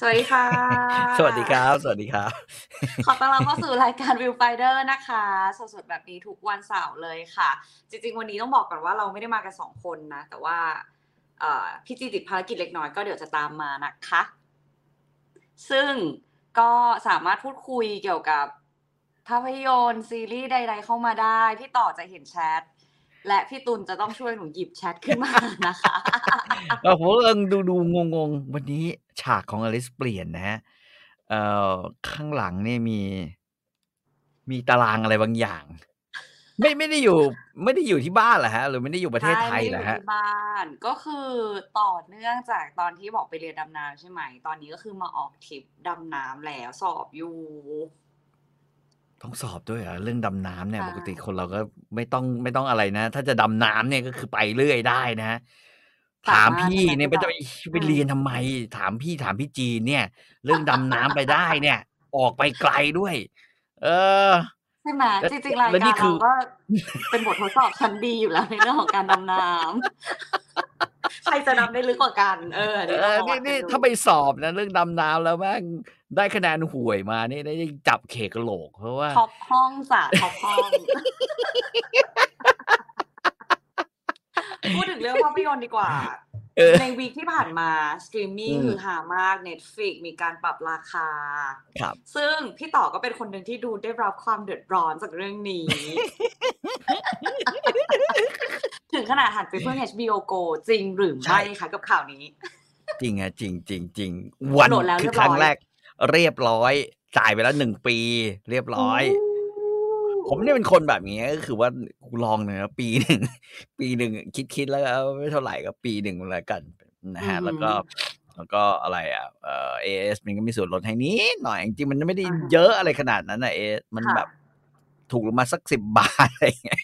สวัสดีค่ะ สวัสดีครับ สวัสดีครับ ขอต้อนรับเข้าสู่รายการ Viewfinder นะคะ สดๆแบบนี้ทุกวันเสาร์เลยค่ะ จริงๆ วันนี้ต้องบอกก่อนว่าเราไม่ได้มากันสองคนนะ แต่ว่าเอ่อพี่จีติดภารกิจเล็กน้อยก็เดี๋ยวจะตามมานะคะ ซึ่งก็สามารถพูดคุยเกี่ยวกับภาพยนตร์ซีรีส์ใด ๆ เข้ามาได้ พี่ต่อจะเห็นแชท และพี่ตุลจะต้องช่วยหนูหยิบแชทขึ้นมานะคะเออผมกำลังดูดูงงงๆวันนี้ฉากของอลิสเปลี่ยนนะฮะเอ่อข้างหลังเนี่ยมี มีตารางอะไรบางอย่าง ไม่ไม่ได้อยู่ ไม่ได้อยู่ที่บ้านเหรอฮะ หรือไม่ได้อยู่ประเทศไทยใช่เหรอไม่ได้ฮะอยู่ที่บ้านก็คือต่อเนื่องจากตอนที่บอกไปเรียนดำน้ำใช่ไหม ตอนนี้ก็คือมาออกทริปดำน้ำแล้วสอบอยู่ ต้องสอบด้วยเหรอ เรื่องดำน้ำเนี่ยใช่ปกติคนเราก็ไม่ต้อง ไม่ต้องอะไรนะ ถ้าจะดำน้ำเนี่ย ก็คือไปเรื่อยได้นะถามสามารถพี่ใช่ไหมเนี่ยพี่ไม่ต่ต้อองไปอืมเรียนทำไม ถามพี่ ถามพี่จีนเนี่ย เรื่องดำน้ำไปได้เนี่ย ออกไปไกลด้วย เออ ใช่ไหม แล้ว จริง ๆ รายแล้วกานี่รคืเราอ ก็เป็นบททดสอบชั้นดีอยู่แล้ว ในเรื่องของการดำน้ำ ใครจะดำได้ลึกกว่ากัน เอออันเอนี้ต้องอมาวันี่ดกันี่นดูถ้าไปสอบนะเรื่องดำน้ำแล้วแม่งได้คะแนนห่วยมานี่ได้จับเขกกะโหลกเพราะว่าท็อปห้องจ้ะท็อปห้องพูดถึงเรื่องภาพยนตร์ดีกว่าเออ ใน week ที่ผ่านมาสตรีมมิ่งอืมคือหามาก Netflix มีการปรับราคาครับ ซึ่งพี่ต่อก็เป็นคนหนึ่งที่ดูได้รับความเดือดร้อนจากเรื่องนี้ ถึงขนาดหันไปเพื่อน HBO Go จริงหรือใช่ไม่คะกับข่าวนี้ จริงอะจริงจริงจริงวันโหลดแล้วคืเรีอยบคร้รั้งอยแรก เรียบร้อย จ่ายไปแล้วหนึ่งปี เรียบร้อย ผมเนี่ยเป็นคนแบบนี้ก็คือว่ากูลองเนอะปีหนึ่งปีหนึ่งคิดคิดแล้วก็ไม่เท่าไหร่ก็ปีหนึ่งแล้วกันนะฮะอือหือแล้วก็แล้วก็อะไรอะเอ่อเอสมันก็มีส่วนลดให้นิดหน่อยจริงๆมันไม่ได้อ่าฮะเยอะอะไรขนาดนั้นนะเอสมันค่ะแบบถูกลงมาสักสิบบาทอะไรอย่างเงี้ย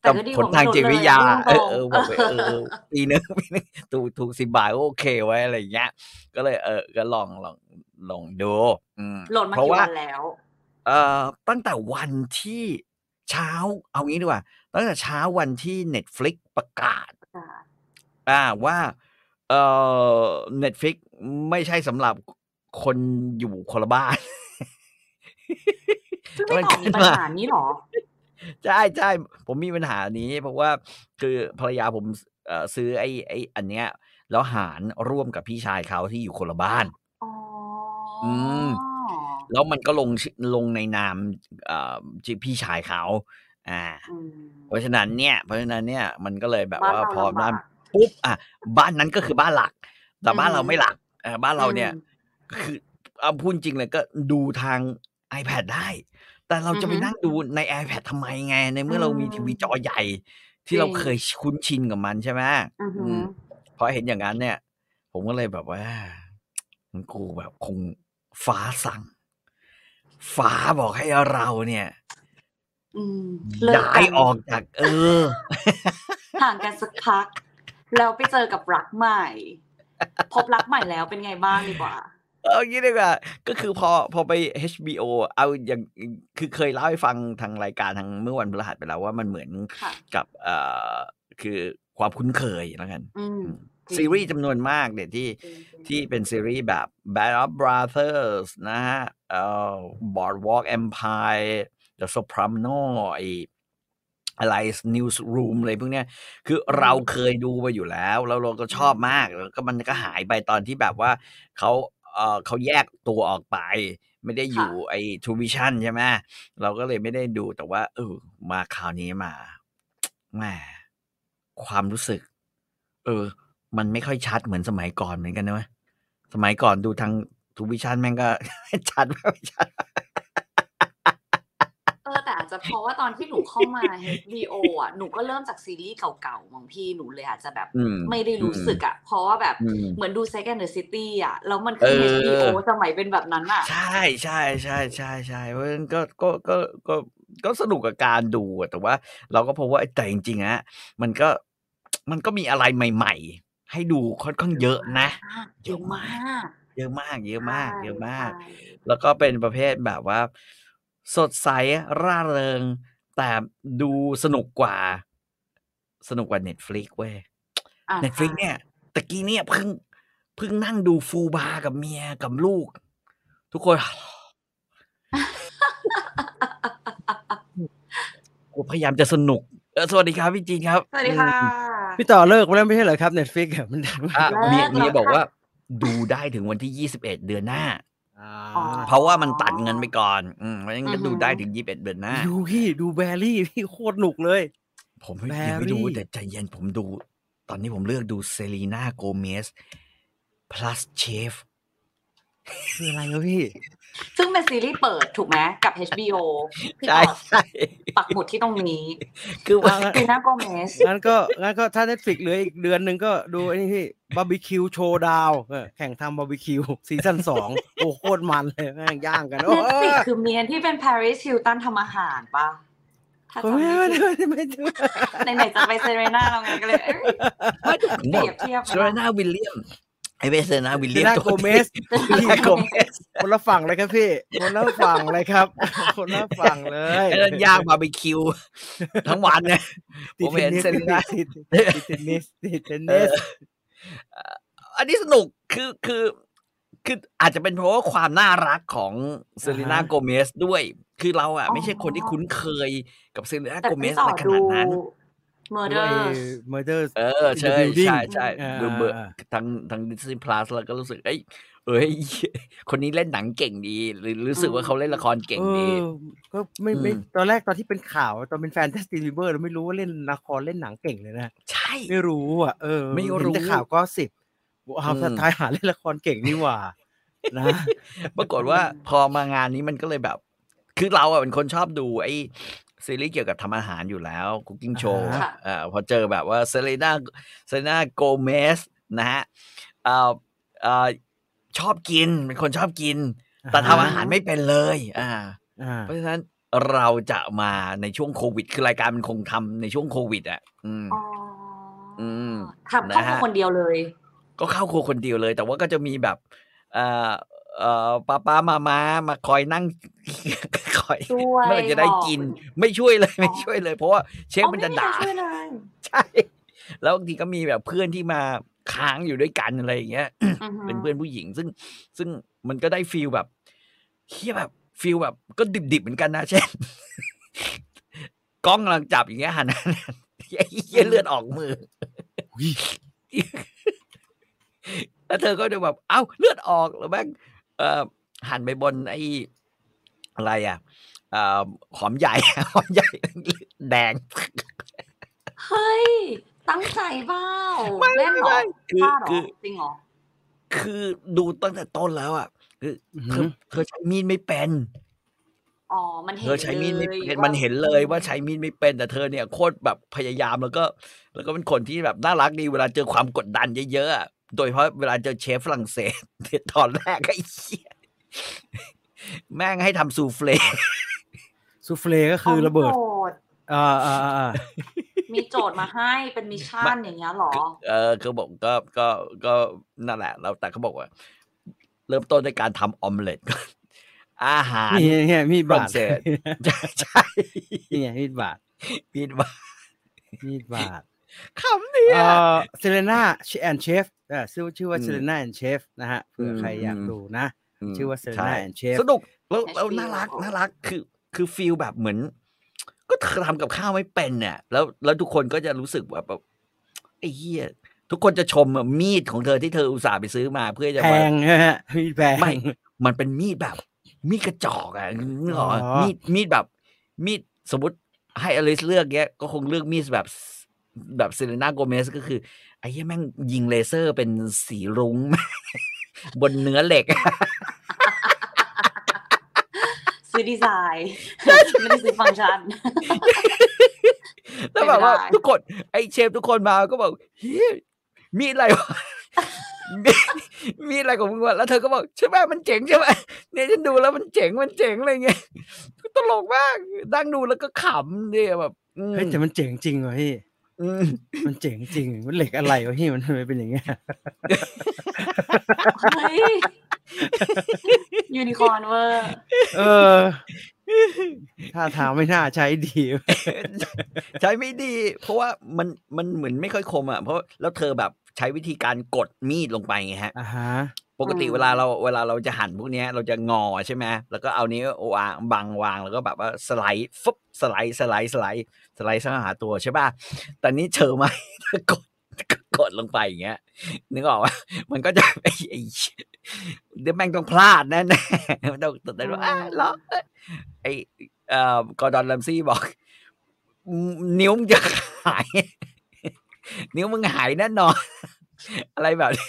แต่ก็ดีกผลว่าทางไม่ลดจิตเลวิยทยาพูดเอตอรงเออบอกไปเออเออปีหนึงปีหนึงถูกถูกสิบบาทก็โอเคไว้อะไรอย่างเงี้ย ก็เลยเออก็ลองลองลองดู อืมโหลดมาเพราะกี่ว่าวันแล้ว เอ่อตั้งแต่วันที่เช้าเอางี้ดีกว่า ตั้งแต่เช้าวันที่ Netflix ประกาศอ่าว่าเอ่อ Netflix ไม่ใช่สำหรับคนอยู่คนละบ้านซึ่งไม่ต่อมีปัญหานี้หรอใช่ใช่ผมมีปัญหานี้ เพราะว่าคือภรรยาผมเอ่อซื้อไอ้ไอ้อันเนี้ย แล้วหารร่วมกับพี่ชายเขาที่อยู่คนละบ้านอ๋อออืม แล้วมันก็ลงชื่อลงในนามเอ่อชื่อพี่ชายเขาอ่าอืมเพราะฉะนั้นเนี่ย เพราะฉะนั้นเนี่ยมันก็เลยแบบบ้านว่าเราพอลำบากนั้นปุ๊บอะบ้านนั้นก็คือบ้านหลัก แต่บ้านอืมเราไม่หลักเออบ้านเราเนี่ยอืมก็คือเอาพูดจริงเลยก็ดูทาง iPad ได้ แต่เราจะไปอือฮึนั่งดูใน iPad ทำไมไง ในเมื่อเรามีอืมทีวีจอใหญ่ ที่เราจริงเคยคุ้นชินกับมันใช่ไหมอือหือือมพอเห็นอย่างนั้นเนี่ย ผมก็เลยแบบว่ามันกูแบบคงฟ้าสั่ง ฟ้าบอกให้เราเนี่ยอืมเลิกย้ากัยนออกจาก เออห่างกันสักพัก แล้วไปเจอกับรักใหม่ พบรักใหม่แล้วเป็นไงบ้างดีกว่าเอางี้ดีกว่า ก็คือพอพอไป HBO เอาอย่างคือเคยเล่าให้ฟังทางรายการทางเมื่อวันพฤหัสไปแล้วว่ามันเหมือนค่ะกับเอ่อคือความคุ้นเคยแล้วกันอืมอืมจริง ซีรีส์จำนวนมากเนี่ยที่จริงๆที่เป็นซีรีส์แบบ Band of Brothers นะฮะเอ่อ Boardwalk Empire The Soprano ไออะไร Newsroom อะไรพวกเนี้ยคือเราเคยดูมาอยู่แล้ว แล้วเราก็ชอบมากแล้วก็มันก็หายไปตอนที่แบบว่าเขาเอ่อเขาแยกตัวออกไป ไม่ได้อยู่ไอ้ True Vision ใช่ไหมเราก็เลยไม่ได้ดูแต่ว่าเออมาคราวนี้มาแหมความรู้สึก เออ มันไม่ค่อยชัดเหมือนสมัยก่อนเหมือนกันนะเว้ยสมัยก่อนดูทางทูวิชั่นแม่งก็ชัดไม่ชัดเออแต่อาจจะเพราะว่าตอนที่หนูเข้ามา HBO อะหนูก็เริ่มจากซีรีส์เก่าๆมั้งพี่หนูเลยอาจจะแบบอืมไม่ได้รู้สึกอะ เพราะว่าแบบอืมเหมือนดู Second the City อะ แล้วมันคือเออ HBO สมัยเป็นแบบนั้นอะ ใช่ใช่ใช่ใช่ใช่เพราะฉะนั้นก็ก็ก็ก็ก็สนุกกับการดูอะแต่ว่า เราก็พบว่าไอ้แต่จริงๆอะมันก็มันก็มีอะไรใหม่ ๆ ให้ดูค่อนข้างเยอะนะ เยอะมาก เยอะมาก เยอะมาก เยอะมากใช่แล้วก็เป็นประเภทแบบว่า สดใสร่าเริง แต่ดูสนุกกว่า สนุกกว่า Netflix เว้ยอะ Netflix ใช่เนี่ยตะกี้เนี่ยเพิ่งเพิ่งนั่งดู FUBAR กับเมียกับลูก ทุกคนผมพยายามจะสนุกเออสวัสดีครับพี่จีนครับ สวัสดีค่ะ พี่ต่อเลิกไปแล้วไม่ใช่เหรอครับ Netflixมันดังมากอะเลิกเมียแล้วเมียบอกค่ะว่าดูได้ถึงวันที่ยี่สิบเอ็ดเดือนหน้าอ่าอ๋อเพราะว่ามันตัดเงินไปก่อน อืมเพราะฉะนั้นอืก็อฮึดูได้ถึงยี่สิบเอ็ดเดือนหน้า ดูพี่ดูแบรี่พี่โคตรหนุกเลย ผมไม่แบยังไม่ดูรี่แต่ใจเย็นผมดู ตอนนี้ผมเลือกดูเซรีนาโกเมส plus chef คืออะไรวะพี่ ซึ่งเป็นซีรีส์เปิดถูกไหมกับ HBO พี่ใช่ต่อใช่ปักหมุดที่ตรงนี้ คือว่าอะซีน่าโกเมสงั้นก็งั้นก็ถ้าเน็ตฟิกเหลืออีกเดือนหนึ่งก็ดูไอ้นี่พี่บาร์บีคิวโชว์ดาวแข่งทำบาร์บีคิวซีซั่นสองโอ้โคตรมันเลยแม่งย่างกันโอ้เน็ตฟลิกคือเมียที่เป็น Paris Hilton ทำอาหารปะถ้าจำไม่ไม่ไม่ผิดไม่ไม่ไม่ไหนๆจะไปเซเรน่าเราไงก็เลยเอ้ยผมบอกเปรียบเทียบเซรีนาวิลเลียม ไอเวเซรีนาวิลเลียมน่าตัวโกเมสเซรีนาโกเมสคนละฝั่งเลยครับพี่คนละฝั่งเลยครับ คนละฝั่งเลยไอ้นั่นย่างบาร์บีคิว ทั้งวันเนี่ยติดผมเห็นเทนนิสเซรีน่าติดติดเทนนิสติดเทนนิสเอ่ออันนี้สนุกคือคือคืออาจจะเป็นเพราะว่าความน่ารักของเซรีนาอ่าฮะโกเมสด้วย คือเราอะ ไม่ใช่คนที่คุ้นเคยกับเซรีนาแต่โกเมพี่สต่ออะไรขดูนาดนั้น Murder เมอร์เดอร์เออใช่ The Building ใช่ใช่อ่าดูเบอร์อ่าทั้งทั้งดิสนีย์พลัสแล้วก็รู้สึกเอ้ยเอ้ยคนนี้เล่นหนังเก่งดี หรือรู้สึกว่าเขาเล่นละครเก่งเอดีอก็ไม่ไม่อืมตอนแรกตอนที่เป็นข่าวตอนเป็นแฟนเทสติลิเวอร์เราไม่รู้ว่าเล่นละครเล่นหนังเก่งเลยนะใช่ไม่รู้อะเออไม่เห็นรู้แต่ข่าวก็สิบว้าวอืมสุดท้ายหาเล่นละครเก่งนี่หว่า นะปรากฏว่าพอมางานนี้มันก็เลยแบบ คือเราอะเป็นคนชอบดูไอ้ ซีรีส์เกี่ยวกับทำอาหารอยู่แล้วคุกกิ้งโชว์อ่าฮะอ่าพอเจอแบบว่าเซเลนาเซเลนาโกเมสนะฮะเอ่อเอ่อชอบกินเป็นคนชอบกิน แต่ทำอาหารไม่เป็นเลยอ่าอ่า เพราะฉะนั้นเราจะมาในช่วงโควิด คือรายการมันคงทำในช่วงโควิด อะ อืมอ๋ออมทำเข้านะครัฮะวคนเดียวเลย ก็เข้าครัวคนเดียวเลย แต่ว่าก็จะมีแบบ เอ่อเอ่อป้าป้ามามามาคอยนั่งคอยช่วยเมื่อไหร่จะได้บอกกิน ไม่ช่วยเลยอ๋อไม่ช่วยเลย เพราะว่าเชฟอ๋อมันไม่จะมีใครด่าช่วยเลยใช่ แล้วบางทีก็มีแบบเพื่อนที่มาค้างอยู่ด้วยกันอะไรอย่างเงี้ยอือฮึเป็นเพื่อนผู้หญิง ซึ่งซึ่งมันก็ได้ฟีลแบบเฮียแบบฟีลแบบ ก็ดิบๆเหมือนกันนะเช่นกล้องกำลังจับอย่างเงี้ยหันไอ้เฮียเลือดออกมืออุ๊ยแล้วเธอก็จะแบบ เอ้าเลือดออกแล้วแม่งเอ่อ หันไปบนไอ้อะไรอะเอ่อหอมใหญ่หอมใหญ่แดง เฮ้ย ตั้งใจเปล่าไม่เล่นเหรอไม่คือพลาดเหรอคือจริงเหรอ คือดูตั้งแต่ต้นแล้วอะคืออือเธหืออเธอใช้มีดไม่เป็นอ๋อมันเห็เธนอใช้มีดไม่ลยเป็นมันเห็นเลยว่าใช้มีดไม่เป็น แต่เธอเนี่ยโคตรแบบพยายามแล้วก็ แล้วก็เป็นคนที่แบบน่ารักดีเวลาเจอความกดดันเยอะๆอะ โดยเฉพาะเวลาเจอเชฟฝรั่งเศสตอนแรกไอ้เหี้ยแม่งให้ทำซูเฟลซูเฟลก็คือระเบิดโจทย์อ่าอ่าอ่ามีโจทย์มาให้เป็น mission อย่างเงี้ยเหรอ เออคือบอกก็ก็ก็นั่นแหละแล้วแต่เขาบอกว่า เริ่มต้นด้วยการทำออมเล็ตก่อนอาหารนี่ไงมีดบาดฝรั่งเศสใช่ใช่นี่ไงมีดบาดมีดว่ามีดบาด คำเนี่ยเอ่อ Selena and Chef อ่าชื่อชื่อว่าอืม Selena and Chef นะฮะเผื่ออมใครอยากอืมดูนะ ชื่อว่า Serena ใช่ and Chef สนุกแล้วแล้ว HBO น่ารักน่ารักคือคือ feel แบบเหมือน ก็เธอทำกับข้าวไม่เป็นเนี่ยแล้วแล้วทุกคนก็จะรู้สึกแบบแบบไอ้เหี้ยทุกคนจะชมอะมีดของเธอที่เธออุตส่าห์ไปซื้อมาเพื่อจะแพมางนะฮะมีดแพงไม่มันเป็นมีดแบบ มีดกระจอกอะนึกออกปะอ๋อมีดมีดแบบ มีดสมมติให้อลิสเลือกเงี้ยก็คงเลือกมีดแบบ แบบเซเลนาโกเมซก็คือ ไอ้เหี้ยแม่งยิงเลเซอร์เป็นสีรุ้ง บนเนื้อเหล็ก ซื้อดีไซน์ไม่ได้ซื้อฟังก์ชัน แล้วแบบว่าไม่ได้ทุกคนไอ้เชฟทุกคนมาก็บอกเฮ้ยมีดอะไรวะมีมีดอะไรของมึงวะแล้วเธอก็บอกใช่ไหมมันเจ๋งใช่ไหมเนี่ยฉันดูแล้วมันเจ๋งมันเจ๋งอะไรเงี้ยตลกมากนั่งดูแล้วก็ขำเนี่ยแบบอืมเฮ้ยแต่มันเจ๋งจริงว่ะพี่อื มมันเจ๋งจริง มันเหล็กอะไรวะพี่มันทำไมเป็นอย่างเงี้ยเฮ้ยยูนิคอร์นเวอร์เออท่าทางไม่น่าใช้ดี ใช้ไม่ดี เพราะว่ามันมันเหมือนไม่ค่อยคมอะเพราะแล้วเธอแบบใช้วิธีการกดมีดลงไปไงฮะอ่าฮะ ปกติอืมเวลาเราเวลาเราจะหั่นพวกเนี้ยเราจะงอใช่ไหมแล้วก็เอานิ้ววางบังวางแล้วก็แบบว่าสไลด์ฟึบสไลด์สไลด์สไลด์สไลด์เข้าหาตัวใช่ป่ะแต่นี้เชอไหมกดกดลงไปอย่างเงี้ยนึกออกว่ามันก็จะไอ้ไอ้เดี๋ยวแม่งต้องพลาดแน่แน่ๆมันต้องตัดได้ว่าอ้าวเหรอไอ้เอ่อกอร์ดอนลัมซี่บอก นิ้วมึงจะหาย นิ้วมึงหายแน่นอน อะไรแบบนี้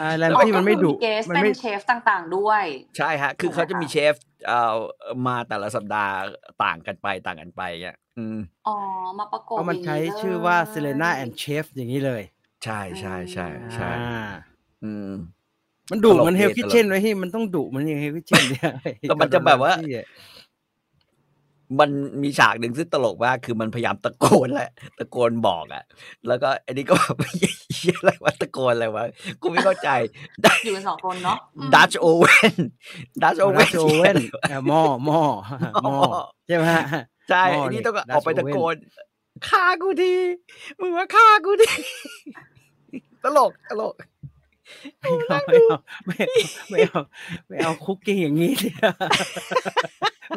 อ่าแลมซี่มันไม่ดุเกสมันเป็นไม่เชฟต่างๆด้วย ใช่ฮะ คือถูกไหมเขาจะมีคะเชฟเอ่อมาแต่ละสัปดาห์ต่างกันไปต่างกันไปเงี้ยอืมอ๋อ มาประกบเพราะมันย่งใช้เลยชื่อว่าเซเลนาแอนเชฟอย่างนี้เลย ใช่ใช่ใช่ใช่อ่าอืมมันดุตลกมันเฮลดีคิตลกเช่นไว้ที่มันต้องดุมันยังเฮลคิเช่นเนี่ยแล้วมันจะแบบว่ากอร์ดอนแร มซี่อะมันมีฉากหนึ่งซึ่งตลกมากคือมันพยายามตะโกนแหละตะโกนบอกอะแล้วก็อันนี้ก็แบบเหี้ยอะไรวะตะโกนอะไรวะกูไม่เข้าใจอยู่กันสองคนเนาะอืมดัชโอเวนดัชโอเวดันชโอเว่นเอ่อหม้อหม้อหม้อใช่ไหมฮะใช่หม้ออันนี้เหล็กต้อง Dutch ออกไปตะ Oven โกนฆ่ากูทีมึงมาฆ่ากูทีตลกตลกไม่เอาไม่เอาไม่เอาไม่เอา cooking อย่างนี้เลย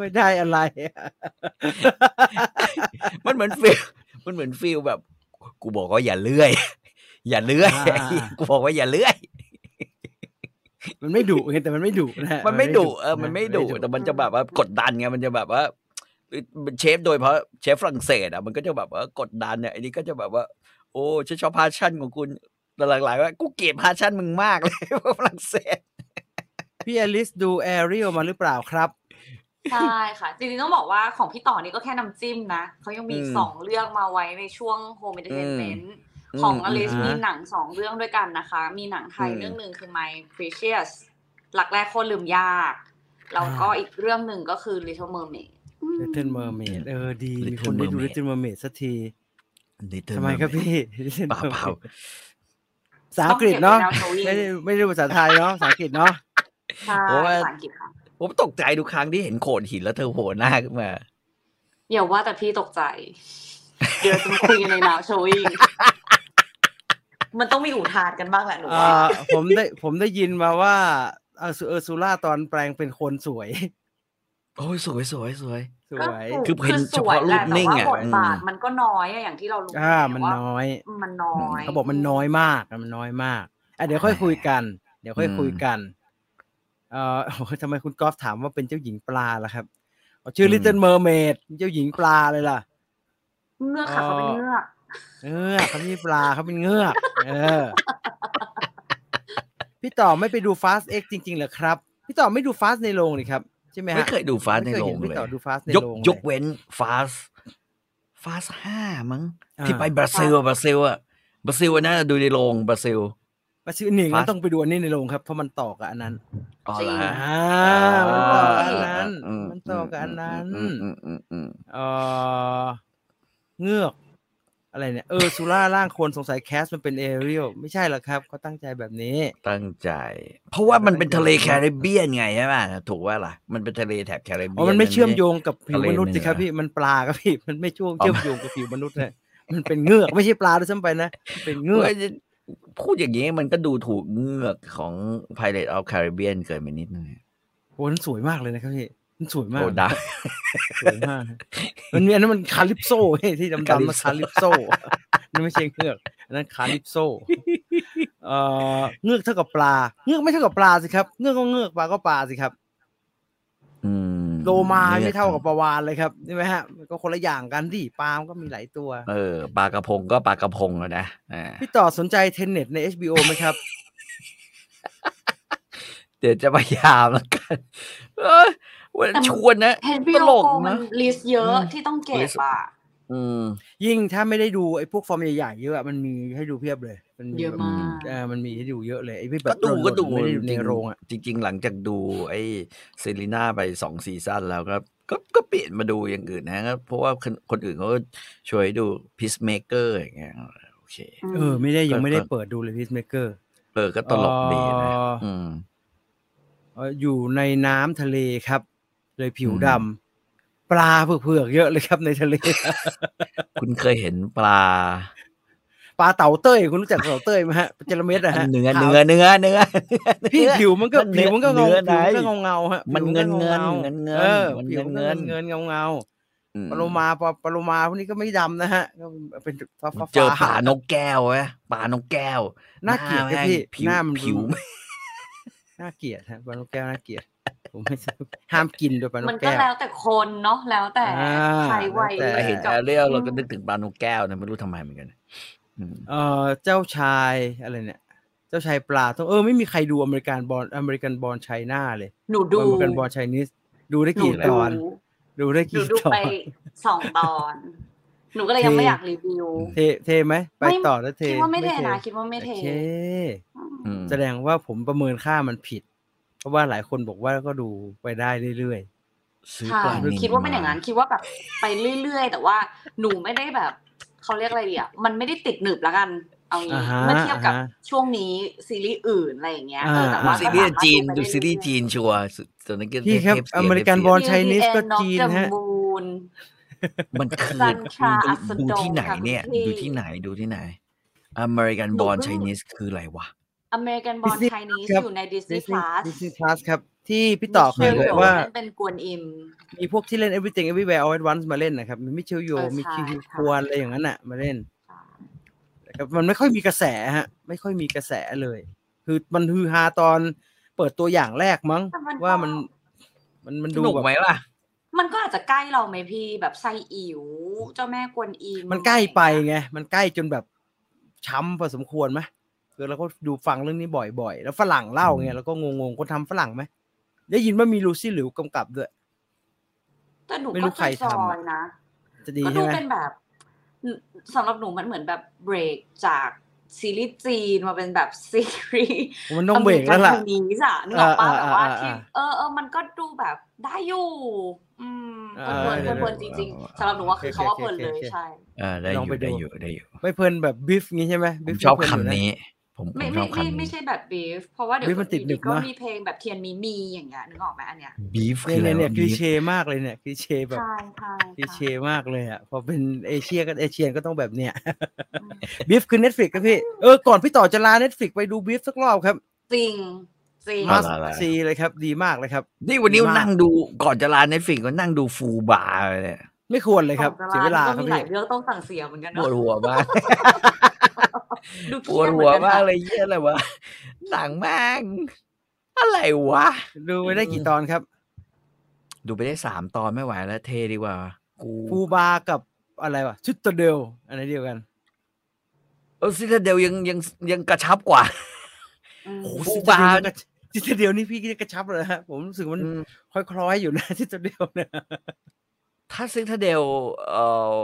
ไม่ได้อะไรอะมันเหมือน feel มันเหมือน feel แบบ กูบอกว่าอย่าเลื่อย อย่าเลื่อยกูบอกว่าอย่าเลื่อยมันไม่ดุไงแต่มันไม่ดุนะฮะมันไม่ดุเออมันไม่ดุดุแต่มันจะแบบว่ากดดันไงมันจะแบบว่าเชฟโดยเพราะเชฟฝรั่งเศสอะมันก็จะแบบว่ากดดันเนี่ยอันนี้ก็จะแบบว่า โอ้ฉันชอบ passion ของคุณแต่หลังๆว่ากูเกลียด passion มึงมากเลยพวกฝรั่งเศสพี่อลิสดู Ariel มาหรือเปล่าครับ ใช่ค่ะ จริงๆต้องบอกว่าของพี่ต่อนี่ก็แค่น้ำจิ้มนะ เขายังมีอีกอืมสองเรื่องมาไว้ในช่วงโฮม e อนเตอร์เทนเมนต์อืมของอลิสอืมมีหนังสองเรื่องด้วยกันนะคะ มีหนังไทยอืมเรื่องหนึ่งคือ My Precious รักแรกโคตรลืมยาก แล้วก็อีกเรื่องหนึ่งก็คือ Little Mermaid อืม Little Mermaid เออดี มี Little คนได้ดู Mermaid Little Mermaid สักที Little ทำไมครับ Mermaid พี่ Little เปล่าเปล่า Mermaid ภาษาอังกฤษเนาะต้องเก็บไว้แนวทวีไม่ได้ไม่ได้ภาษาไทยเนาะภาษาอังกฤษเนาะใช่เพราะว่าภาษาอังกฤษค่ะ ผมตกใจทุกครั้งที่เห็นโขดหินแล้วเธอโผล่หน้าขึ้นมา อย่าว่าแต่พี่ตกใจ เดี๋ยวจะมาคุยกันในนาวโชวิงมันต้องมีอุทานกันบ้างแหละหนูอ่าว่าผมได้ผมได้ยินมาว่าเออเออซูล่าตอนแปลงเป็นคนสวย โอ้ยสวยสวยสวยสก็วยถูกคือเห็นสวยเฉพาะรูปแหละนิ่งแต่ว่าอะบทบาทอืมมันก็น้อยอะอย่างที่เรารู้อ่าไงมันว่าน้อย มันน้อยเขาบอกมันน้อยมากมันน้อยมากอะเดี๋ยวค่อยคุยกัน เดี๋ยวค่อยคุยกัน เอ่อโอ้ยทำไมคุณกอล์ฟถามว่าเป็นเจ้าหญิงปลาล่ะครับอ๋อชื่ออืม Little Mermaid เจ้าหญิงปลาเลยล่ะเงือกค่ะเขาเป็นเงือกเงือกเขาไม่ใช่ปลาเขาเป็นเงือกเออ พี่ต่อไม่ไปดู Fast X จริงๆเหรอครับ พี่ต่อไม่ดู Fast ในโรงนี่ครับใช่ไหมฮะไม่เคยดูฟาสในไม่เคยโรเห็งนพี่เลยต่อดู Fast ในยกโรงยกเลยเว้นฟาสฟาสห้ามั้งอ่าที่ไปบราซิลอะบราซิลอะบราซิลอะน่าจะดูในโรงบราซิล มาชื่อหนึ่งงั้น Fast ต้องไปดูอันนี้ในโรงครับ เพราะมันต่อกับอันนั้นอ๋อจริงเหรอฮะอ่ามันต่อกับอันนั้นอืมันต่อกับอันนั้นอืมอืมอืมอืมเออเงือกอะไรเนี่ยเออซูล่าร่างคนสงสัยแคสมันเป็นเอเรียลไม่ใช่หรอกครับเขาตั้งใจแบบนี้ ตั้งใจ เพราะว่ามันเป็นทะเลแคริบเบียนไงใช่ไหมถูกว่าล่ะมันเป็นทะเลแถบแคริบเบีอ๋ยอนมันไม่เชื่อมโยงกับผิวทะเลมนุษย์สิครับเหนือพี่มันปลาครับพี่มันไม่ช่วงอ๋อเชื่อมโยงกับผิวมนุษย์เลยมันเป็นเงือกไม่ใช่ปลาด้วยซ้ำไปนะมันเป็นเงือกเว้ย พูดอย่างนี้มันก็ดูถูกเงือกของ Pirate of Caribbean เกินไปนิดนึงโอ้มันสวยมากเลยนะครับพี่มันสวยมากโอ้ได้สวยมาก มันมีอันนั้นมันคาลิปโซ่เฮ้ยที่ดำๆมันคาลิปโซ่นั่นไม่ใช่เงือกอันนั้น Calypso เอ่อเงือกเท่ากับปลา เงือกไม่เท่ากับปลาสิครับ เงือกก็เงือกปลาก็ปลาสิครับ อืม โลมาไม่เท่ากับปลาวาฬเลยครับใช่ไหมฮะมันก็คนละอย่างกันดิปลามันก็มีหลายตัว เออปลากระพงก็ปลากระพงอะนะอ่าพี่ต่อสนใจ Tenet ใน HBO ไหมครับ เดี๋ยวจะพยายามแล้วกันเอยวันชวนนะเห็นพี่ตโลลกโก้มันนะ list เยอะอืมที่ต้องเก็บ list อะ อืมยิ่งถ้าไม่ได้ดูไอ้พวกฟอร์มใหญ่ๆเยอะอะมันมีให้ดูเพียบเลย มันมีเยอะแบบมาก เออมันมีให้ดูเยอะเลยไอ้พี่แบก็บดูหล่นๆก็ดูไม่ได้ดูในโรงอะจริง ๆ หลังจากดูไอ้เซรีน่าไปสอง season แล้วก็ก็ก็เปลี่ยนมาดูอย่างอื่นนะครับเพราะว่าคนคนอื่นเขาก็ช่วยดู Peacemaker อย่างเงี้ยโอเคเออ ไม่ได้ยังไม่ได้ก็เปิดดูเลย Peacemaker เออก็ตลกดีนะเอ่ออือืมอยู่ในน้ำทะเลครับ เลยผิวอืมดำ ปลาเผือกๆเยอะเลยครับในทะเล คุณเคยเห็นปลา ปลาเต่าเต้ยคุณรู้จักเต่าเต้ยไหมฮะปลาจระเม็ดอะฮะเนื้อขาวเนื้อเนื้อเนื้อพี่ผิวมันก็มันเนื้ผิอวมันก็เงาเนื้อไหนผิวมันก็เงาเงาๆฮะมันผิวเงินก็เงินงาๆเงินเงินเออมันผิวมันก็เงินเงินเงาเงาอืมๆปลาโลมาปลาปลาโลมาพวกนี้ก็ไม่ดำนะฮะก็เป็นฟ้าฟ้าเจอป่านกแก้วไหมป่านกแก้วน่าเกลียดแม่นะงพี่ผิวหน้ามันผิวดูน่าเกลียดฮะปลานกแก้วน่าเกลียด ผมไม่ห้ามกินด้วยปลานมันกก็แก้วแล้วแต่คนเนาะแล้วแต่อ่าใครวัยแล้วแต่เห็นกับแอเรียลเราก็นึกถึงปลานกแก้วนะไม่รู้ทำไมเหมือนกันอืมเออเจ้าชายอะไรเนี่ย เจ้าชายปลาต้องเออไม่มีใครดูอเมริกันบอลอเมริกันบอลไชน่าเลยหนูดูอเมริกันบอลไชนีสดูได้หนูกี่ตดูอน ดูได้หนูกี่ดูตอไปนสองตอนหนูก็เลยยังไม่เทอยากรีวิว เทเทไหมไปไม่ต่อแล้วเทคิดว่าไม่เทนะคิดว่าไม่โอเทเคอืมแสดงว่าผมประเมินค่ามันผิด เพราะว่าหลายคนบอกว่าก็ดูไปได้เรื่อยซื้อค่ะปลาหนูนิลคิดว่าเป็นอย่างนั้นคิดว่าแบบไปเรื่อยๆ แต่ว่าหนูไม่ได้แบบเขาเรียกอะไรดีอะมันไม่ได้ติดหนึบแล้วกันเอางี้อ่าฮะเมื่อเทียบกับอ่าฮะช่วงนี้ซีรีส์อื่นอะไรอย่างเงี้ยอ่าเออแต่ว่าอ่าซีรีส์จีนก็ดูสามารถซีรีส์จีนชัวร์ส่วนนั้นก็พี่ครับเทปสียอเมริกันทปบอลเสีย Chinese ก็ BTS จีน of the ฮะ Moon มันคือซันทราดูอัสดูดงที่ไหนค่ะเนี่ยคุณพี่ดูที่ไหนดูที่ไหนอเมริกันหนูบอลเพิ่ง Chinese คืออะไรวะ อเมริกันบอล Disney ไชนีสครับอยู่ใน Disney Disney Plus Disney Plus ครับที่พี่ต่อเคยมิบเชอลกว่าโยเป็นกวนอิม มีพวกที่เล่น Everything Everywhere All at Once มาเล่นนะครับ มีมิเชลโยเออมีใช่คิวค่ะควรอะไรอย่างนั้นอะ มาเล่นแต่มันไม่ค่อยมีกระแสฮะ ไม่ค่อยมีกระแสเลย คือมันฮือฮาตอนเปิดตัวอย่างแรกมั้งแต่มันก็ว่ามัน มันมันสดูนุกแบบไหมล่ะ มันก็อาจจะใกล้เราไหมพี่แบบไซอิ๋วเจ้าแม่กวนอิมมันใกล้ไปไงมันใกล้จนแบบช้ำพอสมควรไหม คือเราก็ดูฟังเรื่องนี้บ่อยๆ แล้วฝรั่งเล่าไงเราก็งงๆคนทำฝรั่งไหมได้ยินว่ามีลูซี่หลิวกำกับด้วยแต่หนูไม่รู้ก็ใครซอทำยอะๆนะจะดีก็ใช่ดูไหมเป็นแบบสำหรับหนูมันเหมือนแบบเบรกจากซีรีส์จีนมาเป็นแบบซีรีส์มันต้องเบรกแล้วล่ะนี้จ้ะนึกออกปะอ่าแบบว่าอ่าที่อ่าเออเออมันก็ดูแบบได้อยู่ อืมอ่าเพลินเดี๋ยวเพลินจริงๆสำหรับหนูว่าคือเขาว่าเพลินเลยโอเคโอเคใช่อ่าได้อลองไปยู่ดูได้อยู่ได้อยู่ไม่เพลินแบบบิฟงี้ใช่ไหมผบิมฟชอบเพลิคำยู่ะนี้ ผมผไม่มชไม่อบไม่คำไม่นี้ใช่แบบบีฟเพราะว่าเดี๋ยว beef มันติดหนึบก็นะมีเพลงแบบเทียนมีมีอย่างเงี้ยนึกออกไหมอันเนี้ยบีฟเนี่คืยออะไรเนี่ยเนี่ยวะคลีบีฟเชมากเลยเนี่ยคลีเชแบบใช่ใช่คลีเชค่ะมากเลยอะพอเป็นเอเชียก็เอเชียนก็ต้องแบบเนี้ยอืมบิฟคือ Netflix ครับพี่เออก่อนพี่ต่อจะลา Netflix ไปดูบิฟสักรอบครับจริงจริงมาอะไรอะไรซีเลยครับ ดีมากเลยครับ นี่วันนี้ดีมากนั่งดูก่อนจะลาเน็ตฟิกก็นั่งดูฟูบาร์เลยเนี่ยไม่ควรเลยครับของเสียเวลาก็ครับมีหลาพี่ยเรื่องต้องสั่งเสียเหมือนกันปเนาะวดหัวมากดู ปเครีวยดดเหมืหัอวนกันมากนะเลยเยี่ยอะไรวะหนังแม่งอะไรวะ ดูไปได้กี่ตอนครับ ดูไปได้สามตอนไม่ไหวแล้วเทดีกว่า กูฟูบาร์กับอะไรวะชุดตเดลอันไหนเดียวกันเออ Citadel ยังยังยังกระชับกว่าอืมโอ้ฟู FUBAR Citadel นี่พี่ก็กระชับเลยฮะผมรู้สึกมันอืมคล้อยๆอยู่นะ Citadel เนี่ยถ้า Citadel เอ่อ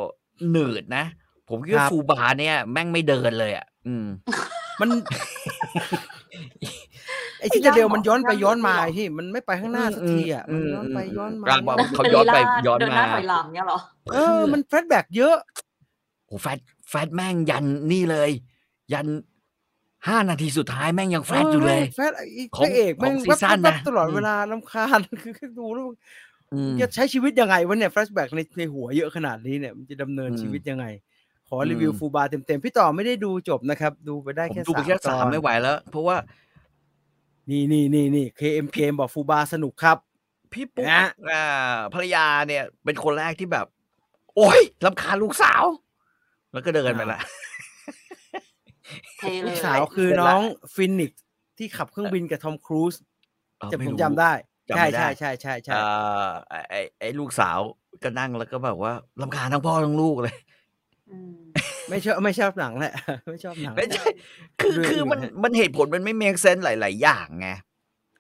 หนืดนะ ผมคิดคว่ารับ FUBAR เนี่ย แม่งไม่เดินเลยอะ อืม มันไอ้ Citadel มันย้อนไปย้อนมาไอ้ที่มันไม่ไปข้างหน้าสักทีอะมันย้อนไปย้อนมาอืมอืมเขาย้อนไปย้อนมาเดินหน้าถอยหลังเนี่ยเหรอเออมันแฟลชแบ็กเยอะโอ้แฟตแฟตแม่งยันนี่เลย ยันห้านาทีสุดท้ายแม่งยังแฟตอยู่เลยแฟลชไอ้ของพระเอกแม่งของซีซั่นแว๊บนะๆตลอดอืมเวลาลำคาญคือดูแล้วอืมจะใช้ชีวิตยังไงวะเนี่ยแฟลชแบ็กในในหัวเยอะขนาดนี้เนี่ยมันจะดำเนินอืมชีวิตยังไง ขออืมรีวิวฟูบาร์เต็มๆ พี่ต่อไม่ได้ดูจบนะครับ ดูไปได้ผมแค่ดูไปสามแค่ตสาอมนไม่ไหวแล้ว เพราะว่า นี่นี่นี่นี่เคเอ็มเกมบอกฟูบาร์สนุกครับ พี่ปุ๊กนะอ่าภรรยาเนี่ย เป็นคนแรกที่แบบ โอ้ยรำคาญลูกสาว แล้วก็เดินไปละเทเลลูยกสาวคือเสร็จละน้องฟินิกซ์ที่ขับเครื่องบินกับทอมครูซเออจะไม่ผมรู้จำได้จำใช่ไม่ได้ ใช่ใช่ใช่ใช่อ่าไอ้ไอ้ไอ้ลูกสาวก็นั่งแล้วก็แบบว่ารำคาญทั้งพ่อทั้งลูกเลยอืม ไม่ชอบไม่ชอบหนังแหละ ไม่ชอบหนังไม่ใช่คือด้วยคือมันอื่นฮะมันเหตุผลมันไม่เมคเซนส์หลาย ๆ อย่างไง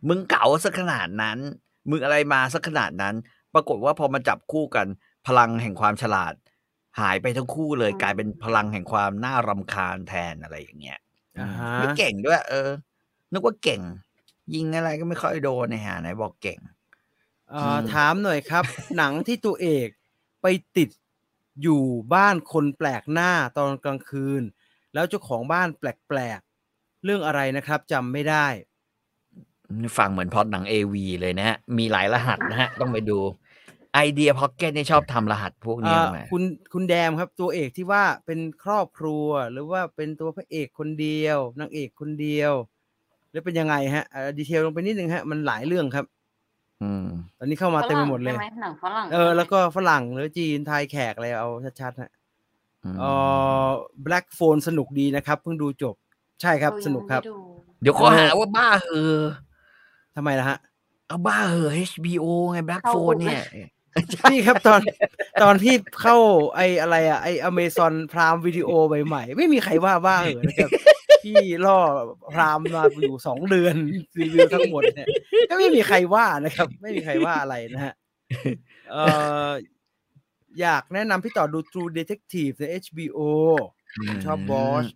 มึงเก่าสักขนาดนั้น มึงอะไรมาสักขนาดนั้น ปรากฏว่าพอมาจับคู่กัน พลังแห่งความฉลาด หายไปทั้งคู่เลยอืมกลายเป็นพลังแห่งความน่ารำคาญแทนอะไรอย่างเงี้ยอ่าฮะไม่เก่งด้วย เออ นึกว่าเก่ง ยิงอะไรก็ไม่ค่อยโดนในหาไหนบอกเก่งเอ่ออืมถามหน่อยครับ หนังที่ตัวเอกไปติด อยู่บ้านคนแปลกหน้าตอนกลางคืน แล้วเจ้าของบ้านแปลกๆ เรื่องอะไรนะครับจำไม่ได้นี่ฟังเหมือนพล็อดหนังเอวีเลยนะฮะ มีหลายรหัสนะฮะ ต้องไปดูไอเดียพ็อกเก็ตนี่ชอบทำรหัสพวกนี้อ่าทำไมคุณคุณแดมครับ ตัวเอกที่ว่าเป็นครอบครัว หรือว่าเป็นตัวพระเอกคนเดียวนางเอกคนเดียวหรือเป็นยังไงฮะอ่าดีเทลลงไปนิดนึงฮะ มันหลายเรื่องครับ อืมตอนนี้เข้ามาเต็มไปหมดเลยฝรั่งใช่ไหหนังฝรั่งเออ แล้วก็ฝรั่งหรือจีนไทยแขกอะไรเอาชัดๆฮะอืมเออ Black Phone สนุกดีนะครับ เพิ่งดูจบ ใช่ครับเออสนุกครับยังไม่ดูเดี๋ยวขอหาว่าบ้าเหอะทำไมล่ะฮะ เอาบ้าเหอะ HBO ไงแบล็กเข้าโฟคุนกเนี่ยนี่ครับตอนตอนที่เข้าไออะไรอะไออเมซอนพรามวิดีโอใหม่ๆไม่มีใครว่าบ้าเหอะนะครับ ที่ล่อพรามมาอยู่สองเดือนรีวิวทั้งหมดเนี่ยก็ไม่มีใครว่านะครับ ไม่มีใครว่าอะไรนะฮะเอ่ออยากแนะนำพี่ต่อดู True Detective ใน HBO ชอบบอส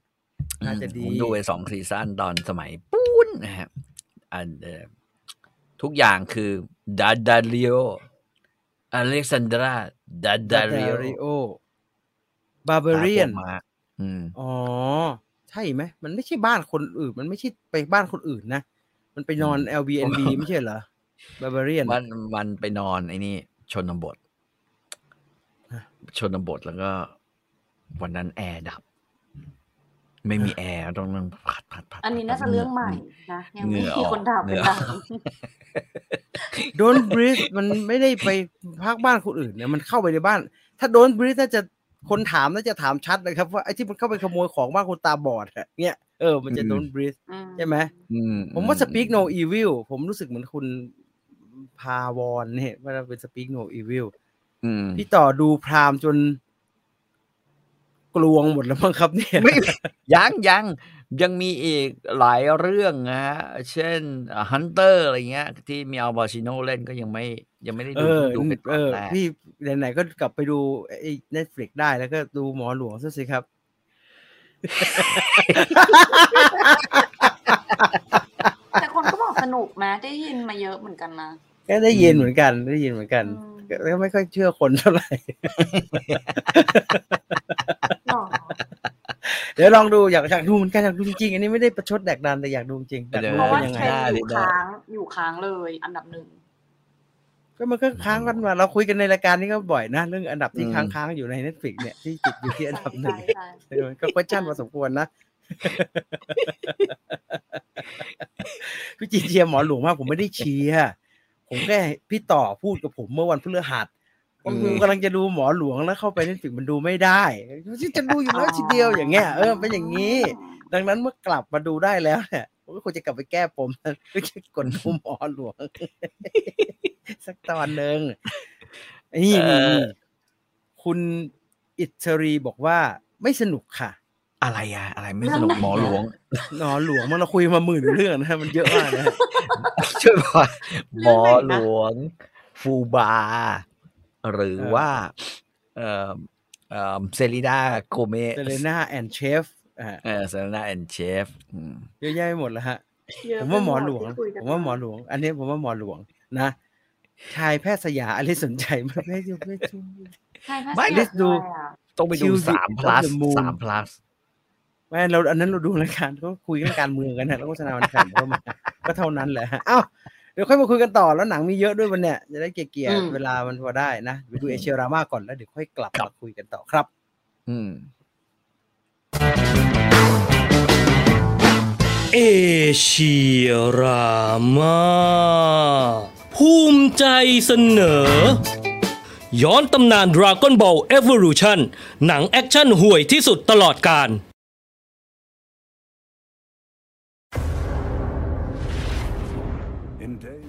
น่าจะดีผมดูไปสอง season ตอนสมัยปูนนะครับอันเอ่อทุกอย่างคือดาดาริโออเล็กซานดราดาดาริโอบาเบเรียนมาอืมอ๋อ ใช่ไหมมันไม่ใช่บ้านคนอื่น มันไม่ใช่ไปบ้านคนอื่นนะ มันไปนอน LBNB ไม่ใช่เหรอบาเบเรียนมันมันไปนอนไอ้นี่ ชนบทฮะชนบทแล้วก็ วันนั้นแอร์ดับ ไม่มีแอร์ต้องนั่งพัดพัดพัดอันนี้น่าจะเรื่องใหม่นะยังเหไม่งื่อมีออกคนถามเหเป็งื่นอดังโดนบริสมันไม่ได้ไปพักบ้านคนอื่นเนี่ยมันเข้าไปในบ้าน ถ้าโดนบริสน่าจะ คนถามน่าจะถามชัดเลยครับ ว่าไอ้ที่มันเข้าไปขโมยของบ้านคนตาบอดอะเนี่ยเออมันจะโดนบริสอืใช่ไหมอืผมว่า speak no evil ผมรู้สึกเหมือนคุณพาวอนเนี่ยว่าเป็น speak no evil อืมพี่ต่อดูพรามจนกลวงหมดแล้วมั้งครับเนี่ยไม่ยังยังยังมีอีกหลายเรื่องนะฮะ เช่นฮันเตอร์อะไรเงี้ย ที่มีอัลบาชิโนเล่นก็ยังไม่ ยังไม่ได้เอดูอดูไปตเออนอแรกพี่ไหนๆก็กลับไปดูไอ้ Netflix ได้แล้วก็ดูหมอหลวงซะสิครับ แต่คนก็บอกสนุกนะได้ยินมาเยอะเหมือนกันนะก็ได้ยินเหมือนกัน ได้ยินเหมือนกันอืมก็ก็ไม่ค่อยเชื่อคนเท่าไหร่หรอเดี๋ยวลองดูอยากอยากดูเหมือนกันอยากดูจริงๆอันนี้ไม่ได้ประชดแดกดันแต่อยากดูจริงอยากดูเพราะว่าเป็นยังเทไงรนด์อยู่ค้างอยู่ค้างเลย อันดับหนึ่ง ก็มันก็ค้างกันมาเราคุยกันในรายการนี้ก็บ่อยนะ เรื่องอันดับที่ค้างค้างๆอยู่ใน Netflix เนี่ยที่ติดอยู่ที่อันดับหนึ่งใช่ใช่เออก็ question พอสมควรนะพี่จีเชียร์หมอหลวงมากผมไม่ได้เชียร์ผมแค่พี่ต่อพูดกับผมเมื่อวันพฤหัสว่ากูกำลังจะดูหมอหลวงแล้วเข้าไปเน็ตฟิกมันดูไม่ได้จะดูอยู่แล้วทีเดียวอย่างเงี้ยเออเป็นอย่างนี้ ดังนั้นเมื่อกลับมาดูได้แล้วเนี่ยผมก็ควรจะกลับไปแก้ปมนะไม่ใช่กดดูหมอหลวง สักตอนหนึ่งนี่เอ่นี่อนี่คุณอิสรีบอกว่าไม่สนุกค่ะ อะไรอะอะไรไม่สนุกหมอหลวงหนอหลวงมันเราคุยมาหมื่นเรื่องนะฮะมันเยอะมากนะฮะช่วยบอกหมอเรื่องไหนนะหลวง ฟูบา หรือว่าเอ่อเอ่อเซรีดาโกเมเซเลน่าแอนเชฟอ่าเออเซรีนาแอนเชฟเยอะแยะไปหมดแล้วฮะเยะผมว่าหมอหลวงไปดที่คุยกันผมว่าหมอหลวง อันนี้ผมว่าหมอหลวงนะ ชายแพทย์สยามอะไรสนใจไหมไม่ไม่ไม่ใช่ไม่ไม่ลิสต์ดูต้องไปดู Kill the สาม plus of the moon สาม plus ไม่เราอันนั้นเราดูรายการก็คุยเรื่องการเมืองกันนะแล้วโฆษณาวันแข่งเข้ามาก็เท่านั้นแหละฮะอ้าวเดี๋ยวค่อยมาคุยกันต่อแล้วหนังมีเยอะด้วยวันเนี้ยจะได้เกลี่ยๆเวลามันพอได้นะไปดูเอเชียรามาก่อนแล้วเดี๋ยวค่อยกลับมาคุยกันต่อครับ อืมเอเชียรามา ภูมิใจเสนอ ย้อนตำนาน Dragon Ball Evolution หนังแอคชั่นห่วยที่สุดตลอดกาล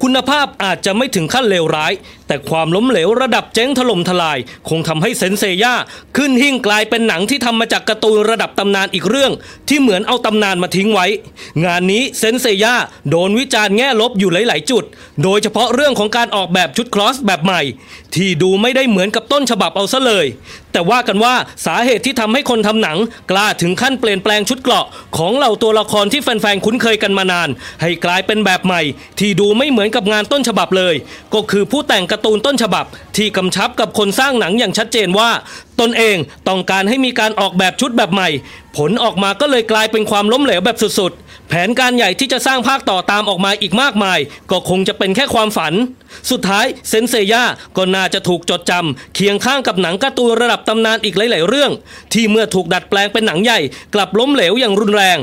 คุณภาพอาจจะไม่ถึงขั้นเลวร้าย แต่ความล้มเหลวระดับเจ๊งถล่มทลาย คงทำให้เซนต์เซย่าขึ้นหิ้งกลายเป็นหนังที่ทำมาจากการ์ตูนระดับตำนานอีกเรื่อง ที่เหมือนเอาตำนานมาทิ้งไว้ งานนี้เซนเซย่าโดนวิจารณ์แง่ลบอยู่หลาย ๆ จุด โดยเฉพาะเรื่องของการออกแบบชุดคลอสแบบใหม่ ที่ดูไม่ได้เหมือนกับต้นฉบับเอาซะเลย แต่ว่ากันว่าสาเหตุที่ทำให้คนทำหนัง กล้าถึงขั้นเปลี่ยนแปลงชุดเกราะ ของเหล่าตัวละครที่แฟนๆคุ้นเคยกันมานาน ให้กลายเป็นแบบใหม่ ที่ดูไม่เหมือนกับงานต้นฉบับเลย ก็คือผู้แต่งการ์ตูนต้นฉบับ ที่กำชับกับคนสร้างหนังอย่างชัดเจนว่า ตนเองต้องการให้มีการออกแบบชุดแบบใหม่ ผลออกมาก็เลยกลายเป็นความล้มเหลวแบบสุดๆ แผนการใหญ่ที่จะสร้างภาคต่อตามออกมาอีกมากมาย ก็คงจะเป็นแค่ความฝัน สุดท้ายเซนเซย่าก็น่าจะถูกจดจำเคียงข้างกับหนังการ์ตูนระดับตำนานอีกหลาย ๆ เรื่อง ที่เมื่อถูกดัดแปลงเป็นหนังใหญ่ กลับล้มเหลวอย่างรุนแรง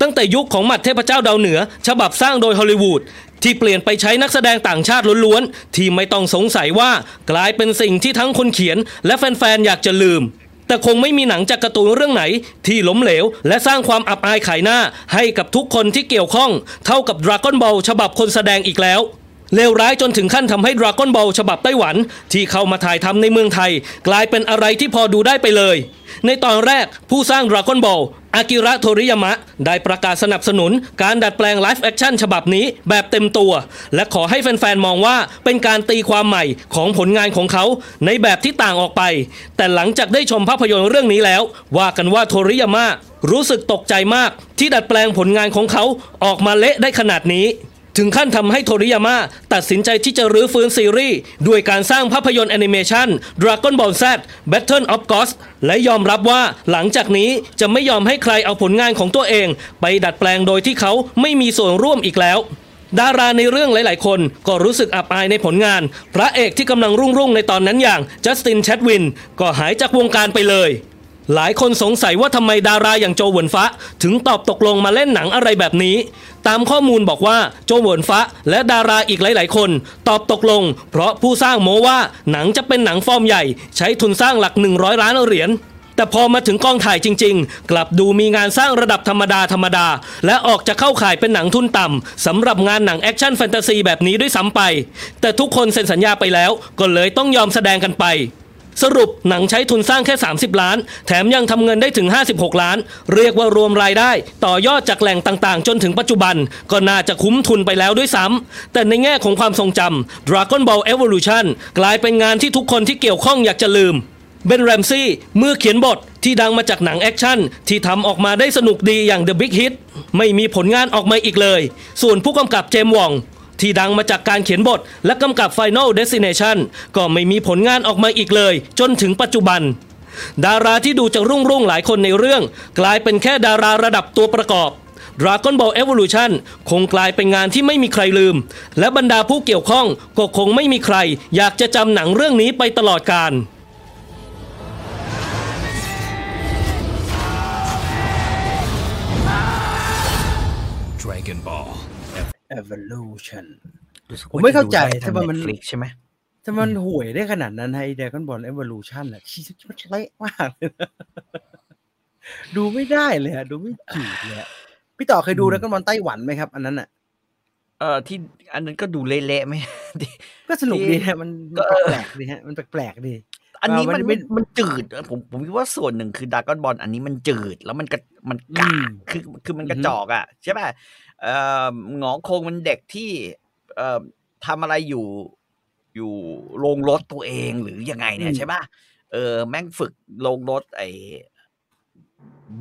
ตั้งแต่ยุคของหมัดเทพเจ้าดาวเหนือ ฉบับสร้างโดยฮอลลีวูดที่เปลี่ยนไปใช้นักแสดงต่างชาติล้วนๆที่ไม่ต้องสงสัยว่ากลายเป็นสิ่งที่ทั้งคนเขียนและแฟน ๆ อยากจะลืม แต่คงไม่มีหนังจากการ์ตูนเรื่องไหน ที่ล้มเหลว และสร้างความอับอายขายหน้า ให้กับทุกคนที่เกี่ยวข้อง เท่ากับ Dragon Ball ฉบับคนแสดงอีกแล้ว เลวร้ายจนถึงขั้นทำให้ Dragon Ball ฉบับไต้หวัน ที่เข้ามาถ่ายทำในเมืองไทย กลายเป็นอะไรที่พอดูได้ไปเลย ในตอนแรกผู้สร้าง Dragon Ball อากิระโทริยามะ ได้ประกาศสนับสนุนการดัดแปลง live action ฉบับนี้แบบเต็มตัว และขอให้แฟนๆ มองว่าเป็นการตีความใหม่ของผลงานของเขาในแบบที่ต่างออกไป แต่หลังจากได้ชมภาพยนตร์เรื่องนี้แล้ว ว่ากันว่าโทริยามะรู้สึกตกใจมากที่ดัดแปลงผลงานของเขาออกมาเละได้ขนาดนี้ ถึงขั้นทำให้โทริยาม่าตัดสินใจที่จะรื้อฟื้นซีรีส์ด้วยการสร้างภาพยนตร์แอนิเมชัน Dragon Ball Z Battle of Gods และยอมรับว่าหลังจากนี้จะไม่ยอมให้ใครเอาผลงานของตัวเอง ไปดัดแปลงโดยที่เขาไม่มีส่วนร่วมอีกแล้วดาราในเรื่องหลาย ๆ คนก็รู้สึกอับอายในผลงาน พระเอกที่กำลังรุ่ง ๆ ในตอนนั้นอย่างจัสตินแชดวิน ก็หายจากวงการไปเลย หลายคนสงสัยว่าทำไมดาราอย่างโจเหวินฟ้าถึงตอบตกลงมาเล่นหนังอะไรแบบนี้ ตามข้อมูลบอกว่าโจเหวินฟ้าและดาราอีกหลาย ๆ คน ตอบตกลง เพราะผู้สร้างโมว่าหนังจะเป็นหนังฟอร์มใหญ่ ใช้ทุนสร้างหลัก 100 ล้านเหรียญแต่พอมาถึงกองถ่ายจริง ๆ กลับดูมีงานสร้างระดับธรรมดาธรรมดา และออกจะเข้าข่ายเป็นหนังทุนต่ำสำหรับงานหนังแอคชั่นแฟนตาซีแบบนี้ด้วยซ้ำไป แต่ทุกคนเซ็นสัญญาไปแล้วก็เลยต้องยอมแสดงกันไป สรุปหนังใช้ทุนสร้างแค่ 30 ล้าน แถมยังทำเงินได้ถึง 56 ล้าน เรียกว่ารวมรายได้ ต่อยอดจากแหล่งต่างๆ จนถึงปัจจุบัน ก็น่าจะคุ้มทุนไปแล้วด้วยซ้ำแต่ในแง่ของความทรงจำ Dragon Ball Evolution กลายเป็นงานที่ทุกคนที่เกี่ยวข้องอยากจะลืมเบนแรมซี่มือเขียนบทที่ดังมาจากหนังแอคชั่น ที่ทำออกมาได้สนุกดีอย่าง The Big Hit ไม่มีผลงานออกมาอีกเลย ส่วนผู้กำกับเจมวอง ที่ดังมาจากการเขียนบท และกำกับ Final Destination ก็ไม่มีผลงานออกมาอีกเลย จนถึงปัจจุบัน ดาราที่ดูจะรุ่งรุ่งหลายคนในเรื่อง กลายเป็นแค่ดาราระดับตัวประกอบ Dragon Ball Evolution คงกลายเป็นงานที่ไม่มีใครลืม และบรรดาผู้เกี่ยวข้องก็คงไม่มีใคร อยากจะจำหนังเรื่องนี้ไปตลอดกาล Dragon Ball. Evolution รู้สึกผมไม่เข้าใจว่จะทำไมมันดูได้ทาง Netflix ใช่ไหมถ้ามันห่วยได้ขนาดนั้นให้ Dragon Ball Evolution อะชี้มันเละมากเลยนะดูไม่ได้เลยอะดูไม่จีดเลยอะพี่ต่อเคยดู Dragon Ball ไต้หวันไหมครับ อันนั้นอะเออที่อันนั้นก็ดูเละๆไหมที่ก็สนุกดีฮะมันก็มันเออแปลกๆดีฮะมันแปลกๆดีอันนี้ว่ามัมันนไม่มันมันจืดผมผมคิดว่าส่วนหนึ่งคือดากอนบอลอันนี้มันจืดแล้วมันกระมันกาอืมคือคือมันอือฮึกระจอกอะใช่ป่ะเอ่อ หงอคงมันเด็กที่เอ่อทำอะไรอยู่อยู่โรงรถตัวเองหรือยังไงเนี่ยใช่ป่ะเออแม่งฝึกโรงรถไอ้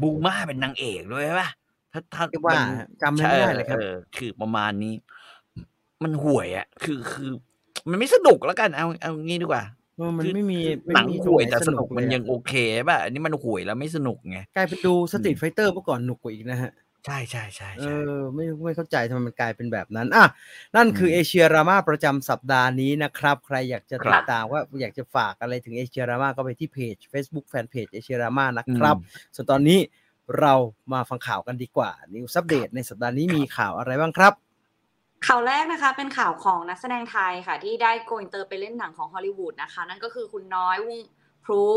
บูมาเป็นนางเอกด้วยใช่ป่ะถ้าถ้าเรียกว่ามันจำไม่ได้เลยครับออคือประมาณนี้ มันห่วยอะ คือคือ มันไม่สนุกแล้วกัน เอาเอางี้ดีกว่าว่ามันคือไม่มีหนังไม่มีห่วยรงไหแต่สนุกมันเลอะยังโอเคป่ะอันนี้มันห่วยแล้วไม่สนุกไงกลายเป็นดูสตรีทไฟเตอร์เมื่อก่อนหนุกกว่าอีกนะฮะ ใช่ใช่ใช่เอใช่อไม่ไม่เข้าใจทำไมมันกลายเป็นแบบนั้นอะนั่นคือเอเชียรามาประจำสัปดาห์นี้นะครับ ใครอยากจะติดตามว่าอยากจะฝากอะไรถึงเอเชียรามาก็ไปที่เพจ Facebook แฟนเพจเอเชียรามานะครับ ส่วนตอนนี้เรามาฟังข่าวกันดีกว่านิวซั d เดตในสัปดาห์นี้มีข่าวอะไรบ้างครับ ข่าวแรกนะคะเป็นข่าวของนักแสดงไทยค่ะ ที่ได้โกอินเตอร์ไปเล่นหนังของฮอลลีวูดนะคะ นั่นก็คือคุณน้อยวง พรู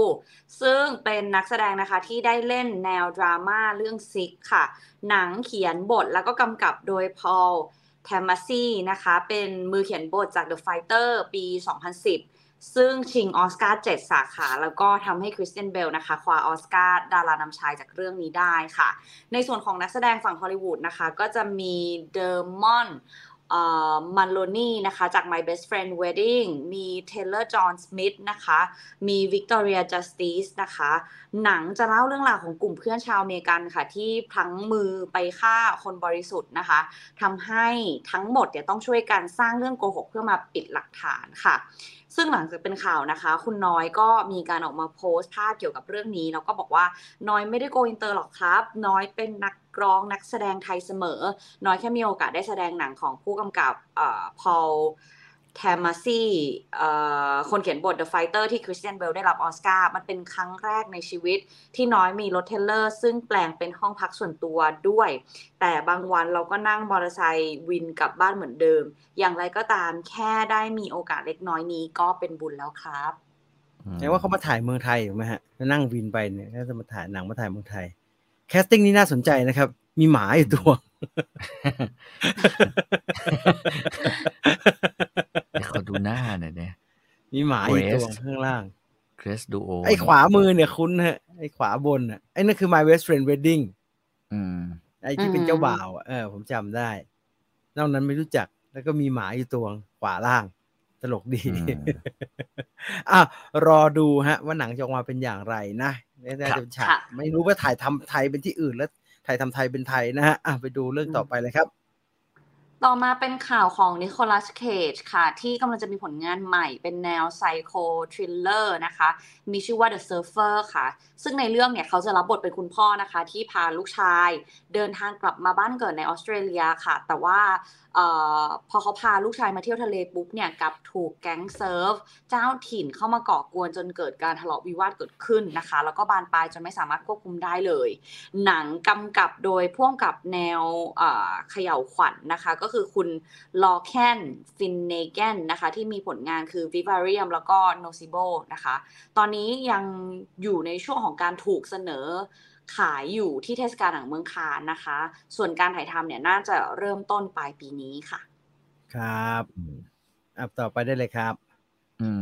ซึ่งเป็นนักแสดงนะคะที่ได้เล่นแนวดราม่าเรื่อง Sick ค่ะ หนังเขียนบทแล้วก็กำกับโดยพอลแทมมาซี่นะคะ เป็นมือเขียนบทจาก The Fighter ปี 2010 ซึ่งชิงออสการ์7สาขา แล้วก็ทำให้คริสเตียนเบลนะคะคว้าออสการ์ดารานำชายจากเรื่องนี้ได้ค่ะ ในส่วนของนักแสดงฝั่งฮอลลีวูดนะคะ ก็จะมีเดอร์มอน มันโลนี่นะคะ จาก My Best Friend Wedding มี Taylor John Smith นะคะ มี Victoria Justice นะคะ หนังจะเล่าเรื่องราวของกลุ่มเพื่อนชาวอเมริกันค่ะ ที่พลั้งมือไปฆ่าคนบริสุทธิ์นะคะทำให้ทั้งหมดเนี่ยต้องช่วยกันสร้างเรื่องโกหกเพื่อมาปิดหลักฐานค่ะ ซึ่งหลังจากเป็นข่าวนะคะ คุณน้อยก็มีการออกมาโพสต์ภาพเกี่ยวกับเรื่องนี้แล้วก็บอกว่าน้อยไม่ได้โกอินเตอร์หรอกครับ น้อยเป็นนักร้องนักแสดงไทยเสมอ น้อยแค่มีโอกาสได้แสดงหนังของผู้กำกับเอ่อพอล แทมมาซี่คนเขียนบท The Fighter ที่คริสเตียนเบลได้รับออสการ์มันเป็นครั้งแรกในชีวิตที่น้อยมีรถเทรลเลอร์ ซึ่งแปลงเป็นห้องพักส่วนตัวด้วย แต่บางวันเราก็นั่งมอเตอร์ไซค์วินกลับบ้านเหมือนเดิม อย่างไรก็ตามแค่ได้มีโอกาสเล็กน้อยนี้ก็เป็นบุญแล้วครับแปลว่าเขามาถ่ายเมืองไทยถูกไหมฮะแล้วนั่งวินไปเนี่ยก็จะมาถ่ายหนังมาถ่ายเมืองไทย แคสติ้งนี่น่าสนใจนะครับ มีหมาอยู่ตัว เดี๋ยวขอดูหน้าหน่อยเนี่ยมีหมาอยู่ตัว Grace ข้างล่างเกรสดูโอไอ้ขวามือเนี่ยคุ้นฮะ ไอ้ขวาบนอะไอ้นั่นคือ My Best Friend Wedding อืมไอ้ที่เป็นอืมเจ้าบ่าวอะเออ ผมจำได้ นอกนั้นไม่รู้จักแล้วก็มีหมาอยู่ตัวขวาล่าง ตลกดีอืมอะ รอดูฮะ ว่าหนังจะออกมาเป็นอย่างไรนะไม่ได้ครับจะฉากค่ะไม่รู้ว่าถ่ายทำไทยเป็นที่อื่นแล้ว ไทยทำไทยเป็นไทยนะฮะอะไปดูเรื่องต่อไปเลยครับ ต่อมาเป็นข่าวของนิโคลัสเคจค่ะ ที่กำลังจะมีผลงานใหม่เป็นแนว psycho thriller นะคะ มีชื่อว่า The Surfer ค่ะ ซึ่งในเรื่องเนี่ยเขาจะรับบทเป็นคุณพ่อนะคะ ที่พาลูกชาย เดินทางกลับมาบ้านเกิดในออสเตรเลียค่ะ แต่ว่าออพอเขาพาลูกชายมาเที่ยวทะเลปุ๊บเนี่ยกับถูกแก๊งเซิร์ฟ เจ้าถิ่นเข้ามาก่อกวนจนเกิดการทะเลาะวิวาทเกิดขึ้นนะคะ แล้วก็บานปลายจนไม่สามารถควบคุมได้เลย หนังกำกับโดยพ่วงกับแนวเอ่อเขย่าวขวัญนนะคะก็คือคุณลอแคนฟินเนแกนนะคะ ที่มีผลงานคือ Vivarium แล้วก็ Nocebo นะคะ ตอนนี้ยังอยู่ในช่วงของการถูกเสนอขายอยู่ที่เทศกาลหนังเมืองคานนะคะ ส่วนการถ่ายทำเนี่ยน่าจะเริ่มต้นปลายปีนี้ค่ะ ครับอะต่อไปได้เลยครับ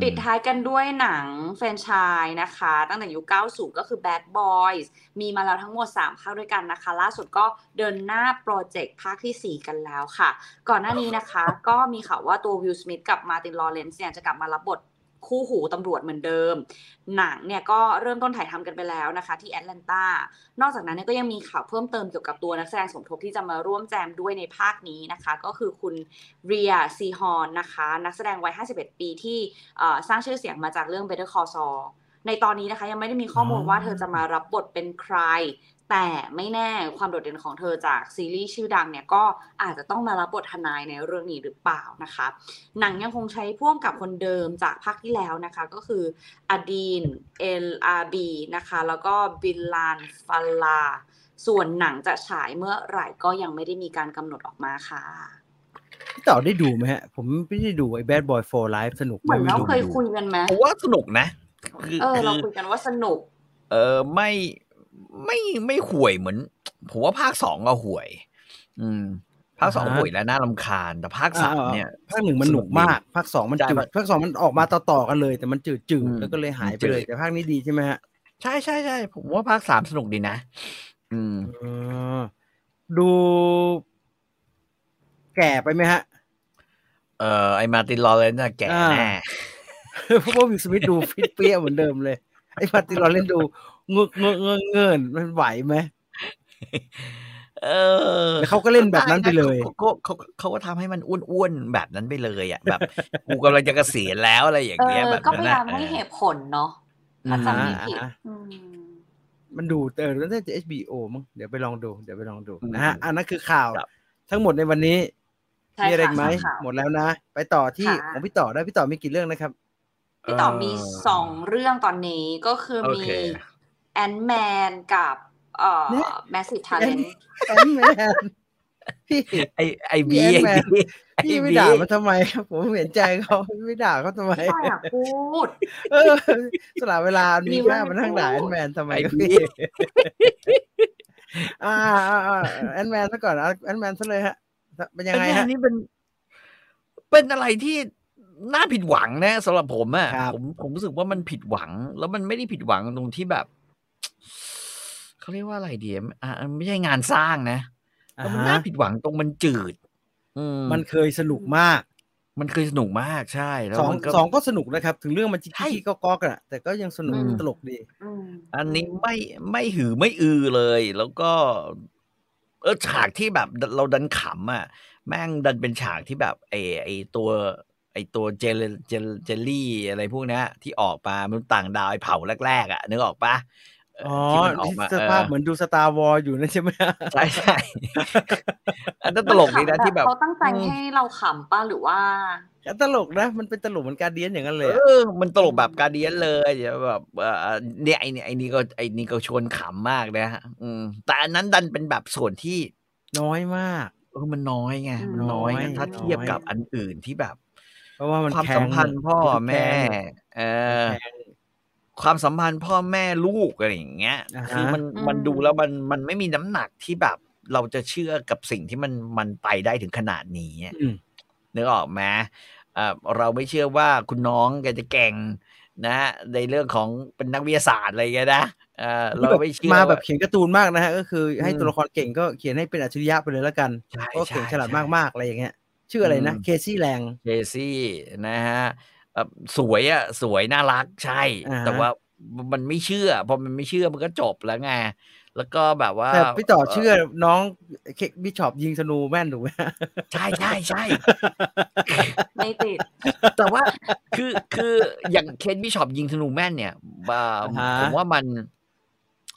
ปิดท้ายกันด้วยหนังแฟรนไชส์นะคะ ตั้งแต่ยุค 90 ก็คือ Bad Boys มีมาแล้วทั้งหมด 3 ภาคด้วยกันนะคะ ล่าสุดก็เดินหน้าโปรเจกต์ภาคที่ 4 กันแล้วค่ะ ก่อนหน้านี้นะคะ ก็มีข่าวว่าตัววิลสมิธกับมาตินลอเรนซ์เนี่ยจะกลับมารับบท คู่หูตำรวจเหมือนเดิม หนังเนี่ยก็เริ่มต้นถ่ายทำกันไปแล้วนะคะ ที่แอตแลนตานอกจากนั้นเนี่ยก็ยังมีข่าวเพิ่มเติมเกี่ยวกับตัวนักแสดงสมทบที่จะมาร่วมแจมด้วยในภาคนี้นะคะ ก็คือคุณเรียซีฮอนนะคะ นักแสดงวัย 51 ปีที่สร้างชื่อเสียงมาจากเรื่อง Better Call Saul ในตอนนี้นะคะยังไม่ได้มีข้อมูลว่าเธอจะมารับบทเป็นใคร แต่ไม่แน่ความโดดเด่นของเธอจากซีรีส์ชื่อดังเนี่ยก็อาจจะต้องมารับบททนายในเรื่องนี้หรือเปล่านะคะ หนังยังคงใช้พ่วงกับคนเดิมจากภาคที่แล้วนะคะ ก็คืออดีนเอลอาบีนะคะ แล้วก็บิลลานฟัลลา ส่วนหนังจะฉายเมื่อไหร่ก็ยังไม่ได้มีการกำหนดออกมาค่ะพี่ต่อได้ดูไหมฮะ ผมไม่ได้ดูไอ้ Bad Boy for Life สนุกเหมือนไเราดูเคยคุยกันไหมผมว่าสนุกนะ คือเออเราคือคุยกันว่าสนุก เออไม่ ไม่ไม่ห่วยเหมือน ผมว่าภาคสองก็ห่วย อืม ภาคสองอ่าฮะห่วยและน่ารำคาญแต่ภาคสามเนี่ย ภาคหนึ่งมันหนุกมาก ภาคสองมันใช่จืดมันภาคสองมันออกมาต่อๆกันเลย แต่มันจืดจืดอืมแล้วก็เลยหายไปเลยจืดแต่ภาคนี้ดีใช่ไหมฮะใช่ใช่ใช่ผมว่าภาคสามสนุกดีนะ อืมเออดูแก่ไปไหมฮะ เออไอมาร์ตินลอเรนซ์น่ะแก่อ่าแน่เพราะว่าวิลสมิธดูฟิตเปรี๊ยะเหมือนเดิมเลย ไอ้มาร์ตินลอเรนซ์ดูเงือกเงือกเงือกเงินมันไหวไหมเออแล้วเขาก็เล่นแบบนั้นไปเลยเขาเขาเขาเขาก็ทำให้มันอ้วนๆแบบนั้นไปเลยอะแบบกูกำลังจะเกษียณแล้วอะไรอย่างเอเงี้ยอแบบก็พนั้นยาอะยามให้เหตุผลเนาะอืมถ้าจำไม่ผิดอ่าอืมมันดูเออแล้วน่าจะ HBO มั้งเดี๋ยวไปลองดู เดี๋ยวไปลองดูอืมนะฮะอันนั้นคือข่าวครับทั้งหมดในวันนี้ใช่มีอะไรอีกไหมค่ะหมดแล้วนะ ไปต่อที่ค่ะของพี่ต่อได้พี่ต่อมีกี่เรื่องนะครับ พี่ต่อมีสองเรื่องตอนนี้ก็คือโอมีเค แอนแมนกับเอ่อเนี่ยแมสซิ v ทาเลนแอนแมนพี่ไอไอบีพี่ไอแอนแมนบีไอพี่ไม่บีด่ามันทำไมครับผมเห็นใจเขาไม่ด่าเขาทำไมไม่อยากพูดเออสละเวลามีมีแค่ว่ามานั่งด่าไม่แอพูดนแมนทำไมไอ้ครับพี่พี่อ่าอ่าอ่าแอนแมนซะก่อนเอาแอนแมนซะเลยฮะเป็นยังไงไอ้ฮะเนี่ยนี่เป็น เป็นอะไรที่น่าผิดหวังนะสำหรับผมอะครับผมผมรู้สึกว่ามันผิดหวัง แล้วมันไม่ได้ผิดหวังตรงที่แบบ เขาเรียกว่าอะไรดีอะอะไม่ใช่งานสร้างนะอ่าแล้วมันฮะน่าผิดหวังตรงมันจืดอืมมันเคยสนุกมาก มันเคยสนุกมากใช่แล้วสองมันก็สองก็สนุกนะครับ ถึงเรื่องมันจิกใช่กี้ก็ก๊อกอะแต่ก็ยังสนุกอืมตลกดีอืมอันนี้ไม่ไม่หือไม่อือเลย แล้วก็ เออฉากที่แบบเราดันขำอะ แม่งดันเป็นฉากที่แบบไอไอตัว ไอตัวเจลเจลเจลลี่อะไรพวกเนี้ยที่ออกมามันต่างดาวไอ้เผ่าแรกๆอะนึกออกปะเอ๋อที่มันออกที่มาสภาพเออเหมือนดู Star Wars อยู่นั่นใช่ไหมใช่ใช่อันนั้นตลกดีนะที่แบบเขาตั้งใจให้เราขำป่ะหรือว่าตลกนะ มันเป็นตลกเหมือน Guardian อย่างนั้นเลยเออะอมันตลกแบบ Guardian เลยเดี๋ยวแบบเออเนี่ยไอเนี่ยไอนี่ก็ไอนี่ก็ชวนขำมากนะฮะอืมแต่อันนั้นดันเป็นแบบส่วนที่น้อยมากเออมันน้อยไงอืมมันน้อยไงน้อยถ้าเทียบน้อยกับอันอื่นที่แบบ เพราะว่ามันความแพงสัมพันธ์พ่อมันแม่พงเออ ความสัมพันธ์พ่อแม่ลูกอะไรอย่างเงี้ยอ่าฮะคือมันอืมมันดูแล้วมันมันไม่มีน้ำหนักที่แบบเราจะเชื่อกับสิ่งที่มันมันไปได้ถึงขนาดนี้อะอืมนึกออกไหมอ่าเราไม่เชื่อว่าคุณน้องแกจะเก่งนะในเรื่องของเป็นนักวิทยาศาสตร์อะไรอย่างเงี้ยนะเออเราไม่เชื่อมาแบบว่เขียนการ์ตูนมากนะฮะก็คือให้อืมตัวละครเก่งก็เขียนให้เป็นอัจฉริยะไปเลยแล้วกันใช่เพราะเก่งใช่ฉลาดใช่มากๆอะไรอย่างเงี้ยชื่ออะไรนะอืมเคซี่แรงเคซี่นะฮะเอ่อ สวยอะสวยน่ารักใช่อ่าฮะแต่ว่ามันไม่เชื่อพอมันไม่เชื่อมันก็จบแล้วไงแล้วก็แบบว่าแต่พี่ต่อเชื่อน้องเคบิชอปยิงสนูแม่นถูกไหมใช่ใช่ใช่ไม่ติด แต่ว่าคือคืออย่างเคนบิชอปยิงธนูแม่นเนี่ยอ่าอ่าฮะผมว่ามัน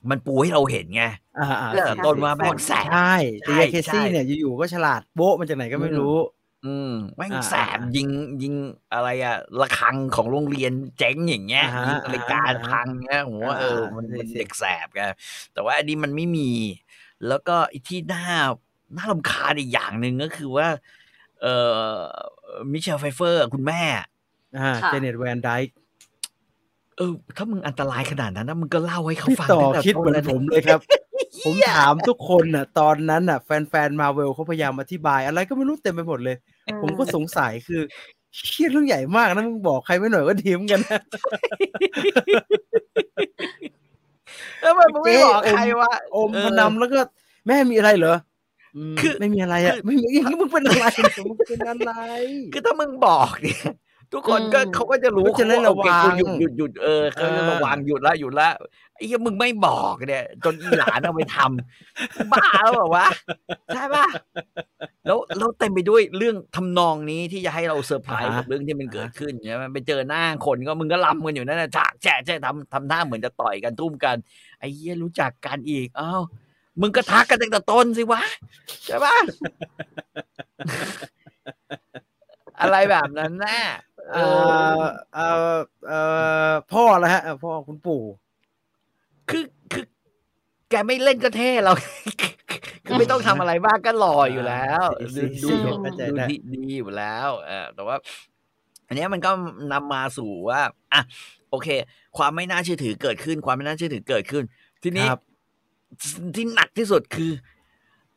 มันปูให้เราเห็นไงอ่าอ่าเรื่องต้นว่าแม่งแสบใช่แต่ยายเคใช่ซี่เนี่ยอยู่ๆก็ฉลาดโบ๊ะมาจากไหนก็ไม่รู้ อืมแม่งอ่าแสบยิงยิงอะไรอะระฆังของโรงเรียนเจ๊งอย่างเงี้ย อ่าฮะยิงนาฬิกาอ่าฮะพังเงี้ยผมว่าเออ อ่ามันใช่มันใช่เด็กแสบไงแต่ว่าอันนี้มันไม่มี แล้วก็ไอ้ที่น่าน่ารำคาญอีกอย่างหนึ่งก็คือว่า เออมิเชลไฟเฟอร์คุณแม่ อ่าค่ะ เจเน็ตแวนไดค์เออ ถ้ามึงอันตรายขนาดนั้นนะมึงก็เล่าให้เขาพี่ฟังต่อตั้งแต่คิดเหมือนต้ผมเลยครับ ผมถามทุกคนน่ะ ตอนนั้นน่ะ แฟนๆมาเวลเขาพยายามอธิบาย อะไรก็ไม่รู้เต็มไปหมดเลย ผมก็สงสัยคือเชี่ยเรื่องใหญ่มากนะมึงบอกใครไม่หน่อยก็ดีเหมอนกันนะแล้วมันไม่บอกใครว่าอมพนำแล้วก็ แม่มีอะไรเหรอมคือไม่มีอะไรอะคือไม่มีอย่างนี้มึงเป็นอะไรเนี่ยมึงเป็นอะไร คือถ้ามึงบอกเนี่ย ทุกคนก็อืมเขาก็จะรู้ก็จะได้เขาว่าโอเคระวังกูหยุดหยุดหยุดเออเขาจะอ่าระวังหยุดละหยุดละไอ้เหี้ยมึงไม่บอกเนี่ย จนอีหลานเอาไปทำบ้าแล้วแบบว่าใช่ป่ะแล้วเราเต็มไปด้วยเรื่องทำนองนี้ที่จะให้เราเซอร์ไพรส์กับเรื่องที่มันเกิดขึ้นใช่ไหมไปเจอหน้าคนก็มึงก็รำกันอยู่นั่นนะฉากแฉะแฉะทำทำท่าเหมือนจะต่อยกันทุ่มกัน ไอ้เหี้ยรู้จักกันอีกอ้าวมึงก็ทักกันตั้งแต่ต้นสิวะใช่ป่ะอะไรแบบนั้นน่ะ เอ่อเอ่อเอ่อพ่อละฮะเอ่อพ่อคุณปู่ คือคือแกไม่เล่นก็เท่เราคือไม่ต้องทำอะไรมากก็หล่ออยู่แล้วอ่าดูสีดูสีดูเข้าใจดูได้ดีดีอยู่แล้วเออแต่ว่า อันเนี้ยมันก็นำมาสู่ว่าอะโอเค ความไม่น่าเชื่อถือเกิดขึ้น ความไม่น่าเชื่อถือเกิดขึ้น ทีนี้ครับที่หนักที่สุดคือ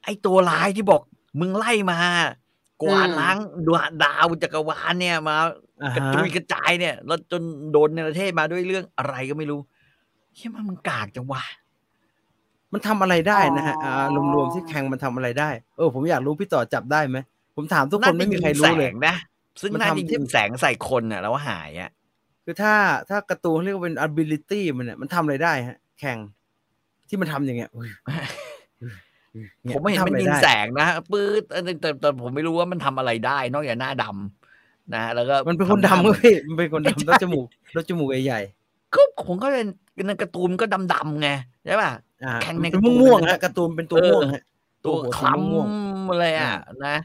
ไอ้ตัวร้ายที่บอกมึงไล่มา กวาดอืมล้างดวงดาวจักรวาลเนี่ยมาอ่า กระฮะจุยกระจายเนี่ย แล้วจนโดนในประเทศมาด้วยเรื่องอะไรก็ไม่รู้เฮ้ยมันมึงกากจังวะมันทำอะไรได้นะฮะอ๋ออ่ารวมๆที่แข่งมันทำอะไรได้ เออ ผมอยากรู้พี่ต่อจับได้ไหม ผมถามทุกคน่านจะไม่มีใครยิงรู้เลยแสงนะ ซึ่งมันน่าทำจะที่ยิงแสงใส่คนน่ะ แล้วหายอะ คือถ้าถ้าการ์ตูนเรียกว่าเป็น ability มันเนี่ยมันทำอะไรได้ฮะ แข่งที่มันทำอย่างเงี้ยอุ้ยยผมไม่เห็นมันทำอะรยิงได้แสงนะปื๊ดแต่แต่แต่ผมไม่รู้ว่ามันทำอะไรได้ นอกจากหน้าดำ นะแล้วก็มันเป็นคนทำหาดำก็พี่มันเป็นคนดำแล้วจมูกแล้วจมูกใหญ่ก็ผมก็เป็นในการ์ตูนก็ดำๆไงใช่ป่ะๆอ่าแข่งในเป็นการ์ตูนม่วงๆฮะการ์ตูนเป็นตัวม่วงฮะตัวหัคสีล้ม่วงำเลยอะนะ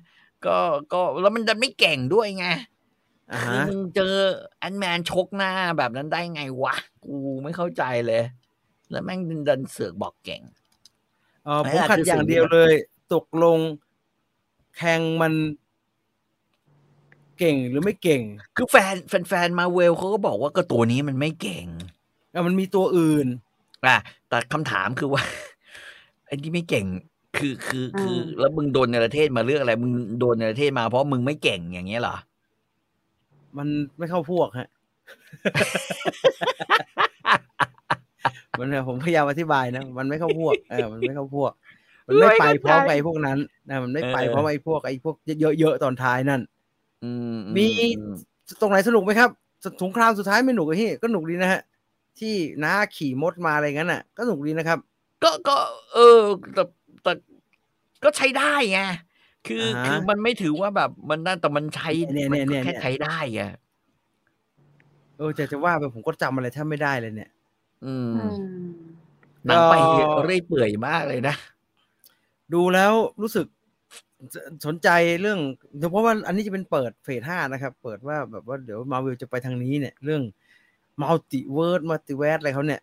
ก็ก็แล้วมันดันไม่เก่งด้วยไงๆอ่าคือฮะมึงเจอแอนแมนชกหน้าแบบนั้นได้ไงวะ กูไม่เข้าใจเลย แล้วแม่งดันเสือกบอกเก่งเออไม่ผมอาจขัดจะอย่างสิ่งเดียวเลย ตกลงแข่งมัน เก่งหรือไม่เก่ง คือแฟนแฟนแฟนมาเวลเขาก็บอกว่าก็ตัวนี้มันไม่เก่งอะมันมีตัวอื่นอะแต่คำถามคือว่าไอ้ที่ไม่เก่งคือคือคือ แล้วมึงโดนในประเทศมาเรื่องอะไร มึงโดนในประเทศมาเพราะมึงไม่เก่งอย่างเงี้ยเหรอ มันไม่เข้าพวกฮะมันเนี่ยผมพยายามอธิบายนะ มันไม่เข้าพวกเออมันไม่เข้าพวก มันไม่ไปพร้อมกับไอ้พวกนั้นนะมันไม่ไปเออพร้อมไอ้พวกไอ้พวกเยอะๆตอนท้ายนั่นอื มมีอืมตรงไหนสนุกไหมครับสสงครามสุดท้ายไม่หนุกอะพี่ก็หนุกดีนะฮะ ที่น้าขี่มดมาอะไรงั้นอะ ก็หนุกดีนะครับ ก็ก็ เออแต่แต่ก็ใช้ได้ไงคืออ่าฮะคือมันไม่ถือว่าแบบมันนั่นแต่มันใช้เนี่ยมัเนี่ยก็เนี่ยแค่ใช้ได้ไงเออจะจะว่าไปผมก็จำอะไรแทบไม่ได้เลยเนี่ย อืมอืมหนังไปก็เรื่อยเปื่อยมากเลยนะ ดูแล้วรู้สึก สสนใจเรื่องเพราะว่าอันนี้จะเป็นเปิด phase ห้านะครับ เปิดว่าแบบว่าเดี๋ยวมาวิลจะไปทางนี้เนี่ย เรื่อง multiverse multiverse อะไรเขาเนี่ย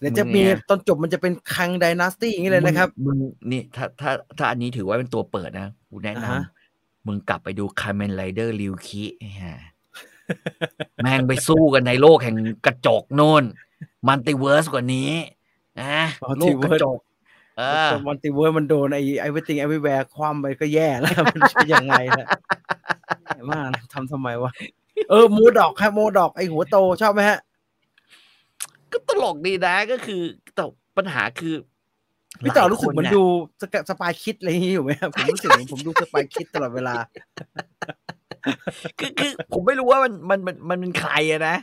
เดี๋ยวจะมีเนี่ยตอนจบมันจะเป็น Kang Dynasty อย่างนี้เลยนะครับมึงมึงนี่ถ้าถ้าถ้าอันนี้ถือว่าเป็นตัวเปิดนะกูแนะนำอ่าฮะมึงกลับไปดูคา m เมนไรเดอร์ริวคิฮะแม่งไปสู้กันในโลกแห่งกระจกโน่น multiverse กว่านี้นะโลกกระจก เออ multiverse มันโดนไอ้ไอ้ everything everywhere คว้าไปก็แย่แล้ว มันจะยังไงนะแย่มากนะทำทำไมวะ เออ MODOK ครับ MODOK ไอ้หัวโตชอบไหมฮะ ก็ตลกดีนะก็คือแต่ปัญหาคือพี่ต่อหลายรู้สึกเหมือนคยดูส Spy Kids อะไรอย่างนี้อยู่ไหมครับผมรู้สึกเหมือนผมดู Spy Kids ตลอดเวลา คือคือผมไม่รู้ว่ามันมันมันมันเป็นใครอะนะ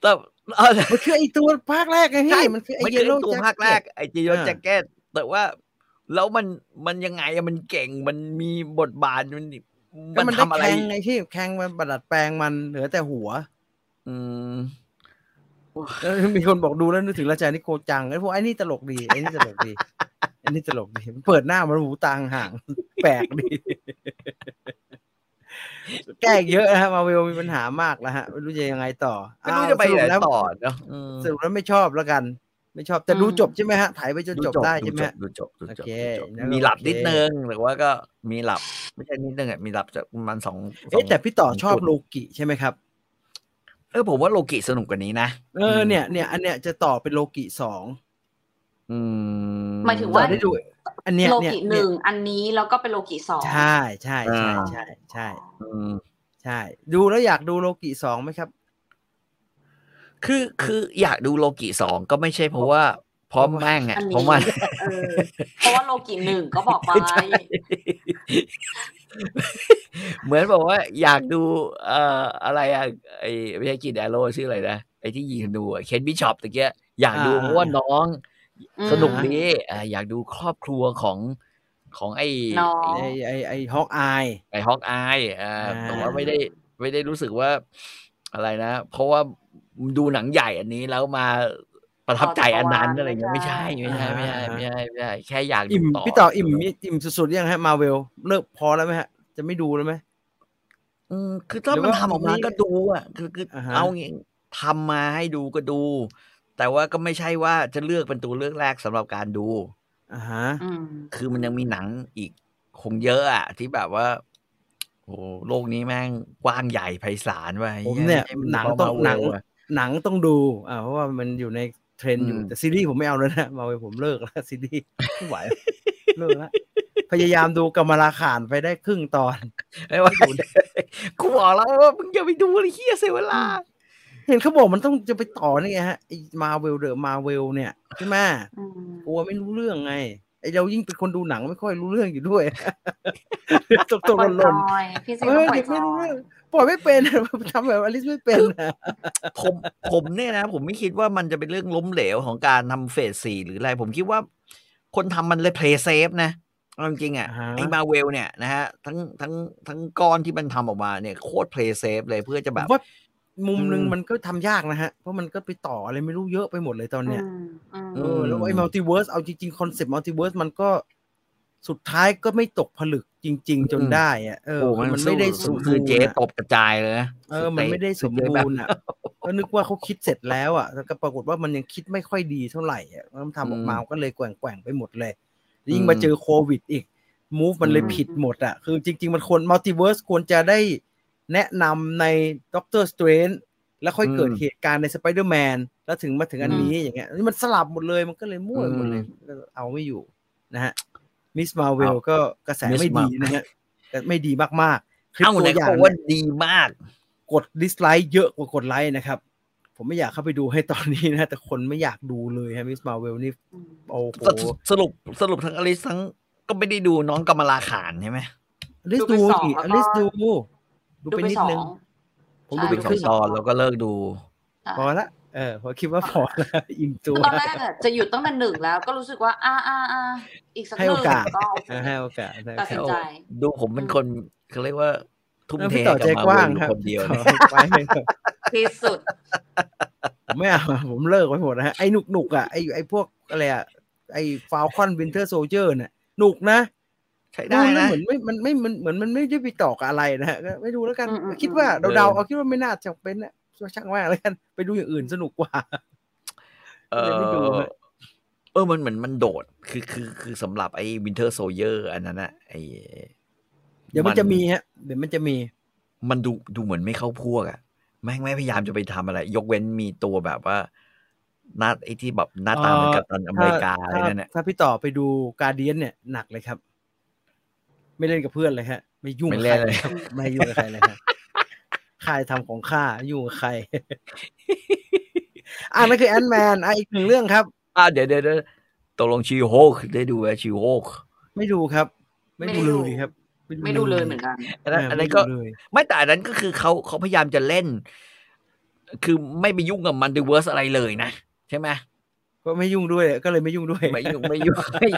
แต่เออมันคือไอ้ตัวภาคแรกไงใช่พี่มันคือไอ้มันเยคือลโล่ตัวภาคแรกไอ้จีโยอ่าแจ็คเก็ต แต่ว่าแล้วมันมันยังไงอะมันเก่งมันมีบทบาทมันก็มันมันได้ทำอะไรแข่งไงที่แข่งมันประดัดแปลงมันเหลือแต่หัว อืมแล้วมีคนบอกดูแล้วนึกถึงราชานิโกจังไอ้พวกไอ้นี่ตลกดีไอ้นี่ตลกดีไอ้นี่ตลกดีเปิดหน้ามันหูตางห่าง แปลกดี แก้อีกเยอะนะฮะมาเวลมีปัญหามากแล้วฮะไม่รู้จะยังไงต่อไม่รู้จะไปไหนสรุแล้วต่อเนาะอืมสรุปแล้วไม่ชอบแล้วกัน ไม่ชอบแต่ดูจบใช่ไหมฮะถ่ายไปจนจบได้ใช่ไหมฮะดูจบดูจบโอเคดูจบงั้นก็มีหลับโอเคนิดนึงหรือว่าก็มีหลับ ไม่ใช่นิดนึงอะมีหลับจากประมาณสองสอเอ๊ะงแต่พี่ต่อชอบจุดโลกิใช่ไหไหมครับเออผมว่าโลกิสนุกกว่านี้นะเออเนี่ยเนี่ยอันเนี้ยจะต่อเป็นโลกิสองอืมหมายถึงต่ว่าอได้ดูอันเนี้ยโลเนี่ยกิหเนี่ยนึ่งอันนี้แล้วก็เป็นโลกิสองใช่ใช่ใช่อ่าใช่ใช่อืมใช่ ดูแล้วอยากดูโลกิสองไหมครับ คือคืออยากดูโลกิสองก็ไม่ใช่เพราะว่าเพราะแม่งอะอันเพนี้ราะมันเออเพราะว่าโลกิหนึ่งก็บอกไปใช่เหมือนบอกว่า อยากดูเอ่ออะไรอะไอ้ไม่ใช่กินแอโร่ชื่ออะไรนะไอ้ที่ยิงธนูอะเคนบิชอปตะเกียอยากดูอ่าเพราะว่าน้องอืมสนุกดีอ่าอยากดูครอบครัวของของไอ้น้องไอไอไอฮอกอายไอ้ฮอกอายอ่าอ่าแต่ว่าไม่ได้ไม่ได้รู้สึกว่าอะไรนะ เพราะว่า ดูหนังใหญ่อันนี้แล้วมาประทับใจอันนั้นอะไรเงี้ยไม่ใช่ไม่ใช่ไม่ใช่ไม่ใช่ไม่ใช่แค่อยากดูอิ่มต่อพี่ต่ออิ่มอิ่มสุดๆยังฮะมาเวลเลิกพอแล้วไหมฮะ จะไม่ดูแล้วไหมอืมคือถ้าหรือมันว่าทำออกมานี่ก็ดูอะ คือคืออาฮะเอางี้ทำมาให้ดูก็ดู แต่ว่าก็ไม่ใช่ว่าจะเลือกเป็นตัวเลือกแรกสำหรับการดูอ่าฮะอืมคือมันยังมีหนังอีกคงเยอะอะที่แบบว่าโอ้โลกนี้แม่งกว้างใหญ่ไพศาลว่ะผมเนี่ยไใช่หนังมัต้องมาหนังเวลอะ หนังต้องดูอ่าเพราะว่ามันอยู่ในเทรนด์อยู่อืมแต่ซีรีส์ผมไม่เอาแล้วนะมาเวลผมเลิกแล้วซีรีส์ไม่ไหวเลิกแล้วพยายามดู Kamala Khan ไปได้ครึ่งตอนไม่ว่ากูบอกแล้วว่ามึงอย่าไปดูเลยเฮียเสียเวลา เห็นเขาบอกมันต้องจะไปต่อนี่ไงฮะไอ้มาเวลเดอะมาเวลเนี่ยใช่ไหมอืมกลัวไม่รู้เรื่องไง ไอ้เรายิ่งเป็นคนดูหนังไม่ค่อยรู้เรื่องอยู่ด้วยตกตกปล่อยหล่นจอยพี่ซีๆเอต้องอปล่อเด็ยกจไม่รู้อเรื่ยองปล่อยไม่เป็นทำแบบอลิสไม่เป็นนะผมผมเนี่ยนะ ผมไม่คิดว่ามันจะเป็นเรื่องล้มเหลวของการทำเฟสสี่หรืออะไร ผมคิดว่า คนทำมันเลยเพลย์เซฟนะเอาจริงๆอะอ่าฮะไอ้มาเวลเนี่ยนะฮะทั้งทั้งทั้งก้อนที่มันทำออกมาเนี่ยโคตรเพลย์เซฟเลยเพื่อจะผแบมบว่า มุมหนึ่งอืมมันก็ทำยากนะฮะ เพราะมันก็ไปต่ออะไรไม่รู้เยอะไปหมดเลยตอนเนี้ยอืมอืมเออแล้วไอ้มัลติเวิร์สเอาจริงๆคอนเซ็ปต์มัลติเวิร์สมันก็สุดท้ายก็ไม่ตกผลึกจริง ๆ จนได้อะเออโอ้คือมัมันนไม่ได้สสู้มคืบูอรณ์เจ๊อะตบกระจายเลยนะเออมันไม่ได้สมคือเจ๊บูแบบรณ์อะก็นึกว่าเขาคิดเสร็จแล้วอะแล้วก็ปรากฏว่ามันยังคิดไม่ค่อยดีเท่าไหร่อะแล้วมันทำออกมาก็เลยแกว่งๆไปหมดเลยยิ่งมาเจอโควิดอีก move มันเลยผิดหมดอะคือจริง ๆ มันควร multiverse ควรจะได้ แนะนำใน Doctor Strange แล้วค่อยเกิดเหตุการณ์ในสไปเดอร์แมนแล้วถึงมาถึงอันนี้อย่างเงี้ยนี่มันสลับหมดเลยมันก็เลยมั่วหมดเลยก็เอาไม่อยู่นะฮะ Ms. Marvel ก็กระแสไม่ดีนะฮะแต่ไม่ดีมากๆคลิปเอ้าตัวอย่างไหนเขางบอกว่าเนี่ยดีมาก กด dislike เยอะกว่ากดไลค์นะครับ ผมไม่อยากเข้าไปดูให้ตอนนี้นะ แต่คนไม่อยากดูเลยฮะ Ms. Marvel นี่อืมโอ้โหสรุปสรุปสรุปทั้งอลิสทั้งก็ไม่ได้ดูน้องกำมลาขานใช่ไหมอลิสดูดูไปสองสิแล้วก็อลิสดู ดูดูไปไปนิดสอนึงงผมใช่ดูดูไปไปคสอรึ่งงตอนแล้วก็เลิกดูใช่พอละเออพอคิดว่าพอแล้วอิ่มตัวตอนแรกอะจะหยุดตั้งแต่หนึ่งแล้ว ก็รู้สึกว่าอ่าอ่าอ่าอีกสักหให้นึ่โองกาสก็โอเคเออให้โอกาสให้ตัดสินใจดูผมเป็นคนเขาเรียกว่า ทุ่มแล้วเทพี่ต่อกับใจมากว้างเวลครับคนเดียวพี่เนี่ยต่อไปเลยครับที่สุดผมไม่เอาผมเลิกไปหมดนะฮะไอ้หนุกหนุกๆอะไอ้ไอ้พวกอะไรอะไอ้ Falcon Winter Soldier เนี่ยหนุกนะ ใช้ได้ดูแล้วนะเหมือนไม่มันไม่มันเหมือนมันไม่ได้ไปต่อกับอะไรนะฮะก็ไม่ดูแล้วกันอืมอืมคิดว่าอืมเดาๆเอาคิดว่าไม่น่าจะเป็นนะช่างว่าแล้วกัน ไปดูอย่างอื่นสนุกกว่า เอเลยไม่ดูอฮะเออมันเหมือนมันโดด คือคือคือสำหรับไอ้ Winter Soldier อันนั้นอะไอ้เดี๋ยวมันจะมีฮะ เดี๋ยวมันจะมี มันดูดูเหมือนไม่เข้าพวกอะแม่งไม่พยายามจะไปทำอะไร ยกเว้นมีตัวแบบว่าหน้าไอ้ที่แบบหน้าตาเหมือนกับตันอเมริกาอะไรถ้านั่นเนี่ยถ้าพี่ต่อไปดูการเดียนเนี่ยหนักเลยครับ ไม่เล่นกับเพื่อนเลยฮะ ไม่ยุ่งไม่กับเล่ใครนเลยครับไม่ยุ่งกับใครเลยครับใครทำของข้ายุ่งกับใครอ่านั่นคือแอนแมนอะอีกหนึ่งเรื่องครับ อะเดี๋ยวเดี๋ยวเดี๋ยวตกลงชิโฮกได้ดูไหมชิโฮกไม่ดูครับไม่ดูไม่ดูเลยครับไม่ดูเลยเหมือนกันอันนั้นเอันนั้นก็ไม่ดูเลยไม่แต่อันนั้นก็คือเขาเขาพยายามจะเล่น คือไม่ไปยุ่งกับ multiverse อะไรเลยนะ ใช่ไหมก็ไม่ยุ่งด้วยก็เลยไม่ยุ่งด้วย ไม่ยุ่งไม่ยุ่งไม่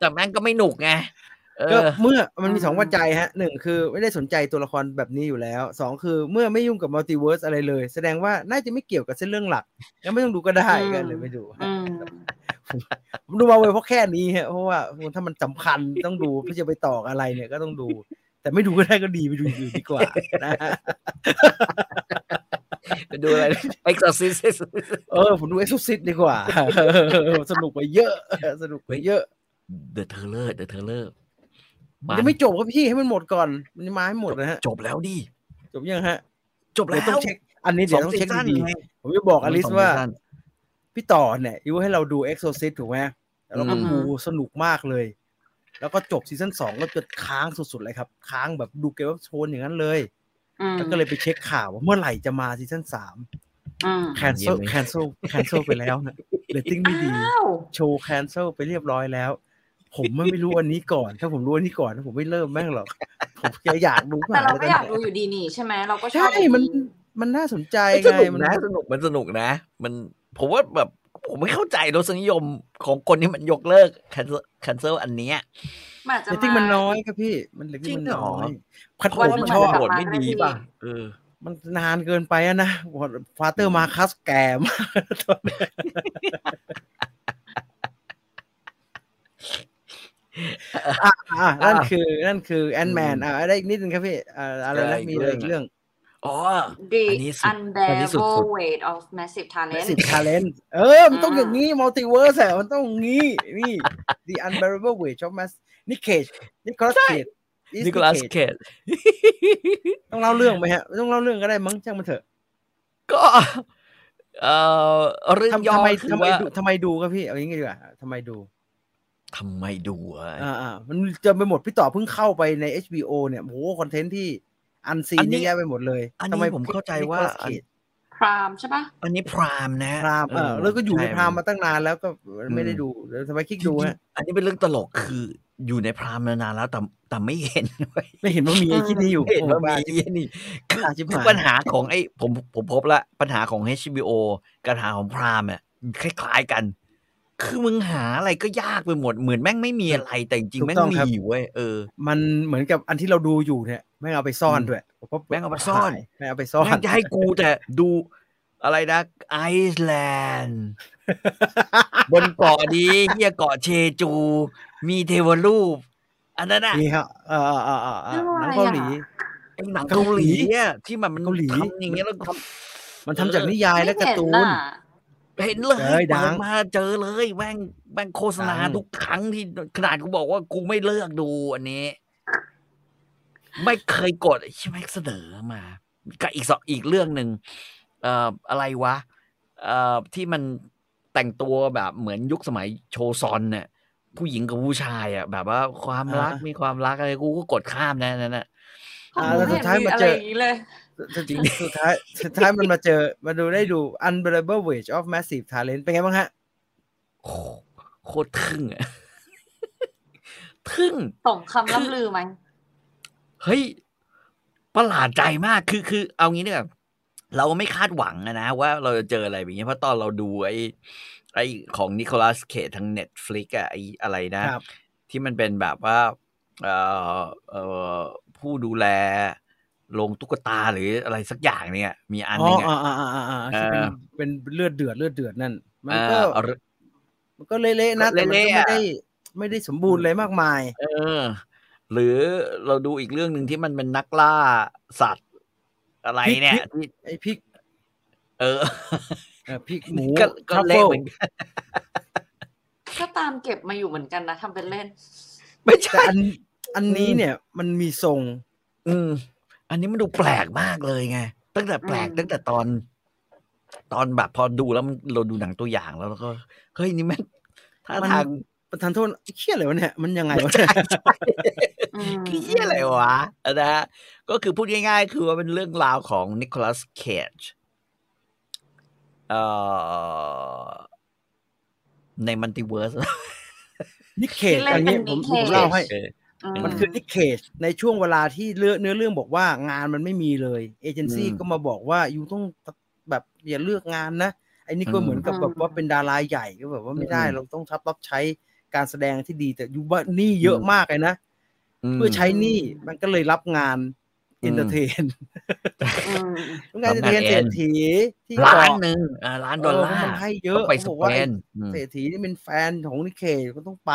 แต่แม่งก็ไม่หนุกไงเอ ก็อเมื่อมันมีอืมสองปัจจัยฮะหนึ่งคือไม่ได้สนใจตัวละครแบบนี้อยู่แล้วสองคือเมื่อไม่ยุ่งกับ multiverse อะไรเลย แสดงว่าน่าจะไม่เกี่ยวกับเส้นเรื่องหลักงั้นไม่ต้องดูก็ได้ก็เลยไม่ดูฮะอืมผมดูมาเว้ยเพราะแค่นี้ฮะเพราะว่าถ้ามันสำคัญต้องดูเพื่อจะไปต่ออะไรเนี่ยก็ต้องดู แต่ไม่ดูก็ได้ก็ดีไปดูอย่างอื่นดีกว่านะฮะไปดูอะไร Exorcist เออผมดูเอ็กซ์ซิดีกว่า สนุกไปเยอะ สนุกไปเยอะ The Terror The Terror มันยังไม่จบครับพี่ให้มันหมดก่อน มันจะมาให้หมดนะฮะ จบแล้วดิจบยังฮะ จบแล้เดี๋ยววต้องเช็ค อันนี้เดี๋ยวต้องเช็ค season ดีไงๆผมจะบอกอลิสว่า seasonพี่ต่อเนี่ย you ให้เราดู Exorcist ถูกไหมแล้วก็อืมดูสนุกมากเลย แล้วก็จบ season สองก็จะค้างสุดๆเลยครับ ค้างแบบดู Game of Thrones อย่างนั้นเลยอืมแล้วก็เลยไปเช็คข่าวว่าเมื่อไหร่จะมา season สามอืม cancel cancel cancel ไปแล้วนะเรตติ้งไม่ดีอ้าวโชว์ cancel ไปเรียบร้อยแล้ว ผมมันไม่รู้อันนี้ก่อน ถ้าผมรู้อันนี้ก่อนนะผมไม่เริ่มแม่งหรอกผมแค่อยากดูแต่เราก็แล้วอยากดูอยู่ดีนี่ใช่ไหมเราก็ชอบใช่แบบมันมันน่าสนใจสไงนุกมันนะสนุกมันสนุกนะ มันผมว่าแบบผมไม่เข้าใจรสนิยมของคนที่มันยกเลิก cancel cancel อันเนี้ยมันอาจจะเรตติ้งมันมาน้อยครับพี่ มันเรตติ้งมันจริงเหรน้ออยพัดเพผราะมว่ามันชอบโหดไม่ดีป่ะเออ มันนานเกินไปอะนะฟาเตอร์มาคัสแกมากอะอะ นั่นคือนั่นคือแอนแมนอะได้อีกนิดนึงครับพี่อ่าอะไรได้นะอีกมีอะไรอีกเรื่เรื่อองงอ๋อ The อันนี้สุดอันนี้สุด Unbearable ๆ Weight of Massive Talent สิบทาเลนเออ มันต้องอย่างนี้มัลติเวิร์สอะมันต้องงี้ นี่ The Unbearable Weight of Mass นิเคชนิโคลัสใช่เคดนิโคลัสเคดต้องเล่าเรื่องไหมฮะไม่ต้องเล่าเรื่องก็ได้มั้งช่างมันเถอะ ก็เอ่อเรื่องทำย่อทำไมคือทำไมว่าดูทำไมดูครับพี่ เอาอย่างงี้ดีกว่าทำไมดู ทำไมดูอะอ่าอ่ามันเจอไปหมดพี่ต่อเพิ่งเข้าไปใน HBO เนี่ยโหคอนเทนต์ที่อันซีอันนนี้เยอะแยะไปหมดเลยอันทำไมนี้ผมเข้าใจว่า Nicolas Cage พรามใช่ปะอันนี้พรามนะพรามเออแล้วก็อยู่ในช่พรามมาตั้งนานแล้วก็ไม่ได้อืมดูเดี๋ยวทำไมคลิกดูฮะอันนี้เป็นเรื่องตลกคืออยู่ในพรามมานานแล้วแต่แต่ไม่เห็นเว้ยไม่เห็นว่ามีไอ้ที่นี่อยู่ไม่เห็นว่าโอ้บ้มีไอ้นี่คือบ้าชิบคือหายปัญหาของไอ้ผมผมพบละปัญหาของ HBO กับปัญหาของพรามอะคล้ายๆกัน คือมึงหาอะไรก็ยากไปหมด เหมือนแม่งไม่มีอะไรแต่จริงๆแม่งมีอยู่เว้ยเออ มันเหมือนกับอันที่เราดูอยู่เนี่ยแม่งเอาไปซ่อนด้วยผมก็แม่งเอาไปซ่อนแม่งเอาไปซ่อนแม่งจะให้กูแต่ดูอะไรนะไอซ์แลนด์บนเกาะดีเฮียเกาะเชจู มีเทวรูป อันนั้นอะนี่ครับเออเออเออเออเออเรื่องหอะไรนังเกาหลีอะไอ้หนังเกาหลีอะที่มันมันเกาหลีทำอย่างเงี้ยแล้วทมันทำจากนิยายและการ์ตูนไม่ เห็น่ะำเห็นเลยเอ้ยดัเปิงดมาเจอเลยแม่งแม่งโฆษณาดัง ทุกครั้งที่ขนาดกูบอกว่ากูไม่เลือกดูอันนี้ ไม่เคยกดใช่ไหมเสนอมากับอีกสองอีกเรื่องหนึ่งเอ่ออะไรวะ เอ่อที่มันแต่งตัวแบบเหมือนยุคสมัยโชซอนเนี่ยผู้หญิงกับผู้ชายอะ แบบว่าความรักอ่ามี มีความรักอะไรกูก็กดข้ามนะนั่นน่ะของอ่าหนูแล้วสุไม่ดท้ายเห็นมีมาอะเจไรออย่างนี้เลย จริงสุดท้ายสุดท้ายมันมาเจอมาดูได้ดู Unbearable Weight of Massive Talent เป็นไงบ้างฮะโอ้โหโคตรทึ่งอะทึ่งส่งคำล่ำลือไหมเฮ้ยประหลาดใจมากคือคือ เอางี้เนี่ยเราไม่คาดหวังอะนะ ว่าเราจะเจออะไรแบบนี้เพราะตอนเราดูไอ้ไอ้ของนิโคลัสเคททางเน็ตฟลิกอะไอ้อะไรนะครับที่มันเป็นแบบว่าเอ่อเอ่อผู้ดูแล โรงตุ๊กตาหรืออะไรสักอย่างเนี่ย มีอันหอ๋นึองอะอ่าอ่าอ่าอ่าที่เป็นเออเป็นเลือดเดือดเลือดเดือดนั่น มันเอ่ก็อเอามันก็เละๆนะแต่มันก็เละๆไม่อะได้ไม่ได้สมบูรณ์เลยมากมาย เออ หรือเราดูอีกเรื่องหนึ่งที่มันเป็นนักล่าสัตว์อะไรเนี่ยพริกที่ไอ้พริก เออเอ่อพริกหมูก็ก็ทรัฟเละฟิลเหมือนกันก็ตามเก็บมาอยู่เหมือนกันนะทำเป็นเล่น ไม่แต่ใช่อันอันนี้เนี่ย มันมีทรง อืม อันนี้มันดูแปลกมากเลยไงตั้งแต่แปลกอืมตั้งแต่ตอน ตอนแบบพอดูแล้วมันเราดูหนังตัวอย่างแล้วเราก็เฮ้ยนี่แม่งท่ามันทางประธานโทษเชี่ยอะไรวะเนี่ยมันยังไงวะเนี่ยอืมคือเหี้ยอะไรวะนะฮะก็คือพูดง่ายๆ คือว่าเป็นเรื่องราวของนิโคลัสเคจเอ่อใน multiverseนิค เคจที่เล่นอันนี้เป็นผม Nick ผม Cage เล่าให้อื มันคือนิค เคจในช่วงเวลาที่เรื่องเนื้อเรื่องบอกว่างานมันไม่มีเลยเอเจนซี่อืมก็มาบอกว่าอยู่ต้องแบบอย่าเลือกงานนะไอ้นี่ก็อืมเหมือนกับอืมแบบว่าเป็นดาราใหญ่ก็แบบว่าไม่ได้อืมเราต้องทับรับใช้การแสดงที่ดีแต่อยู่ว่าหนี้เยอะมากเลยนะเพื่อใช้หนี้มันก็เลยรับงานอืมเอนเตอร์เทนอืมงานเอนเตอร์เทนรับงานเศรษฐีที่ล้านเกาะหนึ่งอ่าล้านดอลลาเออเพราะร์มันให้เยอะต้องไปสเขาบอกเปว่าไอ้นอืมเศรษฐีนี่เป็นแฟนของนิเคก็ต้องไป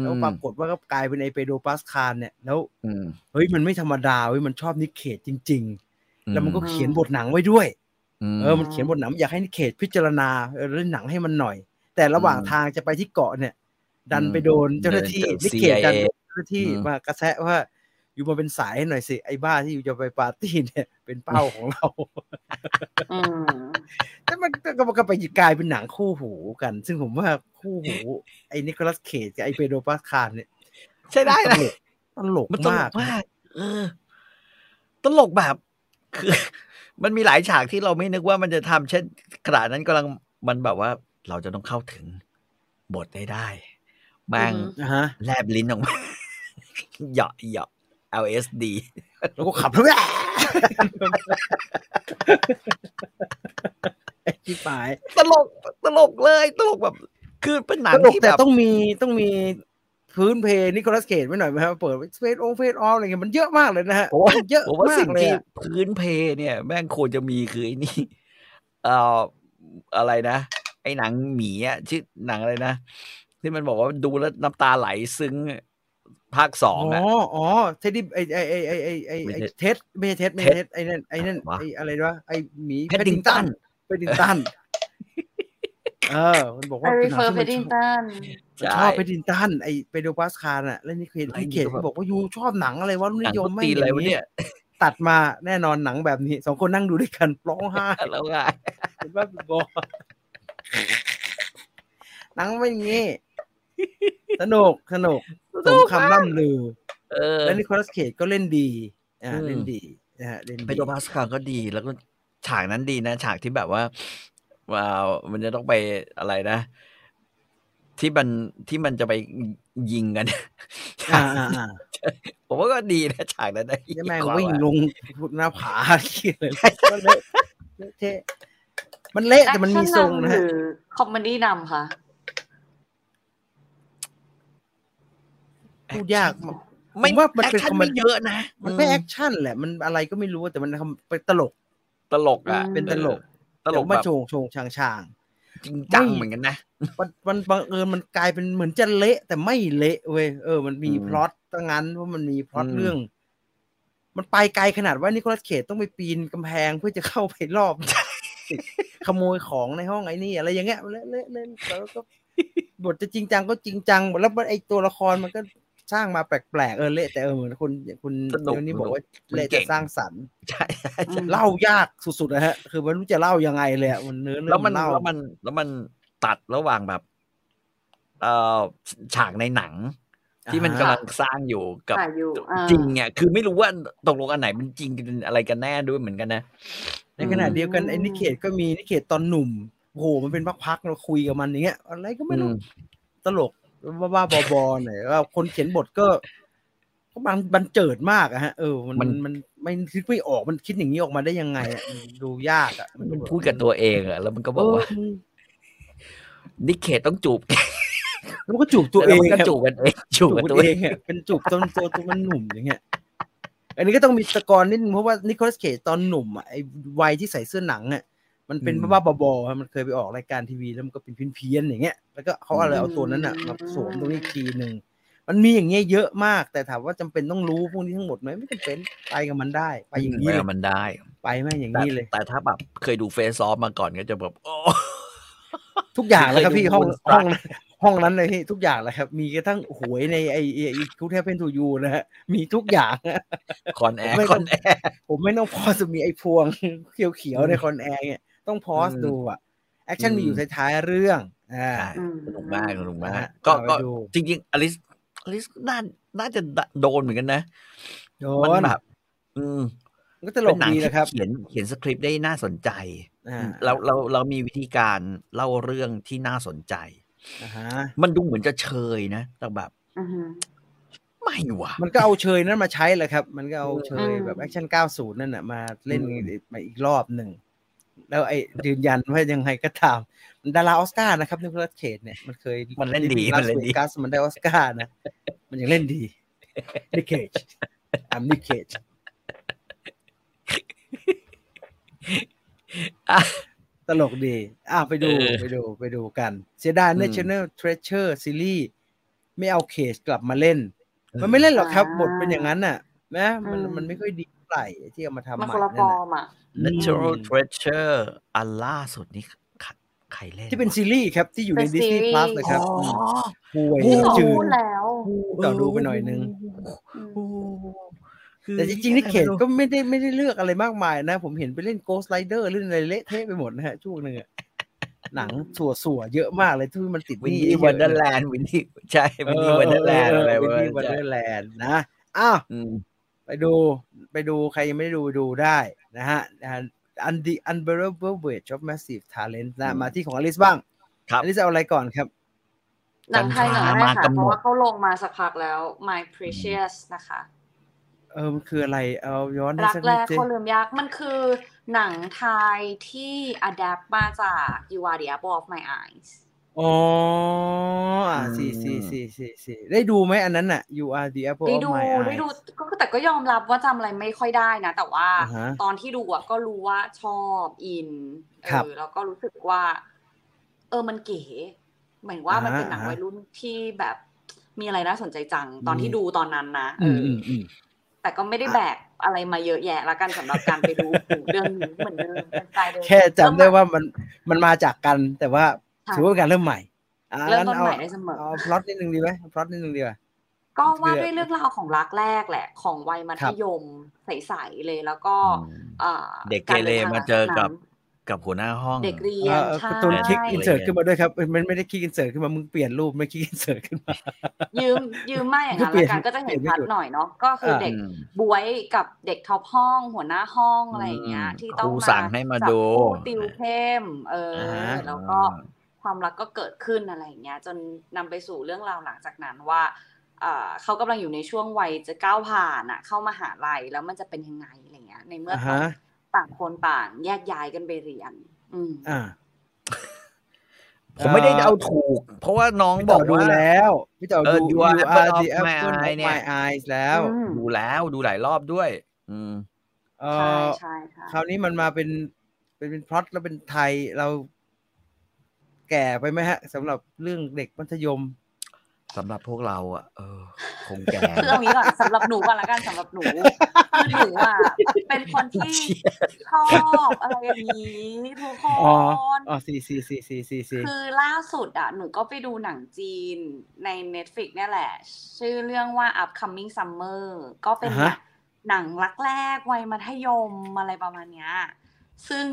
แล้วอืมปรากฏว่าก็กลายเป็นไอเปโดปัสคารเนี่ย แล้วอืมเฮ้ยมันไม่ธรรมดาเว้ยมันชอบนิเคจริงอืๆแล้วมันก็เขียนบทหนังไว้ด้วยมเออมันเขียนบทหนังอยากให้นิเคจพิจารณาเออเล่นหนังให้มันหน่อย แต่ระหว่างอืมทางจะไปที่เกาะเนี่ย ดันอืมไปโดนเจ้าหน้าที่เดินเจอนิเคจดัน CIA เจ้าหน้าที่อืมมากระแซะว่าอยู่มาเป็นสายให้หน่อยสิไอ้บ้าที่อยู่จะไปปาร์ตี้เนี่ย เป็นเป้าของเราอืม แต่มันก็ก็ก็ไปกลายเป็นหนังคู่หูกัน ซึ่งผมว่าคู่หู ไอ้นิโคลัสเคจกับไอ้เปโดปัสคารเนี่ย ใช่ได้ตนะลกตลกมันตลมากกมากเออ ตลกแบบคือ มันมีหลายฉากที่เราไม่นึกว่ามันจะทำเช่นขณะนั้นกำลังมันแบบว่า เราจะต้องเข้าถึงบทได้ได้แม่งอือฮึนะฮะแลบลิ้นออกมาเหยาะเหยาะ LSD แล้วก็ขับรถ ไอ้ที่ปายตลกตลกเลยตลกแบบคือเป็นหนัตงลกที่แต่แบบต้องมีต้องมีพื้นเพลนิโคลัสเคจไว้หน่อยไหมครับเปิดเฟสองเฟสออฟอะไรเงี้ยมันเยอะมากเลยนะฮะผมว่านเยอะผมว่ามาสิ่กงเลยที่อะพื้นเพเนี่ย แม่งควรจะมีคือไอ้นี่เอ่ออะไรนะ ไอ้หนังหมีอะชื่อหนังอะไรนะ ที่มันบอกว่าดูแล้วน้ำตาไหลซึ้งอะ ภาคสออ๋งออะอ๋อเท็ดดี้ไอไอไอไอไอไอไม่ไอใช่เท็ดไม่ใช่เท็ดไม่ใช่เท็ดไอนั่นไอนั่นวะไออะไรวะไอหมี Paddington เพดดิงตันเออ มันบอกไอว่ารีเป็นหนัเฟองร์ที่เพมันดิงตันมันชอบเพดดิงตันไอเปโดปัสคารอะแล้วนี่เคจไอ้นี่นี่เคจก็แบบก็บอกว่ายูชอบหนังอะไรวะรุ่นหนันิงยมตุ๊ไม่ตีนอะไรวะเนี่ยตัดมาแน่นอนหนังแบบนี้สองคนนั่งดูด้วยกันร้องไห้แล้วไงเห็นว่าบอหนังไม่อย่างงี้ สนุกสนุกสมคำล่ำลือเออแล้วนิโคลัสเคจก็เล่นดีอ่าอืมเล่นดีนะฮะเล่นดีเปโดพาสคาลก็ดีแล้วก็ฉากนั้นดีนะ ฉากที่แบบว่าว้าวมันจะต้องไปอะไรนะ ที่มันที่มันจะไปยิงกันอ่าอ่าอ่าผมว่าก็ดีนะฉากนั้นนะแล้วแม่งความวิ่งว่าลงหน้าผาขี้เลยก็เละเละเทะมันเละแต่มันมีทรงนะหฮะรือคอมเมดี้นำค่ะ พูดยากไม่ผมว่ามันแอคเป็นชั่นคอมเมไม่ดี้เยอะนะ มันไม่แอคชั่นแหละ มันอะไรก็ไม่รู้แต่มันทำเป็นตลก ตลกอะอืมเป็นตลก ตลกแต่แบว่าบโชงโชงช่างช่างจริงจังไม่เหมือนกันนะ มันมันบังเอิญมันกลายเป็นเหมือนจะเละ แต่ไม่เละเว้ยเออ มันมีอืมพล็อตตั้งงั้นว่ามันมีพล็อตอืมเรื่อง มันไปไกลขนาดว่านิโคลัสเคจต้องไปปีนกำแพงเพื่อจะเข้าไปรอบขโมยของในห้องไอ้นี่อะไรอย่างเงี้ยเละเละเละแล้วก็บทจะจริงจังก็จริงจังแล้วไอ้ตัวละครมันก็ สร้างมาแปลกๆเออเละแต่เออเหมือนคุณคุณสนุกเดี๋ยวนี้บอกว่ามันเละเก่จะงสร้างสรรค์ใช่ใช่ใช่เล่ายากสุดๆนะฮะ คือมันไม่รู้จะเล่ายังไงเลยอะมันเนื้อเรื่แล้อวงมันเล่าแล้วมันแล้วมันตัดระหว่างแบบ เอ่อฉากในหนัง ที่มันกำลังสร้างอยู่กับถ่ายอยู่อ่าจริงเนี่ยคือไม่รู้ว่าตกลงอันไหนเป็นจริงกันอะไรกันแน่ด้วยเหมือนกันนะในขณะเดียวกันอืมไอ้นิเคตก็มีนิเคตตอนหนุ่มโอ้โหมันเป็นพักๆเราคุยกับมันอย่างเงี้ยอะไรก็ไม่รู้อืมตลก ว่าว่าๆบอๆหน่อยว่าคนเขียนบทก็เพราะมันบันเจิดมากอะฮะเออมันมัมันนมันไม่คิดไม่ออกมันคิดอย่างนี้ออกมาได้ยังไงอะมันดูยากอะมันพูดกับตัวเองอะแล้วมันก็บอกว่าเออนิเคต้องจูบแล้วมันก็จูบตัวเอแล้วงมันก็ครับจูบกันเองจูบจูบกับตัตัววเอเองงอะเป็นจูบตอนตัวตัวมันหนุ่มอย่างเงี้ย อันนี้ก็ต้องมีตะกอนนิดนึงเพราะว่านิโคลัสเคจตอนหนุ่มอะไอ้วัยที่ใส่เสื้อหนังอะ มันเป็นบ้าๆบอๆอะมันเคยไปออกรายการทีวีแล้วมันก็เป็นเพี้ยนๆอย่างเงี้ย แล้วก็เขาอะไรเอาตัวนั้นอะมาสวมตรงนี้อีกทีหนึ่งมันมีอย่างเงี้ยเยอะมาก แต่ถามว่าจำเป็นต้องรู้พวกนี้ทั้งหมดไหมไม่จำเป็นไปกับมันได้ ไปอย่างนี้ไปเลกับยมันได้ ไปแม่งอย่างแต่นี้เลย แต่ถ้าแบบเคยดูเฟซออฟมาก่อนก็จะแบบโอ้ทุกอย่างเลยครับพี่เคยดูห้อง Moonstruck ห้องห้องนั้นเลยพี่ทุกอย่างเลยครับ มีกระทั่งหวยในไอ้ไอ้คูเทปเป็นทูยูนะฮะมีทุกอย่างคอนแอร์ไม่คต้อองนแอร์ผมไม่ต้องพอจะมีไอ้พวงเขียวๆในคอนแอร์เนี่ย ต้องพอสอืมดูอะแอคชั่นอืมมีอยู่ท้ายๆเรื่องอ่าใช่อืมสนุกมากสนุกมากนะฮะก็เอาไปก็ดูจริงๆอลิสอลิสน่าน่าจะโดนเหมือนกันนะโดมันนแบบอืมมันก็ตลเป็นกหนังดีที่นะครับเขียนเขียนสคริปต์ได้น่าสนใจอ่าเราเราเรามีวิธีการเล่าเรื่องที่น่าสนใจอ่าฮะมันดูเหมือนจะเชยนะแต่แบบอือหือไม่ว่ะมันก็เอาเชยนั้นมาใช้แหละครับ มันก็เอาเชยอืมแบบ action 90นั่นน่ะมาเล่นอืมมาอีกรอบหนึ่ง แล้วไอ้ยืนยันว่ายังไงก็ตามมันดาราออสการ์นะครับนิโคลัสเคจเนี่ยมันเคยมันเล่นดีลามันสเล่นเวดีกัสมันได้ออสการ์นะ มันยังเล่นดีนิเคจอัมนิเคจอะตลกดีอะไปดูเออไปดูไปดูกัน เสียดายอืม National Treasure ซีรีส์ไม่เอาเคจกลับมาเล่น มันไม่เล่นหรอกครับอ่าบทเป็นอย่างนั้นน่ะนะมันอืมมันไม่ค่อยดีเท่า ไหร่ที่เอามาทำมันใหม่คนละฟนั่อนน่ะร์มอะ Natural Treasure อันล่าสุดนี่ใครใครเล่นที่เป็นวะซีรีส์ครับที่อยู่ในเป็น Disney ซีรีส์ Plus เลยครับอ๋อห่วยโอ้โหจืพูดดแล้วต่อดูไปหน่อยนึงโอ้คือแต่จริงๆนี่เขตก็ไม่ได้ไม่ได้เลือกอะไรมากมายนะ ผมเห็นไปเล่น Ghost Rider เล่นอะไรเละเทะไปหมดนะฮะช่วงหนึ่งอะหนังสัวสัวๆเยอะมากเลยที่มันติดหวินนี้นี่วันเดอร์แลนด์วินนี่ใช่วินนี่วันเดอร์แลนด์อะไรวินวะนี่วันเดอร์แลนด์นะอ้าวอืม ไปดูไปดูใครยังไม่ได้ดูดูได้นะฮะอัน The Unbearable Weight of Massive Talent นะอืมมาที่ของอลิสบ้างครับอลิสเอาอะไรก่อนครับ หนังไทยหนังแรกมาค่ะกำหนดเพราะว่าเขาลงมาสักพักแล้ว My Precious นะคะ เออมันคืออะไรเอาย้อนให้รักสักแรนิดกสิคนลืมยากมันคือหนังไทยที่ adapt มาจาก You Are the Apple of My Eyes อ๋ออ่าอืมสี่สี่สี่สี่สี่ได้ดูไหมอันนั้นน่ะ You are the apple ได้ of ดู my eye ได้ดูก็แต่ก็ยอมรับว่าจำอะไรไม่ค่อยได้นะ แต่ว่าอ่าฮะตอนที่ดูอะก็รู้ว่าชอบอินเอครับอแล้วก็รู้สึกว่า เออมันเก๋เหมือนว่าอ่าฮะมันเป็นหนังอ่าฮะวัยรุ่นที่แบบมีอะไรน่าสนใจจังตอนที่อืมดูตอนนั้นนะเออืมอออืมอืมแต่ก็ไม่ได้แบกอะไรมาเยอะแยะละกันสำหรับการไปดูเรื่องนี้เหมือนเดิมเป็นสไตล์เดิมแค่จำได้ว่ามันมันมาจากกันแต่ว่าค่ะ ถือว่าเป็นการเริ่มใหม่อ่าเริ่มต้นงั้ใหม่ได้เสมอเอาพล็อตนิดนึงดีไหมพล็อตนิดนึงดีกว่าก็ว่าคือด้วยเรื่องราวของรักแรกแหละ ของวัยมัธยมใสๆเลยแล้วก็อืมอ่าเด็กเกเรมาเจอกับกับหัวหน้าห้องเด็กเรียเอนอใช่การ์ตูนคลิกอินเสิร์ตใช่ขึ้นมาด้วยครับมันไม่ได้คลิกอินเสิร์ตขึ้นมามึงเปลี่ยนรูปไม่คลิกอินเสิร์ตขึ้นมายืมยืมมาอย่างนั้นเปลี่ละยนกันก็จะเห็นเปลี่ยนไม่ชัดหยุดหน่อยเนาะก็คืออ่าเด็กอืมบวยกับเด็กท็อปห้อง หัวหน้าห้องอะไรอย่างเงี้ยอืมที่ต้องครูมาสั่งให้มาจับดูคู่ติวเข้มเอออาฮะแล้วก็ ความรักก็เกิดขึ้นอะไรอย่างเงี้ยจนนำไปสู่เรื่องราวหลังจากนั้นว่าอ่าเขากำลังอยู่ในช่วงวัยจะก้าวผ่านอะเข้ามาหาลัยแล้วมันจะเป็นยังไงอะไรเงี้ย ในเมื่ออ่าต่างฮะต่างคนต่างแยกย้ายกันไปเรียน อืมอ่าผมไม่ได้เอาถูก เพราะว่าน้องพี่บต่ออกดูว่าแล้วพี่ต่อเออดู You You are are apple the of my apple eye of เนี่ย my eyes แล้วอืมดูแล้วดูหลายรอบด้วย อืมเอใช่อใช่ใช่คราวนี้มันมาเป็นเป็นเป็นพล็อตแล้วเป็นไทยเรา แก่ไปไหมฮะสำหรับเรื่องเด็กมัธยมสำหรับพวกเราอะเออ คงแก่คือเอางี้ก่อนสำหรับหนูก่อนละกันสำหรับหนูคือหนูอะเป็นคนที่ชอบอะไรอย่างนี้ทุกคอ๋อนอ๋อสี่สี่สี่สี่สี่สี่คือล่าสุดอะหนูก็ไปดูหนังจีนใน Netflix เนี่ยแหละ ชื่อเรื่องว่า upcoming summer ก็เป็นอ่าฮะหนังรักแรกวัยมัธยมอะไรประมาณเนี้ยซึ่ง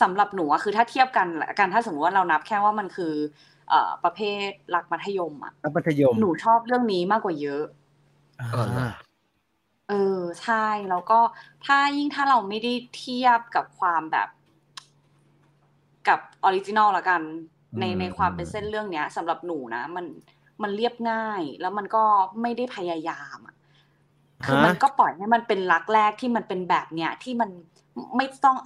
สำหรับหนูอะคือถ้าเทียบกันละกันถ้าสมมติว่าเรานับแค่ว่ามันคือเอ่อประเภทรักมัธยมอะรักมัธยม หนูชอบเรื่องนี้มากกว่าเยอะอ่าเออเหรอเออใช่แล้วก็ถ้ายิ่งถ้าเราไม่ได้เทียบกับความแบบ กับ original ละกัน ในอืมในความเป็นอืมเส้นเรื่องเนี้ยสำหรับหนูนะมันมันเรียบง่าย แล้วมันก็ไม่ได้พยายามอะคือฮะมันก็ปล่อยให้มันเป็นรักแรกที่มันเป็นแบบเนี้ยที่มันไม่ต้อง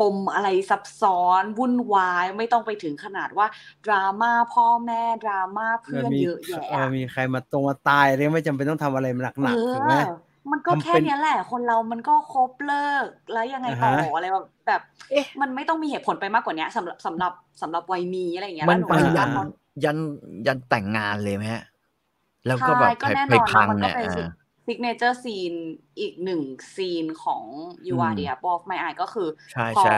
ปมอะไรซับซ้อนวุ่นวายไม่ต้องไปถึงขนาดว่า ดราม่าพ่อแม่ดราม่าเพื่อนมีเยอะแยะเอออะมีใครมาตรงมาตายอะไรไม่จำเป็นต้องทำอะไรหนักเอๆถูกไหมอมันก็ทำแค่เป็นเนี้ยแหละ คนเรามันก็ครบเลิกแล้วยังไงต่ออ่าฮะอะไรแบบแบบมันไม่ต้องมีเหตุผลไปมากกว่าเนี้ยสำหรับสำหรับสำหรับวัยมีอะไรอย่างเงี้ยมันแล้วหนูไปรู้สึกยัว่านเขายันยันแต่งงานเลยไหมฮะแล้วก็ใช่แบบก็ไปแน่ไปนอนพันะงมันก็เนี่ยเป็นอ่า ซิกเนเจอร์ซีนอีกหนึ่งซีนของ You อื Are ม the Apple of My Eye ก็คือใช่พอใช่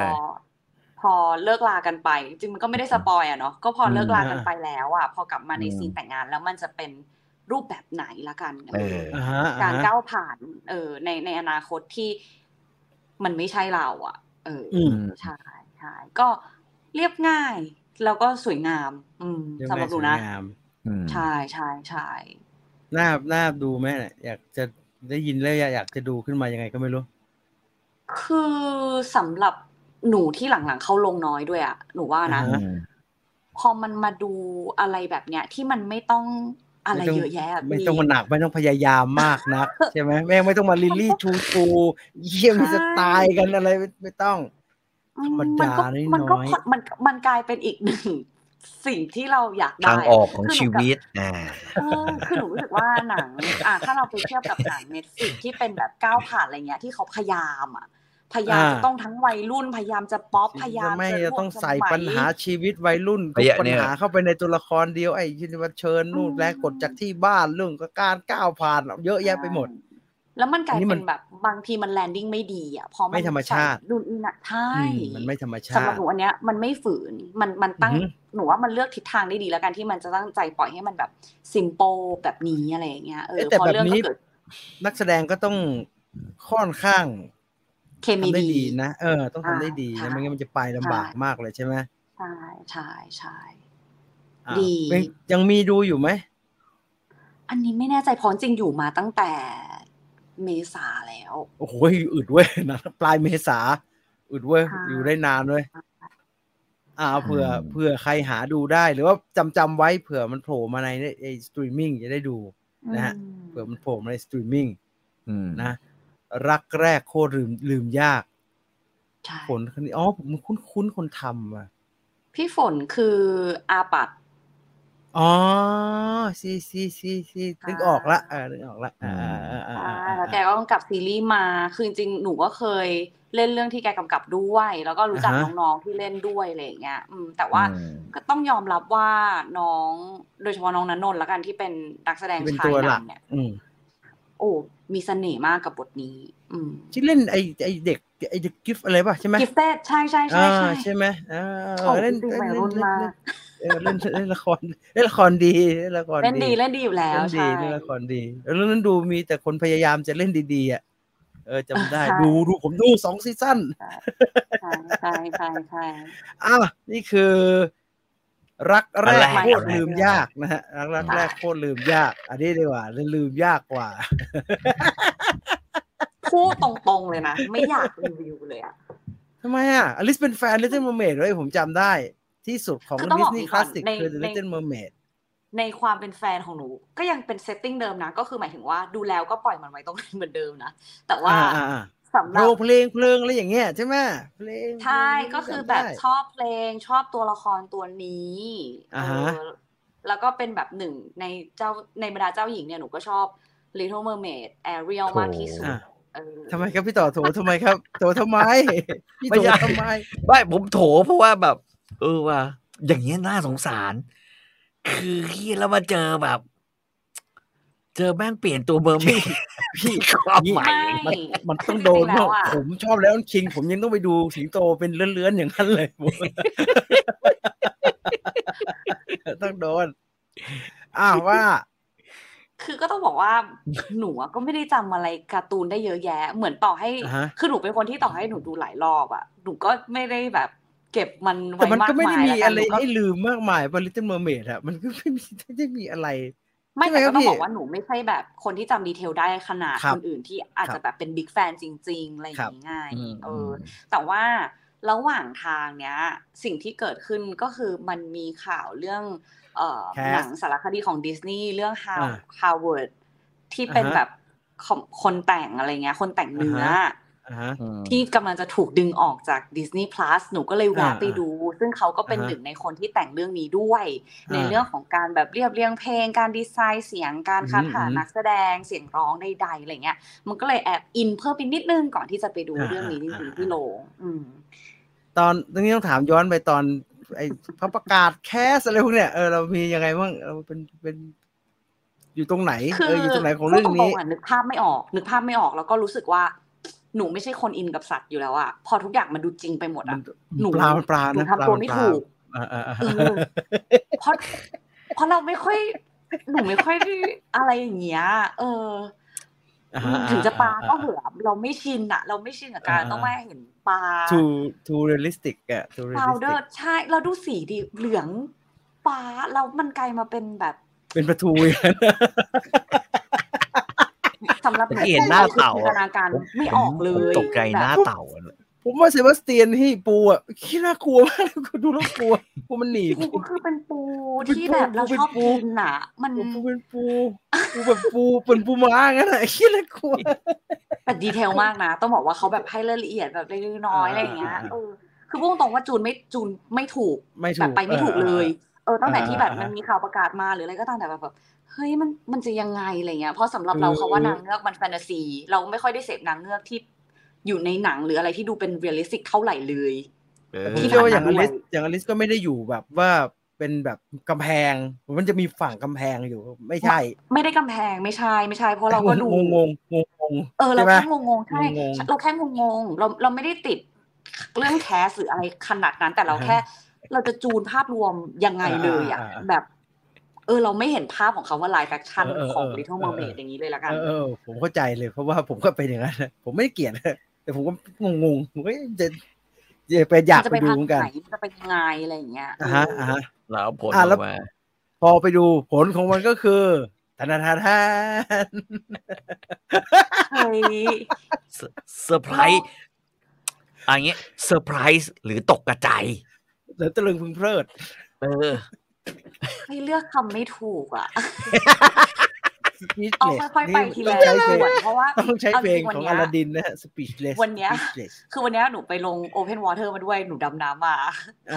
พอเลิกลากันไป จริงมันก็ไม่ได้สปอยอะเนาะก็พอเลิกลากันอืมไปแล้วอะพอกลับมาในอืมซีนแต่งงานแล้วมันจะเป็นรูปแบบไหนละกันเอออ่าฮะกาอ่ารฮะก้าวผ่านเออในในอนาคตที่มันไม่ใช่เราอะเออออืมใช่ใช่ก็เรียบง่าย แล้วก็สวยงาม อืมเรื่องสำหรับหนูสวยนะงามอืมใช่ใช่ใช่ น่าน่าดูไหมเนี่ยอยากจะได้ยินแล้วอยากอยากจะดูขึ้นมายังไงก็ไม่รู้ คือสำหรับหนูที่หลังๆเข้าลงน้อยด้วยอะหนูว่านะอ่าฮะอืมพอมันมาดูอะไรแบบเนี้ย ที่มันไม่ต้องอะไรไม่ต้องเยอะแยะะไม่พี่ต้องมาหนักไม่ต้องพยายามมากนักใช่ไหมแม่งไม่ต้องมาลิลลี่ชูชูเยี่ยมใช่สไตล์กันอะไรไม่ไม่ต้องอืมธรรมดามันก็น้อยมันก็มันมันกลายเป็นอีกหนึ่ง สิ่งที่เราอยากได้ทางออกของคืหนูชีกับวิตอ่าเออคือหนูรู้สึกว่าหนัง อะถ้าเราไปเทียบกับหนังเน็ตฟลิกที่เป็นแบบก้าวผ่านอะไรเงี้ยที่เขาพยายามอะพยายามอ่าจะต้องทั้งวัยรุ่นพยายามจะป๊อปพยายามไม่จะจะร่วต้องมใส่สมัยปัญหาชีวิตวัยรุ่นไอ้ทุกเนี่ยปัญหาเข้าไปในตัวละครเดียวไอ้ที่ว่าเชิญนู่นอืมแรงกดจากที่บ้านเรื่องก็การก้าวผ่านเยอะแยะไปหมด แล้วมันกลายอันนี้มัเป็นนแบบบางทีมันแลนดิ้งไม่ดีอะพอมันไม่ธรรมชาติใส่ดุนอินอะใช่อืมมันไม่ธรรมชาสำหรับติหนูอันเนี้ยมันไม่ฝืนมันมันตั้งอือหือหนูว่ามันเลือกทิศทางได้ดีแล้วกันที่มันจะตั้งใจปล่อยให้มันแบบซิมโปแบบนี้อะไรอย่างเงี้ยเออเอ๊ะแต่พอแบบเรื่องนี้ก็เกิดนักแสดงก็ต้องค่อนข้างเคมีทำได้ดีดีนะเออ ต้องทำได้ดีใช่นะไม่งั้นมันจะไปลำบากใช่มากเลยใช่ไหมใช่ใช่ใช่อะดีเป็นยังมีดูอยู่ไหมอันนี้ไม่แน่ใจเพราะจริงอยู่มาตั้งแต่ เมษาแล้ว โอ้โหอึดเว้ยนะปลายเมษาอึดเว้ยค่ะอยู่ได้นานเว้ยอ่าเผื่ออืมเผื่อใครหาดูได้หรือว่าจำจำไว้เผื่อมันโผล่มาในไอ้สตรีมมิ่งจะได้ดูนะฮะอืมเผื่อมันโผล่มาในสตรีมมิ่งอืมนะ รักแรกโคตรลืมลืมยากใช่ผลคนนี้อ๋อผมคุ้นคุ้นๆคนทำอะ พี่ฝนคืออาปัด อ๋อซีซีซีซีนึกออกละเออนึกออกละอ่าอ่าอ่าใช่อ่าแล้วแกก็กำกับซีรีส์มา คือจริงๆหนูก็เคยเล่นเรื่องที่แกกำกับด้วย แล้วก็รู้จักอ่าฮะน้องๆที่เล่นด้วยอะไรอย่างเงี้ยอืมแต่ว่าอืมก็ต้องยอมรับว่าน้อง โดยเฉพาะน้องนันนนท์ละกันที่เป็นนักแสดงที่เป็นชายตัวหลักนำเนี่ยอืมโอ้มีเสน่ห์มากกับบทนี้ อืมที่เล่นไอไอเด็กไอเด็ก gift อะไรป่ะใช่ไหมกิ gifted ใช่ใช่ใช่อ่าใช่ใช่ไหมอ่าโอ้เล่นจริงๆเล่นวัยรุ่นเล่นมาก เออเล่นเล่นละครเล่นละครดีเล่นละครเล่นดีเล่นดีอยู่แล้วเล่นดีใช่เล่นละครดีแล้วเรื่องนั้นดูมีแต่คนพยายามจะเล่นดีๆอะเออจำได้ใช่ดูดูผมดูสอง seasonใช่ใช่ใช่ใช่อะนี่คือ รักแรกอันแรกโคตรลืมยากนะฮะรักรักแรกโคตรลืมยาก อันนี้ดีกว่าลืมยากกว่าพูดตรงๆเลยนะ ไม่อยากรีวิวเลยอะทำไมอะอลิสเป็นแฟน Little Mermaid เลยผมจำได้ ที่สุดของคือต้องดิบสอกนีงี้ย์คก่อลานสสิกในคือ The ใน Little Mermaid ในความเป็นแฟนของหนู ก็ยังเป็นเซตติ้งเดิมนะ ก็คือหมายถึงว่าดูแล้วก็ปล่อยมันไว้ตรงนั้นเหมือนเดิมนะ แต่ว่าอ่าอ่าอ่าสำหโรรับเพลงเพลงอะไรอย่างเงี้ยใช่ไหมเพลงใช่เพลงก็คือจำแบบได้ชอบเพลงชอบตัวละครตัวนี้อ่าฮะเออแล้วก็เป็นแบบหนึ่งในเจ้าในบรรดาเจ้าหญิงเนี่ยหนูก็ชอบ Little Mermaid Ariel โถมากที่สุดอะเออทำไมครับพี่ต่อโถทำไมครับ โถทำไมพี่ไม่โถใช่ทำไมไม่ผมโถเพราะว่าแบบ เออว่า อย่างเงี้ยน่าสงสาร คือเฮียแล้วมาเจอแบบ เจอแม่งเปลี่ยนตัวเบอร์เมดพี่ความหมายไม่มันต้องโดนจริงๆแล้วอะผมชอบแล้วคิง ผมยังต้องไปดูสิงโตเป็นเลื้อนๆอย่างนั้นเลยต้องโดนอ้าวว่า คือก็ต้องบอกว่าหนูอะก็ไม่ได้จำอะไรการ์ตูนได้เยอะแยะ เหมือนต่อให้อ่าฮะคือหนูเป็นคนที่ต่อให้หนูดูหลายรอบอะหนูก็ไม่ได้แบบ เก็บมันแต่ไว้มันมากก็ไม่ได้มายมีแล้วกัอะนไรหนูก็ให้ลืมมากมายบริ t เ l เมอร์เมดอะมันก็ไม่มีไม่ได้มีอะไร ไม่ใช่ไหมแต่ครัก็บต้องพี่บอกว่าหนูไม่ใช่แบบคนที่จำดีเทลได้ขนาดครับคนอื่นที่อาจครัจะบแบบเป็นบิ๊กแฟนจริง ๆ อะไรอย่างงี้ง่ายอืมเออ แต่ว่าระหว่างทางเนี้ย สิ่งที่เกิดขึ้นก็คือมันมีข่าวเรื่องเอ่อ Cast หนังสารคดีของดิสนีย์เรื่อง How อ่า Howard ที่เป็นอ่าฮะแบบคนคนแต่งอะไรเงี้ย คนแต่งเนื้อ ออ่าฮะอ่าฮะอืมที่กำลังจะถูกดึงออกจาก Disney Plus หนูก็เลยแวะอ่าไปดู ซึ่งเขาก็เป็นอ่าฮะหนึ่งในคนที่แต่งเรื่องนี้ด้วย ในอ่าเรื่องของการแบบเรียบเรียงเพลง การดีไซน์เสียง การคัดหาอืมอืมนักแสดง เสียงร้องใดๆอะไรเงี้ย มันก็เลยแอบอินเพิ่มไปนิดนึงก่อนที่จะไปดูอ่าเรื่องนี้จอ่าริงๆอ่าที่โรงอืมตอนตรงนี้ต้องถามย้อนไปตอนไอ้พระประกาศแคสอะไรพวกเนี้ยเออเรามียังไงบ้างเราเป็นเป็นอยู่ตรงไหนคือเอออยู่ตรงไหนของเรื่องพูดตนี้ๆอะนึกภาพไม่ออก นึกภาพไม่ออกแล้วก็รู้สึกว่า หนูไม่ใช่คนอินกับสัตว์อยู่แล้วอะพอทุกอย่างมันดูจริงไปหมดมัอะนหนูปลามันปลาหนูนะทำตัวไม่ปลาถูกอ่าอ่าอ่าเออเพราะเพราะเราไม่ค่อย หนูไม่ค่อยได้อะไรอย่างเงี้ย เอออ่าฮะถึงจะปลาอ่ก็เหอะเราไม่ชินอะเราไม่ชินกับการอ่าต้องมาเห็นปลา too too realistic อะ too พาวเดอ realistic ร์ใช่เราดูสีดิเหลืองฟ้าแล้วมันกลายมาเป็นแบบ เป็นประตูอย่างนั้น สำหรับหนูเห็นหน้าเต่าจินตนาการไม่ออกเลผมยตกใจหน้าแบบเต่าอะผมว่าเซบาสเตียนที่ปูอะคิดน่ากลัวมากดูแล้วกลัวปูมันหนีบปูคือเป็นปูเป็นที่ปูแบบเราเป็นชอบปูกินอะ มันปูเป็นปูปูแบบปูเป็นปูม้างั้นอะคิดน่ากลัวแต่ดีเทลมากนะ ต้องบอกว่าเขาแบบให้รายละเอียดแบบเล็กๆน้อยๆอะไรอย่างเงี้ยอ่าเออคือพูดตรงว่าจูนไม่จูนไม่ถูกไม่ถูกแบบไปไม่ถูกเลย เออตั้งแต่ที่แบบอ่ามัมันมีข่าวประกาศมาหรืออะไรก็ตามแต่แบบแบบ เฮ้ยมันมันจะยังไงอะไรเงี้ยเพราะสำหรับเราคือเขาว่านางเงือกมันแฟนตาซี เราไม่ค่อยได้เสพนางเงือกที่อยู่ในหนังหรืออะไรที่ดูเป็น realistic เท่าไหร่เลยเออผมที่เชื่อว่าผ่านอย่างมาอลิสด้วยอย่างอลิสก็ไม่ได้อยู่แบบว่าเป็นแบบกำแพง มันจะมีฝั่งกำแพงอยู่ ไม่ใช่ ไม่ได้กำแพงไม่ใช่ไม่ใช่ เพราะเราก็ดูงงงงงงงเออเราใช่ไหมแค่งงๆใช่งงๆเราแค่งงๆเราเราไม่ได้ติดเรื่อง cast หรืออะไรขนาดนั้น แต่เราแค่ เราจะจูนภาพรวมยังไงเลยอะอ่าอ่าอ่าแบบ เออเราไม่เห็นภาพของคำว่า live action เออเออของเออ Little เออ Mermaid อย่างนี้เลยละกันเออเออผมเข้าใจเลยเพราะว่าผมก็เป็นอย่างนั้นผมไม่ได้เกลียดแต่ผมก็งงงๆผมก็จะจะไปอยากจะไปไปดูพักเหมือนกันไหนจะไปยังไงอะไรอย่างเงี้ยอ่าฮะอ่าฮะแล้วผลออะอแล้วกมาพอไปดูผลของมันก็คือธนาธาทานเฮ้ยเซอร์ไพรส์อันเงี้ยเซอร์ไพรส์หรือตกกระจายเหลือตะลึงพึงเพลิด เออ ให้เลือกคำไม่ถูกอะ speechless เอาค่อยๆไปทีต้ละองใช้เพลส่งวนเพราะว่าต้องใช้เพลงาจริๆวันของเนี้อยลาดินนะฮะ speechless วันเนี้ย speechless คือวันเนี้ยหนูไปลง Open Water มาด้วยหนูดำน้ำมา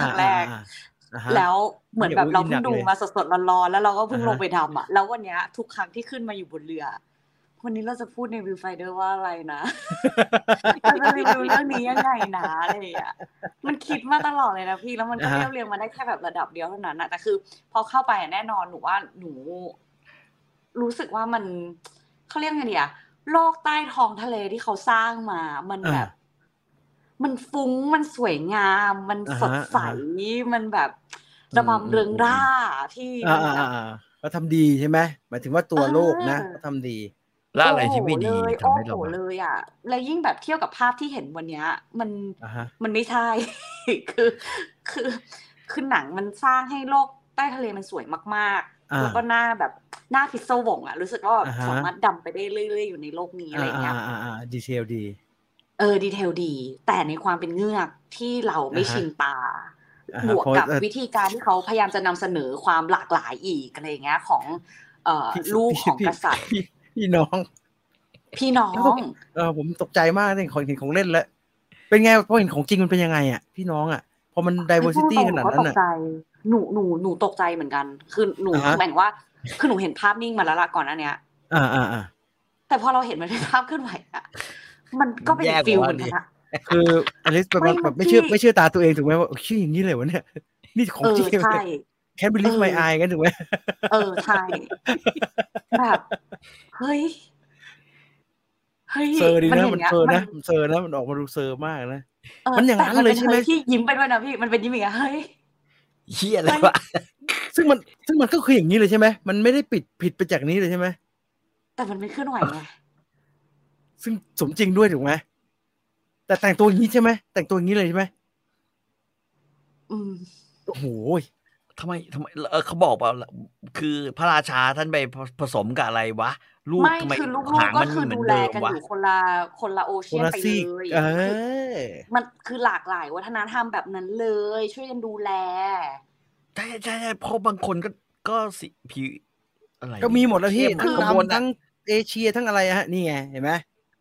ครั้งแรกอ่าอ่าฮะแล้วเหมือนแบบเราอย่าเพิ่งพูดดูอินหนักเลยมาสดๆร้อนๆแล้วเราก็เพิ่งอ่าฮะลงไปดำอะแล้ววันเนี้ยทุกครั้งที่ขึ้นมาอยู่บนเรือ วันนี้เราจะพูดในวิวไฟเดอร์ว่าอะไรนะเราจะรีวิวเรื่องนี้ยังไงนะอะไรอย่างเงี้ยมันคิดมาตลอดเลยนะพี่แล้วมันก็อ่าฮะเรียบเรียงมาได้แค่แบบระดับเดียวเท่านั้นนะแต่คือ พอเข้าไปอะแน่นอนหนูว่าหนู รู้สึกว่ามันเขาเรียกไงดีอะโลกใต้ท้องทะเลที่เขาสร้างมา มันแบบ มันฟุ้งมันสวยงาม มันอ่าฮะสดใสอ่ามันแบบระบำเริงร่าที่อ่ามันอ่าแบบอ่าเขาทำดีใช่ไหมหมายถึงว่าตัวเออโลกนะเขาทำดี แล้วอะไรที่ไม่ดีโอ้โหเลยทำให้เราโอ้โหแบบเลยอะแล้วยิ่งแบบเทียบกับภาพที่เห็นวันเนี้ย มันอ่าฮะมันไม่ใช่ คือคือคือหนังมันสร้างให้โลกใต้ทะเลมันสวยมากอ่าๆแล้วก็หน้าแบบหน้าพิศวงอะรู้สึกว่าแบบอ่าฮะสามารถดำไปได้เรื่อยๆอยู่ในโลกนี้อะไรอ่าเงี้ยอ่าอ่าอ่าดีเทลดี เออดีเทลดี แต่ในความเป็นเงือกที่เราไม่อ่าฮะชินตาอ่าบฮะวกเพราะกับเอ่อวิธีการที่เขาพยายามจะนำเสนอความหลากหลายอีกอะไรอย่างเงี้ยของเอ่อพี่ลูกของพี่กษัตริย์ พี่พี่น้อง พี่น้อง เออผมตกใจมากเนี่ยของเห็นของเล่นแล้ว เป็นไงพอเห็นของจริงมันเป็นยังไงอะ พี่น้องอะพอมัน diversity ขนาดก็นั้ตนกอะใจหนูหนูหนูตกใจเหมือนกัน คือหนูอ่าฮะหมายถึงว่า คือหนูเห็นภาพนิ่งมาแล้วละก่อนหน้าเนี้ยอ่าอ่าอ่าแต่พอเราเห็นมันเป็นภาพเคลื่อนไหวอะมันก็เป็นแย่อีกกว่าฟิลเหมือนกันอะคืออลิสแบบไม่แบบมันไม่เชื่อที่ไม่เชื่อตาตัวเองถูกไหมว่าชื่ออย่างนี้เลยวะเนี่ยนี่ของเออจริงใช่ แคนบิลิสเออไมไอกันถูกไหมเออใช่แบบเฮ้ยเฮ้ยเซอร์ดีนะห็มันงี้ยเซอร์นะมัมันเซอร์นะมันออกมาดูเซอร์มากนะเออมันอย่างนั้นแต่เลยใช่ไหมป็นที่ยิ้มไปด้วยนะพี่มันเป็นยิ้มอย่างเงี้ยเฮ้ยเฮียอะไรวะซึ่งมันซึ่งมันก็คืออย่างนี้เลยใช่ไหมมันไม่ได้ปิดผิดไปจากนี้เลยใช่ไหมแต่มันไม่เคลื่อนไหวไงซึ่งสมจริงด้วยถูกไหมแต่แต่งตัวอย่างนี้ใช่ไหมแต่งตัวอย่างนี้เลยใช่ไหมอืมโอ้โห ทำไมทำไมเออเขาบอกว่าคือพระราชาท่านไปผสมกับอะไรวะลูกไม่ทำไมคือลูกหางๆก็มันคือไม่เหมือดูนแลเดิมกันวะอยู่คนละคนละโอโคเชียนนาไปซิกเลยเอคืออมันคือหลากหลายวัฒนธรรมแบบนั้นเลย ช่วยกันดูแลใช่ใช่ใช่เพราะบางคนก็ก็สิผิวอะไรก็มีหมดแล้วพี่เข้ทั้งข้างบนดำทั้งเอเชียทั้งอะไรอะฮะนี่ไงเห็นไหม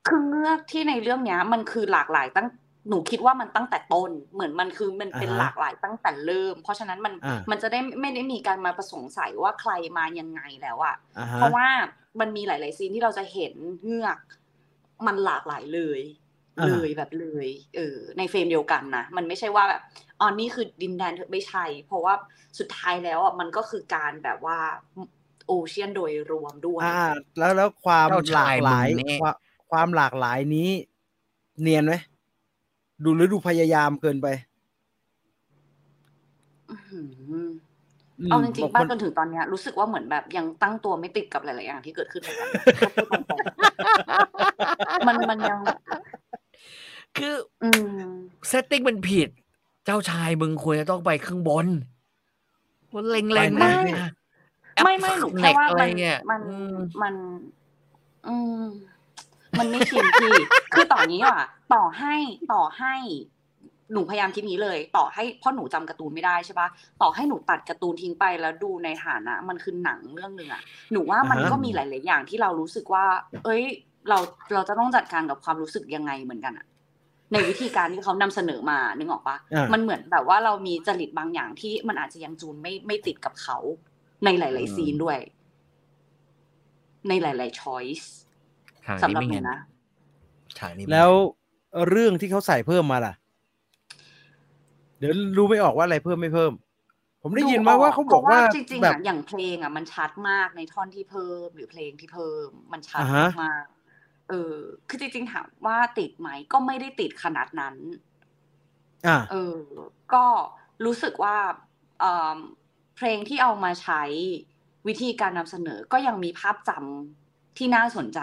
คือเงือกที่ในเรื่องเนี้ย มันคือหลากหลายตั้ง หนูคิดว่ามันตั้งแต่ต้นเหมือนมันคือมันเป็นอ่าฮะหลากหลายตั้งแต่เริ่ม เพราะฉะนั้นมันอ่ามัมันจะได้ไม่ได้มีการมาประสงสัยว่าใครมายังไงแล้วอะอ่าฮะเพราะว่ามันมีหลาย ๆ ซีนที่เราจะเห็นเงือกมันหลากหลายเลยอ่าเลยแบบเลยเออในเฟรมเดียวกันนะมันไม่ใช่ว่าแบบอ๋อนี่คือดินแดนเธอไม่ใช่เพราะว่าสุดท้ายแล้วอะมันก็คือการแบบว่าโอเชียนโดยรวมด้วยอ่าแล้วแล้วความเจ้าหลาชายกหลายมึงนี่ความความหลากหลายนี้ เนียนไหม ดูหรือดูพยายามเกินไปอื้อหือมเอาจริงๆบป้าคนจนถึงตอนเนี้ยรู้สึกว่าเหมือนแบบยังตั้งตัวไม่ติดกับหลายๆอย่างที่เกิดขึ้นเลยมันมันยัง คืออืมเซตติ้งมันผิด เจ้าชายมึงควรจะต้องไปข้างบนมันเล็งๆไม่นะไม่ไม่หนูแค่ว่าอะไรมันเงี้ยมัน อืมมันอืม มันไม่ชินพี่ คือต่อนี้ว่ะต่อให้ต่อให้หนูพยายามคิดนี้เลย ต่อให้เพราะหนูจำการ์ตูนไม่ได้ใช่ปะต่อให้หนูตัดการ์ตูนทิ้งไปแล้วดูในฐานะ มันคือหนังเรื่องหนึ่งอะหนูว่ามันอ่าฮะก็มีหลาย ๆ อย่างที่เรารู้สึกว่า เอ้ย เราเราจะต้องจัดการกับความรู้สึกยังไงเหมือนกันอะในวิธีการที่เขานำเสนอมานึกออกปะอ่ามันเหมือนแบบว่าเรามีจริตบางอย่างที่มันอาจจะยังจูนไม่ไม่ติดกับเขา ในหลายอืมๆซีนด้วย ในหลาย ๆ ช้อยส์ ฉากสำนี้หรับไม่หนูเห็นนะฉากนี้ไม่แล้วเรื่องที่เขาใส่เพิ่มมาล่ะ เดี๋ยวรู้ไม่ออกว่าอะไรเพิ่มไม่เพิ่ม ผมได้ยินมาว่าเขาบอกว่าพระจริงๆแบอะบอย่างเพลงอะมันชัดมากในท่อนที่เพิ่ม หรือเพลงที่เพิ่ม มันชัดอ่าฮะมากเออ คือจริงๆถามว่าติดไหมก็ไม่ได้ติดขนาดนั้นอ่าเออ ก็รู้สึกว่าเอ่อเพลงที่เอามาใช้วิธีการนำเสนอก็ยังมีภาพจำ ที่น่าสนใจ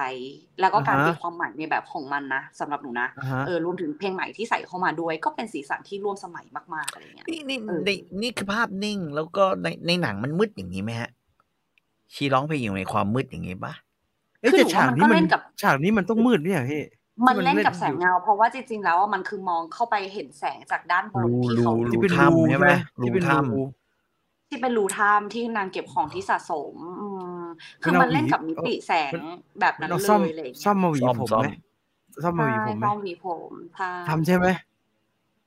แล้วก็การอ่าฮะตีความหมายในแบบของมันนะสำหรับหนูนะอ่าฮะเออรวมถึงเพลงใหม่ที่ใส่เข้ามาด้วย ก็เป็นสีสันที่ร่วมสมัยมากๆอะไรเงี้ยนี่นี่เออในนี่คือภาพนิ่ง แล้วก็ในในหนังมันมืดอย่างนี้ไหมฮะ ชีร้องเพลงอยู่ในความมืดอย่างนี้ปะเอ๊ะคือแต่หนูฉากว่ามันนี้ก็มันเล่นกับฉากนี้มันต้องมืดเนี่ยพี่มันที่เล่นกับอยู่แสงเงา เพราะว่าจริงๆแล้วอะมันคือมองเข้าไปเห็นแสงจากด้านบนรูที่รูเขาที่เป็นถ้ำรูใช่ไหมที่เป็นรูถ้ำรู ที่เป็นรูถ้ำที่นางเก็บของที่สะสมอืมคือมันเอามันเล่นกับหวีมิติแสงแบบมันั้นนเอาเลซ่อมยอะไรอย่างซ่อมเงี้ยมาหวีซ่อมผมซ่อมไหมซ่อมมาหวีผมไหมใช่ต้องมีผมทำทำใช่ไหม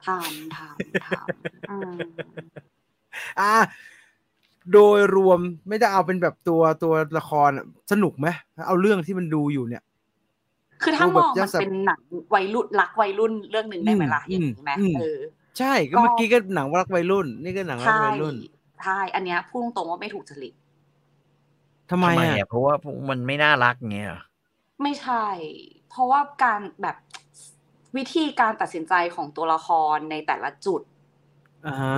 ทำทำทำอืมอ่าโดยรวมไม่ได้เอาเป็นแบบตัวตัวละครอะสนุกไหมเอาเรื่องที่มันดูอยู่เนี่ย คือถ้าดูมแบบองมัน just a- เป็นหนังวัยรุ่นรักวัยรุ่นเรื่องหนึ่งได้ไหมล่ะอือย่างมนี้ไหมอืมเออใช่ก็ก็เมื่อกี้ก็หนังรักวัยรุ่น นี่ก็หนังรักใช่วัยรุ่น ใช่อันเนี้ยพูดตรงๆว่าไม่ถูกจริตทำไมทำไมอะอะเพราะว่ามันไม่น่ารักเงี้ยเหรอไม่ใช่ เพราะว่าการแบบวิธีการตัดสินใจของตัวละครในแต่ละจุดอ่าฮะ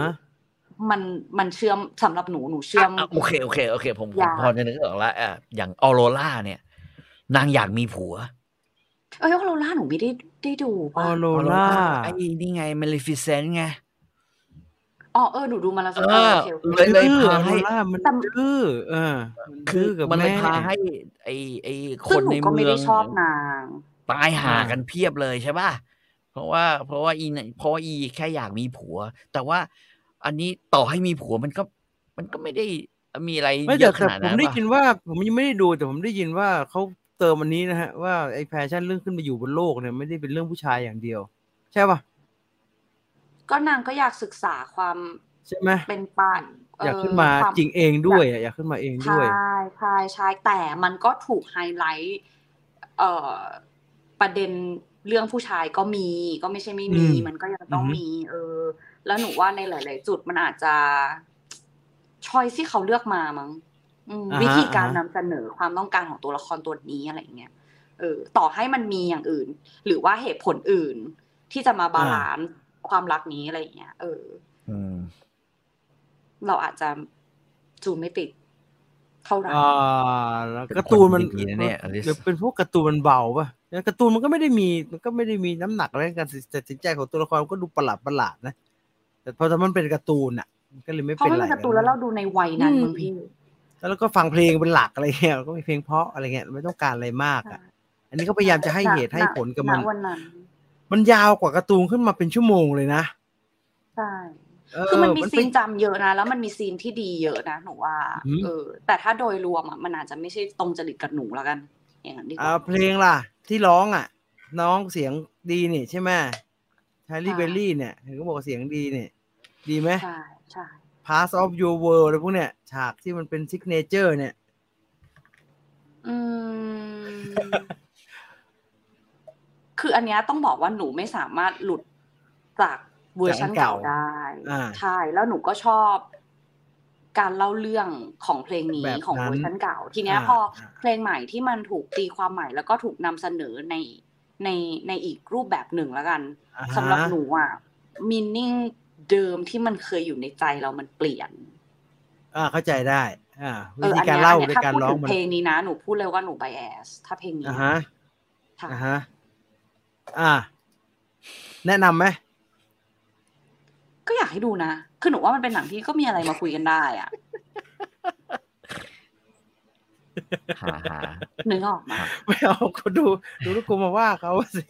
มันมันเชื่อมสำหรับหนูหนูเชื่อมอะโอเคโอเคโอเค ผมผมอยากพอจะนึกออกแล้วอะอย่างออโรล่าเนี่ย นางอยากมีผัว เอ้ยโรล่าหนูไม่ได้ได้ดูอป่ะอโรล่าไอ้นี่ไงเมลิฟิเซนไง อ๋อเออหนูดูมาแล้วเอเอออโอเคโอเคเลยเลยดื้อพาออให้โรล่ามันแต่ดื้อเออมันคือดื้อกับมันเลยแม่พาให้ ไอ้ไอ้คซึ่งนหนูในก็ไม่เมือได้งชอบนางตายหาอ่ากันเพียบเลยใช่ป่ะเพราะว่า เพราะว่าอีเนี่ยเพราะว่าอีแค่อยากมีผัว แต่ว่าอันนี้ต่อให้มีผัวมันก็ มันก็ไม่ได้มีอะไรไม่เยแต่อะขแต่นาดผมนั้นได้ป่ะยินว่า ผมยังไม่ได้ดูแต่ผมได้ยินว่าเขาเติมอันนี้นะฮะว่าไอ้แฟชั่นเรื่องขึ้นมาอยู่บนโลกเนี่ยไม่ได้เป็นเรื่องผู้ชายอย่างเดียว ใช่ป่ะ ก็นางก็อยากศึกษาความใช่ไหมเป็นป่านเอยากขึ้นมาควจริงเองด้วยอะอยากขึ้นมาเองด้วยใช่ใช่ใช่แต่มันก็ถูกไฮไลท์เอ่อประเด็นเรื่องผู้ชายก็มี ก็ไม่ใช่ไม่มีอืมมันก็ยังต้องอือฮึมี เออ แล้วหนูว่าในหลาย ๆ จุดมันอาจจะชอยที่เขาเลือกมามั้งอืมอ่าฮะวิธีการอ่าฮะนำเสนอความต้องการของตัวละครตัวนี้อะไรอย่างเงี้ยเออ ต่อให้มันมีอย่างอื่น หรือว่าเหตุผลอื่นที่จะมา balance ความรักนี้อะไรอย่างเงี้ย เอออืมเราอาจจะจูนไม่ติดเท่าไหร่อ่าแล้วการ์ตูนมันดีๆนะเนี่ยอลิสหรือเป็นพวกการ์ตูนมันเบาป่ะแล้วการ์ตูนมันก็ไม่ได้มี มันก็ไม่ได้มีน้ำหนักอะไรในการตัดสินใจของตัวละครมันก็ดูประหลาดประหลาดนะแต่พอมันเป็นการ์ตูนอะมันก็เลยไม่เพราะเป็นมันไรเป็นการ์ตูนแล้วเราดูในวัยนั้นอืมมึงพี่แล้วก็ฟังเพลงเป็นหลักอะไรเงี้ยก็มีเพลงเพราะอะไรเงี้ยไม่ต้องการอะไรมากอะ อันนี้ก็พยายามจะให้เหตุให้ผลกับมันณวันนั้น มันยาวกว่าการ์ตูนขึ้นมาเป็นชั่วโมงเลยนะ ใช่เคือมันมีเป็ซีนจำเยอะนะ แล้วมันมีซีนที่ดีเยอะนะหนูว่าอืมเออ แต่ถ้าโดยรวมอะมันอาจจะไม่ใช่ตรงจริตกับหนูแล้วกัน อย่างนั้นดีกอ่าว่าเพลงล่ะ ที่ร้องอะ น้องเสียงดีนี่ใช่ไหมไฮรี่ค่ะเบลลี่เนี่ยเห็นเขาบอกว่าเสียงดีเนี่ยดีไหมใช่ใช่ Part of Your World อะไรพวกเนี้ยฉากที่มันเป็น signature เนี่ย อืม คืออันเนี้ยต้องบอกว่าหนูไม่สามารถหลุดจากเวอร์ชันเก่าได้อ่าใช่แล้วหนูก็ชอบการเล่าเรื่องของเพลงนี้แบบนั้นของเวอร์ชันเก่า ทีเนี้ยอ่าพออ่าเพลงใหม่ที่มันถูกตีความใหม่แล้วก็ถูกนำเสนอในในในอีกรูปแบบหนึ่งแล้วกันอ่าฮะสำหรับหนูอะมินนิ่งเดิมที่มันเคยอยู่ในใจเรามันเปลี่ยน อ่าเข้าใจได้ อ่าเอวิอธีอันการเนี้ยเล่าอันในเนี้ยถ้าการพูดร้องถึงมันเพลงนี้นะหนูพูดเลยว่าหนูไบแอสถ้าเพลงนี้อ่าฮะค่ะอ่าฮะ อ่า แนะนำไหมก็อยากให้ดูนะ คือหนูว่ามันเป็นหนังที่ก็มีอะไรมาคุยกันได้อะหาหานึกออกมาไม่เอาคนดู ดูทุกคนมาว่าเขาสิ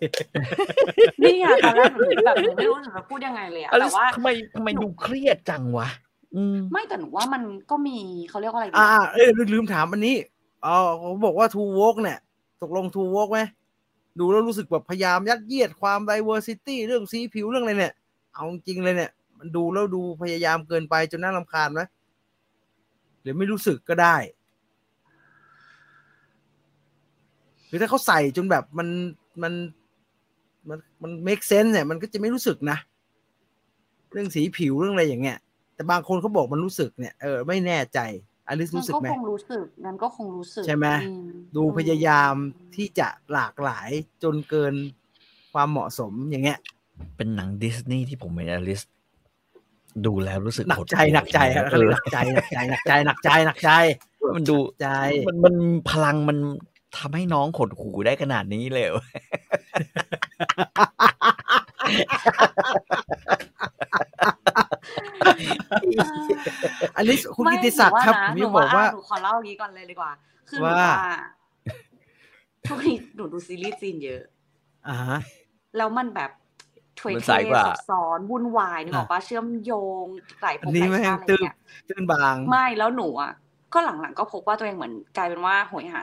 นี่ไงตอนแรกหนูแบบหนูไม่รู้หนูจะพูดยังไงเลยอะแต่ว่าทำไมทำไมดูเครียดจังวะอืมไม่แต่หนูว่ามันก็มีเขาเรียกว่าอะไรดีอ่า เอ้ยลืมลืมถามอันนี้อ๋อเขาบอกว่าทูว k เนี่ย ตกลงทูว k ไหม ดูแล้วรู้สึกแบบพยายามยัดเยียดความ diversity เรื่องสีผิวเรื่องอะไรเนี่ย เอาจริงเลยเนี่ย มันดูแล้วดูพยายามเกินไปจนน่ารำคาญไหมหรือไม่รู้สึกก็ได้ หรือถ้าเขาใส่จนแบบมันมันมันมัน make sense เนี่ยมันก็จะไม่รู้สึกนะ เรื่องสีผิวเรื่องอะไรอย่างเงี้ย แต่บางคนเขาบอกมันรู้สึกเนี่ยเออไม่แน่ใจ อลิสมันรู้สึกก็ไหมคงรู้สึกนั้นก็คงรู้สึกใช่ไหมอืดูพยายามที่จะหลากหลายจนเกินความเหมาะสมอย่างเงี้ย เป็นหนังดิสนีย์ที่ผมเห็นอลิสดูแล้วรู้สึกหนักดใจหู่หนักใจฮะเออหนักใจหนักใจหนักใจหนักใจหนักใจ มันดูใจมันมันพลังมันทำให้น้องขดหูได้ขนาดนี้เลยเหร ออันนี้คุณไม่กิติศักดิ์ครับหผมนูจะบว่าอกนะว่าหนูขอเล่าอย่างนี้ก่อนเลยดีกว่า คือหนูว่าว่าช่วงนี้หนูดูซีรีส์จีนเยอะอ่าฮะแล้วมันแบบถวยมันเทสายกว่าซับซ้อนวุ่นวายนึกออกปะเชื่อมโยงหลายภอัพนหนี้ลายแม่ชางติอะไรตื้นเงี้ยตื้นบางไม่แล้วหนูอะก็หลังๆก็พบว่าตัวเองเหมือนกลายเป็นว่าโหยหา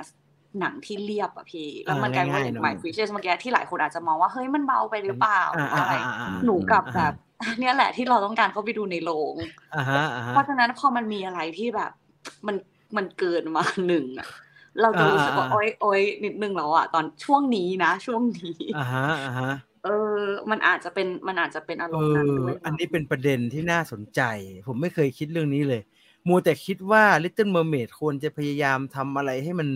หนังที่เรียบอะพี่ แล้วมันกลายเป็นว่าอย่างหมายฟิชเชสเมื่อกี้ที่หลายคนอาจจะมองว่าเฮ้ยมันเบาไปหรือเปล่าหรือว่าอะไรอ่าอ่าอ่าหนูกลับแบบ เนี่ยแหละที่เราต้องการเข้าไปดูในโรงอ่าฮะอ่าฮะเพราะฉะนั้นพอมันมีอะไรที่แบบ มันมันเกินมาหนึ่งอะเราจะรู้สึกว่าอ่าโอ๊ยโอ๊ยนิดนึงแล้วอะตอนช่วงนี้นะ ช่วงนี้อ่าฮะอ่าฮะเออ มันอาจจะเป็นมันอาจจะเป็นอารเอมณ์นั้นอด้วยอันนี้เป็นประเด็นที่น่าสนใจ ผมไม่เคยคิดเรื่องนี้เลย มัวแต่คิดว่า Little Mermaid ควรจะพยายามทำอะไรให้มัน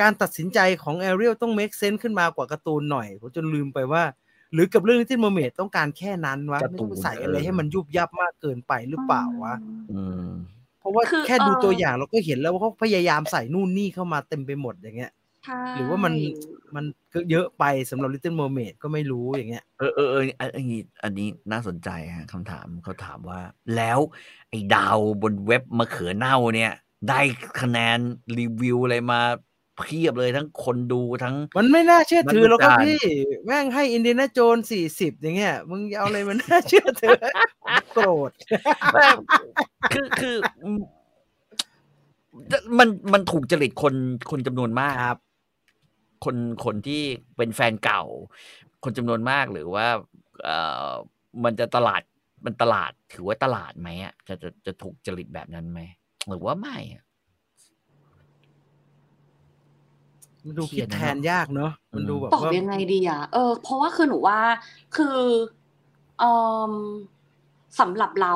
การตัดสินใจของ Ariel ต้อง make sense ขึ้นมากว่าการ์ตูนหน่อย ผมจนลืมไปว่า หรือกับเรื่อง Little Mermaid ต้องการแค่นั้นวะการ์ไม่ตูต้อนงใส่อะไรเออให้มันยุบยับมากเกินไปหรือเปล่าวะอืมเพราะว่าคือแค่ดูเออตัวอย่างเราก็เห็นแล้วว่าเขาพยายามใส่นู่นนี่เข้ามาเต็มไปหมดอย่างเงี้ยใช่หรือว่ามันมันก็เยอะไปสำหรับ Little Mermaid ก็ไม่รู้อย่างเงี้ยเออเออเอออันอันนี้อันนี้น่าสนใจฮะคำถามเขาถามว่า แล้วไอ้ดาวบนเว็บมะเขือเน่าเนี่ย ได้คะแนนรีวิวอะไรมา เพียบเลยทั้งคนดูทั้ง มันไม่น่าเชื่อถือหรอกครับมันพี่แม่งให้อินเดียนาโจนสี่สิบอย่างเงี้ยมึงจะเอาอะไรมันน่าเชื่อถือโกรธแบบคือคืออืมมันมันถูกจริตคนคนจำนวนมากครับ คนคนที่เป็นแฟนเก่า คนจำนวนมากหรือว่า เอ่อมันจะตลาดมันตลาดถือว่าตลาดไหมอะจะจะจะถูกจริตแบบนั้นไหมหรือว่าไม่อะ มันดูเครีคิยดดนะแทนยากเนาะมันดูแบบตอบว่ายังไงดีอะเออ เพราะว่าคือหนูว่าคือเอมสำหรับเรา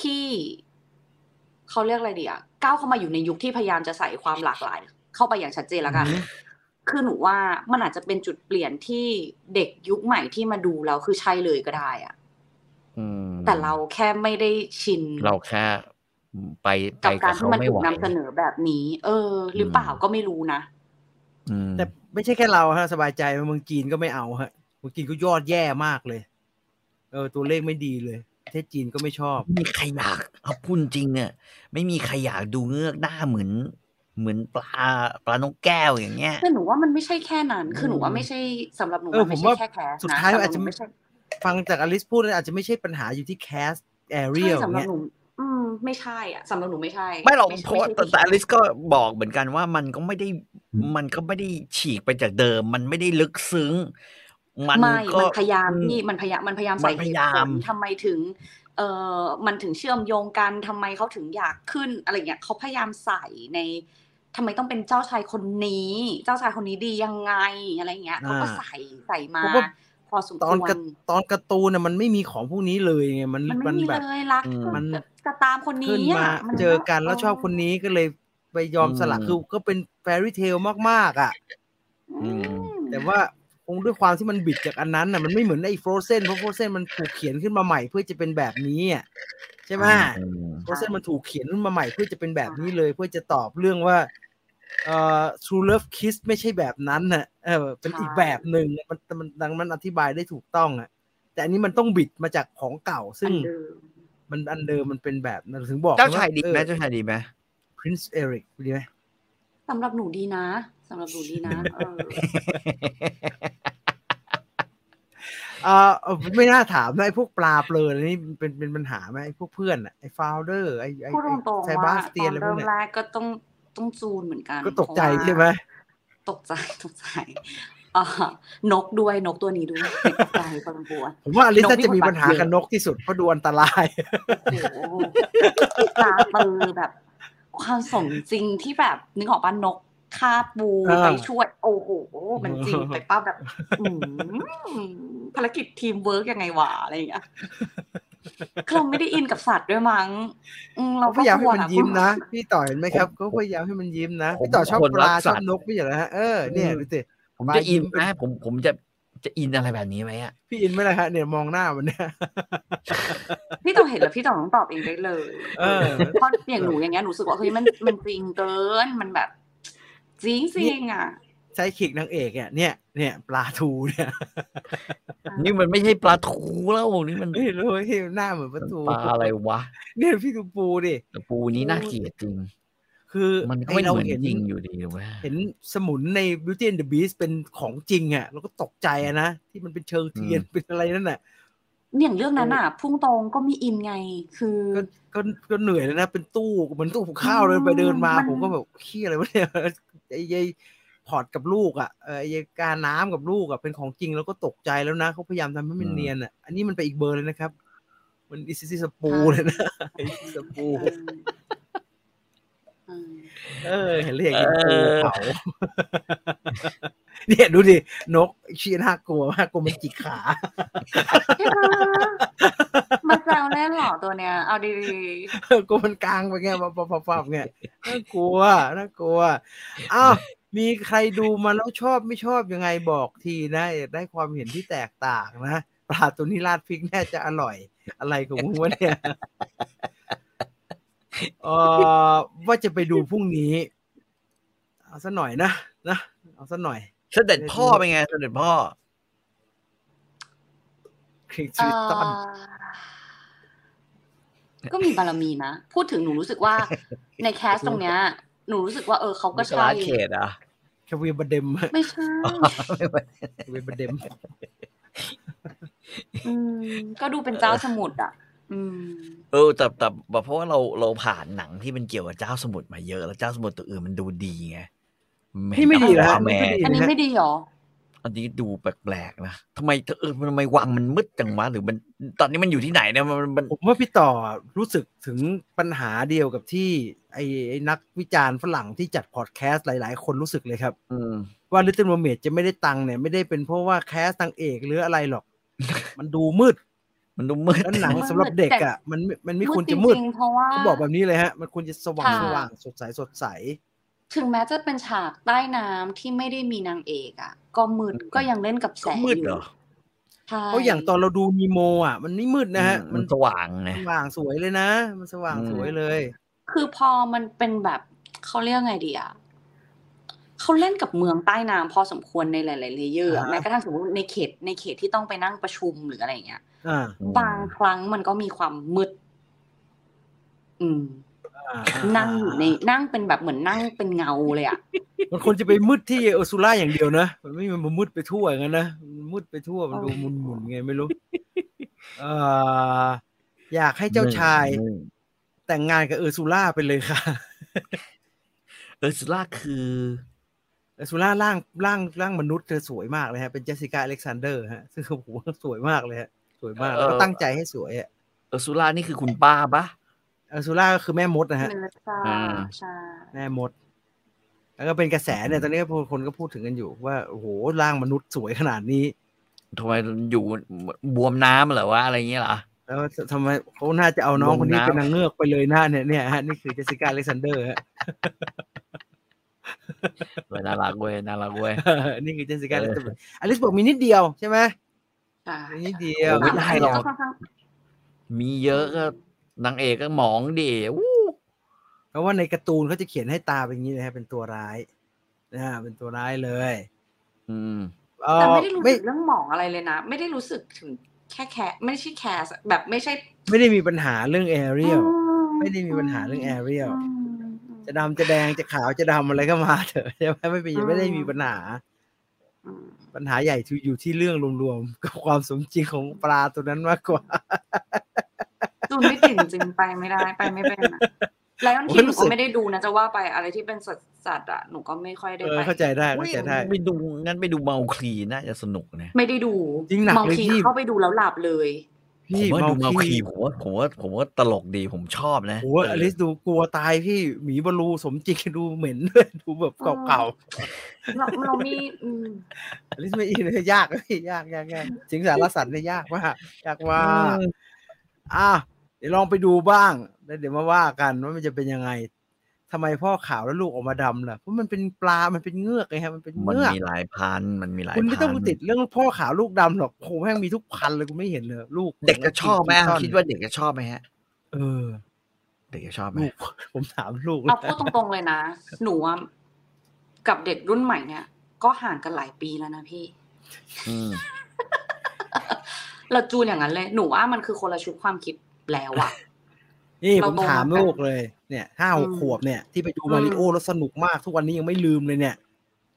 ที่เขาเรียกอะไรดีอะก้าวเข้ามาอยู่ในยุคที่พยายามจะใส่ความหลากหลาย เข้าไปอย่างชัดเจนแล้วกันอือฮึคือหนูว่ามันอาจจะเป็นจุดเปลี่ยนที่เด็กยุคใหม่ที่มาดูแล้วคือใช่เลยก็ได้อะอืมแต่เราแค่ไม่ได้ชิน เราแค่ไปไปกับกักาบรเขาที่มันไม่ถูไหกวนำเสนอแบบนี้ เออ หรือเปล่าก็ไม่รู้นะอืม แต่ไม่ใช่แค่เราฮะสบายใจเมืองจีนก็ไม่เอาฮะเมืองจีนก็ยอดแย่มากเลย เออ ตัวเลขไม่ดีเลยประเทศจีนก็ไม่ชอบไม่มีใครอยากเอาพูดจริงเนี่ยไม่มีใครอยากดูเงือกหน้าเหมือน เหมือนปลาปลานกแก้วอย่างเงี้ยแต่หนูว่ามันไม่ใช่แค่นั้นคือหนูว่าไม่ใช่สำหรับหนูเออมันไม่ผมใช่ว่าแค่แคสสุดนะท้ายสำหรับอาจจะหนูไม่ไม่ใช่ฟังจากอลิสพูดอาจจะไม่ใช่ปัญหาอยู่ที่แคสแอเรีใช่ยลสำหรับเงี้ยหนู อืมไม่ใช่อะสำหรับหนูไม่ใช่ ไม่หรอกใช่เพราะว่าไม่แต่ใช่แต่อลิสก็บอกเหมือนกันว่ามันก็ไม่ได้มันก็ไม่ได้ฉีกไปจากเดิม มันไม่ได้ลึกซึ้ง มันไม่ก็มันพยายามอืมพี่มันพยายามมันพยายามมันใส่พเหยาตุยาผมลทำไมถึง เอ่อมันถึงเชื่อมโยงกันทำไมเขาถึงอยากขึ้นอะไรเงี้ยเขาพยายามใส่ในทำไมต้องเป็นเจ้าชายคนนี้ เจ้าชายคนนี้ดียังไงอะไรเงี้ยเขาก็อ่าใส่ใส่มาเพราะว่าพอสมตคอนวการตอนการ์ตูนน่ะมันไม่มีของพวกนี้เลยไงมันมันมัไม่นมีแบบเลยรักอืมมัน จะตามคนขึ้นนี้มาอะมันเจอกันแล้วชอบคนนี้ก็เลยไปยอมสละอืมคือก็เป็นแฟรี่เทลมากๆ อะอืมแต่ว่าคงด้วยความที่มันบิดจากอันนั้นน่ะมันไม่เหมือนไอ้ฟรเซนเพราะฟรเซนมันถูกเขียนขึ้นมาใหม่เพื่อจะเป็นแบบนี้อะใช่ไหมอืมฟรเซนมันถูกเขียนขึ้นมาใหม่เพื่อจะเป็นแบบนี้เลย เพื่อจะตอบเรื่องว่าเอ่อ True Love Kiss ไม่ใช่แบบนั้นน่ะเออเป็นอีกแบบหนึ่งมันมันดังมันอธิบายได้ถูกต้องอะแต่อันนี้มันต้องบิดมาจากของเก่าซึ่งอันเดิ มมันอันเดิมมันเป็นแบบนั้นถึงบอกเจ้าชายดีไหมเออเจ้าชายดีไหม Prince Eric ดีไหมสำหรับหนูดีนะสำหรับหนูดีนะเออเอ่อเอ่อไม่น่าถามนะไอ้พวกปลาเปลืออะไรนี่เป็นเป็นปัญหาไหมไอ้พวกเพื่อนอะไอ้ฟาวเดอร์ไอ้ไอ้พูดตรงไซๆบาว่าสตเตียอนนอะไรพวเริ่กมเนี้ยแรกก็ต้องต้องจูนเหมือนกัน ก็ตกใจเพราะว่าใช่ไหมตกใจตกใจอ่า นกด้วยนกตัวนี้ด้วยตกใจพอสมควรผมว่าอลิซนกน่าจะมีมีบทบาทปัญหากับเยอะนกที่สุดเพราะดูอันตรายโอ้โหปลาปือแบบ ความสมจริงที่แบบนึกออกป้านกฆ่าปูเออไปช่วย โอ้โห มันจริงไปป้าแบบอืมภารกิจทีมเวิร์กยังไงวะอะไรอย่างเงี้ยคือเราไม่ได้อินกับสัตว์ด้วยมั้งอืมเราเขาพก็ยายามกให้ลัวมันนะยิ้มนะพี่ต่อเห็นไหมครับเขาพยายามให้มันยิ้มนะพี่ต่อชอบปลาชอบนกไม่ใช่เหรอฮะเออเนี่ยดูสิ ผมปลาจะอินยิ้มเป็นนะผมผมจะจะอินอะไรแบบนี้ไหมอะพี่อินไหมล่ะฮะเนี่ยมองหน้ามันเนี่ยพี่ต้องเห็นแล้วพี่ต้องต้องตอบเองได้เลยเออเพราะอย่างหนูอย่างเงี้ยหนูรู้สึกว่าเฮ้ยมันมันจริงเกินมันแบบจริงจริงอะใช้ขิกนางเอกเนี่ยเนี่ยเนี่ยปลาทูเนี่ย นี่มันไม่ใช่ปลาทูแล้วนี่มันไม่รู้ที่หน้าเหมือนปลาทูปลาอะไรวะเนี่ยพี่ดูปูดิแต่ปูนี้น่าเกลียดจริง คือมันก็ไอไม่เราเหมือนเห็นจริงอยู่ดีเว้ยเห็นสมุนใน Beauty and the Beast เป็นของจริงอะเราก็ตกใจอะนะ ที่มันเป็นเชิงเทียนเป็นอะไรนั่นน่ะอย่างเรื่องนั้นอะ พุ่งตรงก็มีอินไงคือก็ก็ก็เหนื่อยแล้วนะเป็นตู้เหมือนตู้กับข้าวเดินไปเดินมามันผมก็แบบขี้อะไรวะเนี่ยไอ้ยายพอร์ตกับลูกอะเออไอ้การน้ำกับลูกอะเป็นของจริงแล้วก็ตกใจแล้วนะเขาพยายามทำให้มันเนียนอะอันนี้มันไปอีกเบอร์เลยนะครับ มันอิซิซิสปูเลยนะอิซิสปู เออเออเออเห็นเลยอยากกินปูเผาเนี่ยดูดินกเชียน่ากลัวมากกลัวมันจิกขาใช่ปะมาแซวเล่นเหรอตัวเนี้ยเอาดีเออกลัวมันกลางไปไงปับปับปับปับไงน่ากลัวน่ากลัวอ้าวมีใครดูมาแล้วชอบไม่ชอบยังไงบอกทีนะอยากได้ความเห็นที่แตกต่างนะปลาตัวนี้ราดพริกแน่จะอร่อย อะไรของมึงวะเนี่ย เออว่าจะไปดูพรุ่งนี้ เอาซะหน่อยนะนะเอาซะหน่อย เสด็จพ่อเป็นไง เสด็จพ่อคลิกๆทวิตตันเอ่อก็มีบารมีนะ พูดถึงหนูรู้สึกว่า ในแคสตรงเนี้ย หนูรู้สึกว่าเออเขาก็นิโคใช่ลัสเคดอะคาเวียบดเดมไม่ใช่คาเวียบดเดมอืมก็ดูเป็นเจ้าสมุทรอะอืม เออแต่แต่แต่เพราะว่าเราเราผ่านหนังที่มันเกี่ยวกับเจ้าสมุทรมาเยอะแล้วเจ้าสมุทรตัวอื่นมันดูดีไงพี่ไม่ดีแล้วแม่อันนี้ไม่ดีเหรอ อันนี้ดูแปลกๆนะทำไมเออทำไมวังมันมืดจังวะหรือมัน ตอนนี้มันอยู่ที่ไหนเนี่ยมันมันผมว่าพี่ต่อรู้สึกถึงปัญหาเดียวกับที่ไอ้ไอ้นักวิจารณ์ฝรั่งที่จัดพอดแคสต์หลาย ๆ คนรู้สึกเลยครับ อืมว่า Little Mermaid จะไม่ได้ตังค์เนี่ยไม่ได้เป็นเพราะว่าแคสต์นางเอกหรืออะไรหรอก มันดูมืด มันดูมืดแล้วหนังมืดสำหรับเด็กแต่อะมันไม่มันไม่มืดควรจะมืดจริงๆเพราะว่าเขาบอกแบบนี้เลยฮะ มันควรจะสว่างค่ะสว่างสดใสสดใส ถึงแม้จะเป็นฉากใต้น้ำที่ไม่ได้มีนางเอกอะ ก็มืดก็ยังเล่นกับแสก็งมืดอยู่เหรอใช่เพราะอย่างตอนเราดูนีโมอะ มันไม่มืดนะฮะ มัมันนสว่างไงสว่างสวยเลยนะ มันสว่างอืมสวยเลย คือพอมันเป็นแบบเขาเรียกไงดีอะ เขาเล่นกับเมืองใต้น้ำพอสมควรในหลาย ๆ layer อะอ่าฮะแม้กระทั่งสมมติในเขตในเขตที่ต้องไปนั่งประชุมหรืออะไรอย่างเงี้ยอ่าบางครั้งมันก็มีความมืด อืมอ่านั่งอยู่ในนั่งเป็นแบบเหมือนนั่งเป็นเงาเลยอะมันควรจะไปมืดที่เออร์ซูล่าอย่างเดียวนะมันไม่มันมืดไปทั่วอย่างนั้นนะมันมืดไปทั่วมันดูมุนๆไงไม่รู้เอ่ออยากให้เจ้าชายหนึ่งแต่งงานกับเออร์ซูล่าไปเลยค่ะ เออร์ซูล่าคือ เออร์ซูล่าร่างร่างร่างมนุษย์เธอสวยมากเลยฮะ เป็นเจสสิก้าอเล็กซานเดอร์ฮะ ซึ่งโอ้โหสวยมากเลยฮะ สวยมาก แล้วก็ตั้งใจให้สวยอะเออร์ซูล่านี่คือคุณป้าปะเออร์ซูล่าก็คือแม่มดนะฮะเมลซ่าอ่าใช่แม่มด แล้วก็เป็นกระแสเนี่ย ตอนนี้ก็คนก็พูดถึงกันอยู่ว่า โอ้โห ร่างมนุษย์สวยขนาดนี้ทำไมอยู่บวมน้ำเหรอวะอะไรเงี้ยเหรอแล้วทำไมเขาน่าจะเอาน้องคนนี้ลงน้ำเป็นนางเงือกไปเลยหน้าเนี่ยเนี่ยฮะนี่คือเจสสิก้าอเล็กซานเดอร์ฮะ เว้ยน่ารักเว้ยน่ารักเว้ยนี่คือเจสสิก้าเอออเล็กซานเดอร์อลิสบอกมีนิดเดียวใช่ไหมใช่มีนิดเดียวโอ้ไม่ได้หรอกค่อนข้างมีเยอะก็นางเอกก็หมองดิอู้เพราะว่าในการ์ตูนเขาจะเขียนให้ตาเป็นอย่างนี้นะฮะเป็นตัวร้ายนะฮะเป็นตัวร้ายเลย อืมเอ่อแต่ไม่ได้รู้ไม่สึกเรื่องหมองอะไรเลยนะ ไม่ได้รู้สึกถึงแค่แคไม่ใช่ cast แบบไม่ใช่ ไม่ได้มีปัญหาเรื่องแอเรียลอืไม่ได้มีปัญหาเรื่องแอเรียลอืม จะดำจะแดงจะขาวจะดำอะไรก็มาเถอะใช่ไหมไม่เป็นไม่ได้มีปัญหาอืมปัญหาใหญ่ที่อยู่ที่เรื่องรวมๆกับความสมจริงของปลาตัวนั้นมากกว่าจูนไม่ติดจริงไปไม่ได้ไปไม่เป็นอะไลออนโอ้คิยงหรู้นูสึก็กไม่ได้ดูนะจะว่าไปอะไรที่เป็นสัตว์สัตว์อะหนูก็ไม่ค่อยได้เออไปเข้าใจได้เข้าใจได้ไปดูงั้นไปดูเมาคลีน่าจะสนุกนะไม่ได้ดูจริงหนักบางเลยทีพี่เข้าไปดูแล้วหลับเลย ผมพี่ว่าเมาดูเมาคีคลีผมว่าผมว่าผมว่าตลกดีผมชอบนะโอ้โหอลิสดูกลัวตายพี่หมีบอลลูสมจริงดูเหม็นด้วยดูแบบเก่าเราเรามีอืมๆอลิสไม่อินเลยยากพี่ยากยากยากสิงสารสัตว์เนี่ยยากมากยากมากอะเดี๋ยวลองไปดูบ้างแล้วเดี๋ยวมาว่ากันว่ามันจะเป็นยังไง ทำไมพ่อขาวแล้วลูกออกมาดำล่ะเพราะมันเป็นปลา มันเป็นเงือกไงฮะมันเป็นมันเงือกมีหลายพันมันมีหลายคุณไม่ต้องพันติดเรื่องพ่อขาวลูกดำหรอกโหแม่งมีทุกพันเลยกูไม่เห็นเลยลูกเด็กจะชอบไหมกินต้นคิดว่าเด็กจะชอบไหมฮะ เออ เด็กจะชอบไหมลูกผมถามลูกเอาพูดตรงๆเลยนะหนูอะกับเด็กรุ่นใหม่เนี่ย ก็ห่างกันหลายปีแล้วนะพี่อืมเราจูนอย่างนั้นเลย หนูว่ามันคือคนละชุดความคิดแล้วอะนี่เราผมโตถามมากันลูกเลย เนี่ยห้าหกอืมขวบเนี่ยที่ไปดูอืมมาริโอแล้วสนุกมากทุกวันนี้ยังไม่ลืมเลยเนี่ย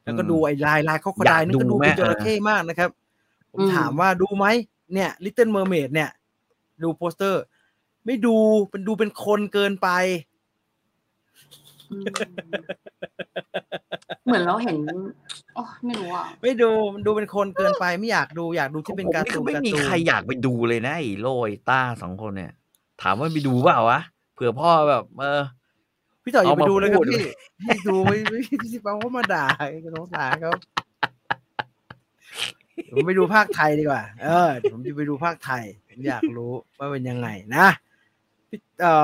แล้วก็อืมดูไอ้ Lyle Lyle Crocodile นี่ก็ดูดูไหมเป็นจระเออเข้มากนะครับผมอืมถามว่าดูไหมเนี่ย Little Mermaid เนี่ย ดูโปสเตอร์ ไม่ดูเป็นดูเป็นคนเกินไปอืมเหมือนเราเห็นโอ้ไม่รู้อะไม่ดูมันดูเป็นคนเกินไปไม่อยากดูอยากดูที่เป็นการ์ผมตูนี่นก็ไม่การ์มีตูนใครอยากไปดูเลยนะไอ้โลไอ้ต้าสองคนเนี่ย ถามว่าไปดูเปล่าวะเผื่อพ่อแบบ เออพี่ต่ออย่าไปเอามาดูเลยครับพูดพี่พี่ดูไม่ไม่พี่เปาเขามาด่าก็น้องด่าเขาผมไปดูภาคไทยดีกว่า เออเดี๋ยวผมจะไปดูภาคไทย ผมอยากรู้ว่าเป็นยังไงนะพี่เอ่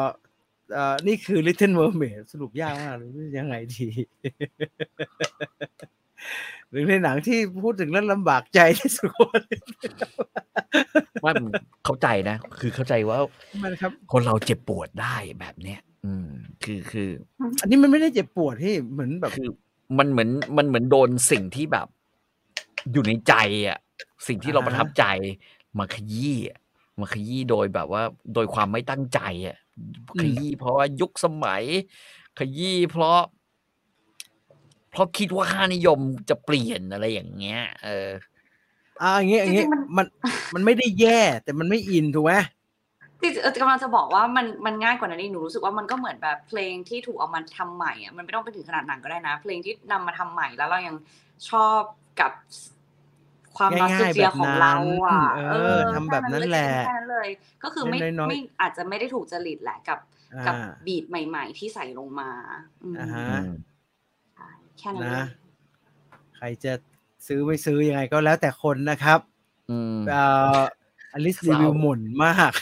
อเอ่อนี่คือ Little Mermaid สรุปยากมากเลยว่ายังไงดี หรือในหนังที่พูดถึงเรื่องลำบากใจที่สุดคนว่ามันเข้าใจนะ คือเข้าใจว่ามันครับคนเราเจ็บปวดได้แบบเนี้ยอืม คือคือ อันนี้มันไม่ได้เจ็บปวดที่เหมือนแบบคือ มันเหมือนมันเหมือนโดนสิ่งที่แบบ อยู่ในใจอะ สิ่งที่เราอ่าฮะประทับใจมาขยี้อะมาขยี้โดยแบบว่า โดยความไม่ตั้งใจอะขยี้เพราะว่ายุคสมัย ขยี้เพราะ เพราะคิดว่าค่านิยมจะเปลี่ยนอะไรอย่างเงี้ย เอออ่าอย่างเงี้ยอย่างเงี้ยจริงๆมันมันมันไม่ได้แย่ แต่มันไม่อินถูกไหมที่เออกำลังจะบอกว่ามันมันง่ายกว่านั้นนี่หนูรู้สึกว่ามันก็เหมือนแบบเพลงที่ถูกเอามาทำใหม่อะมันไม่ต้องไปถึงขนาดหนังก็ได้นะ เพลงที่นำมาทำใหม่แล้วเรายังชอบกับความนอสง่ายๆเจียแบบของนั้นเราอะเออทำแบบนั้นแหละแค่นั้นเลย ก็คือไม่น้อยๆไม่อาจจะไม่ได้ถูกจริตแหละกับกับอ่าบีทใหม่ ๆ ที่ใส่ลงมาอืมอ่าฮะอืมใช่ แค่นั้นเลนะยใครจะซื้อไม่ซื้อยังไงก็แล้วแต่คนนะครับอืมเอ่ออลิสเศร้ารีวิวหม่นมาก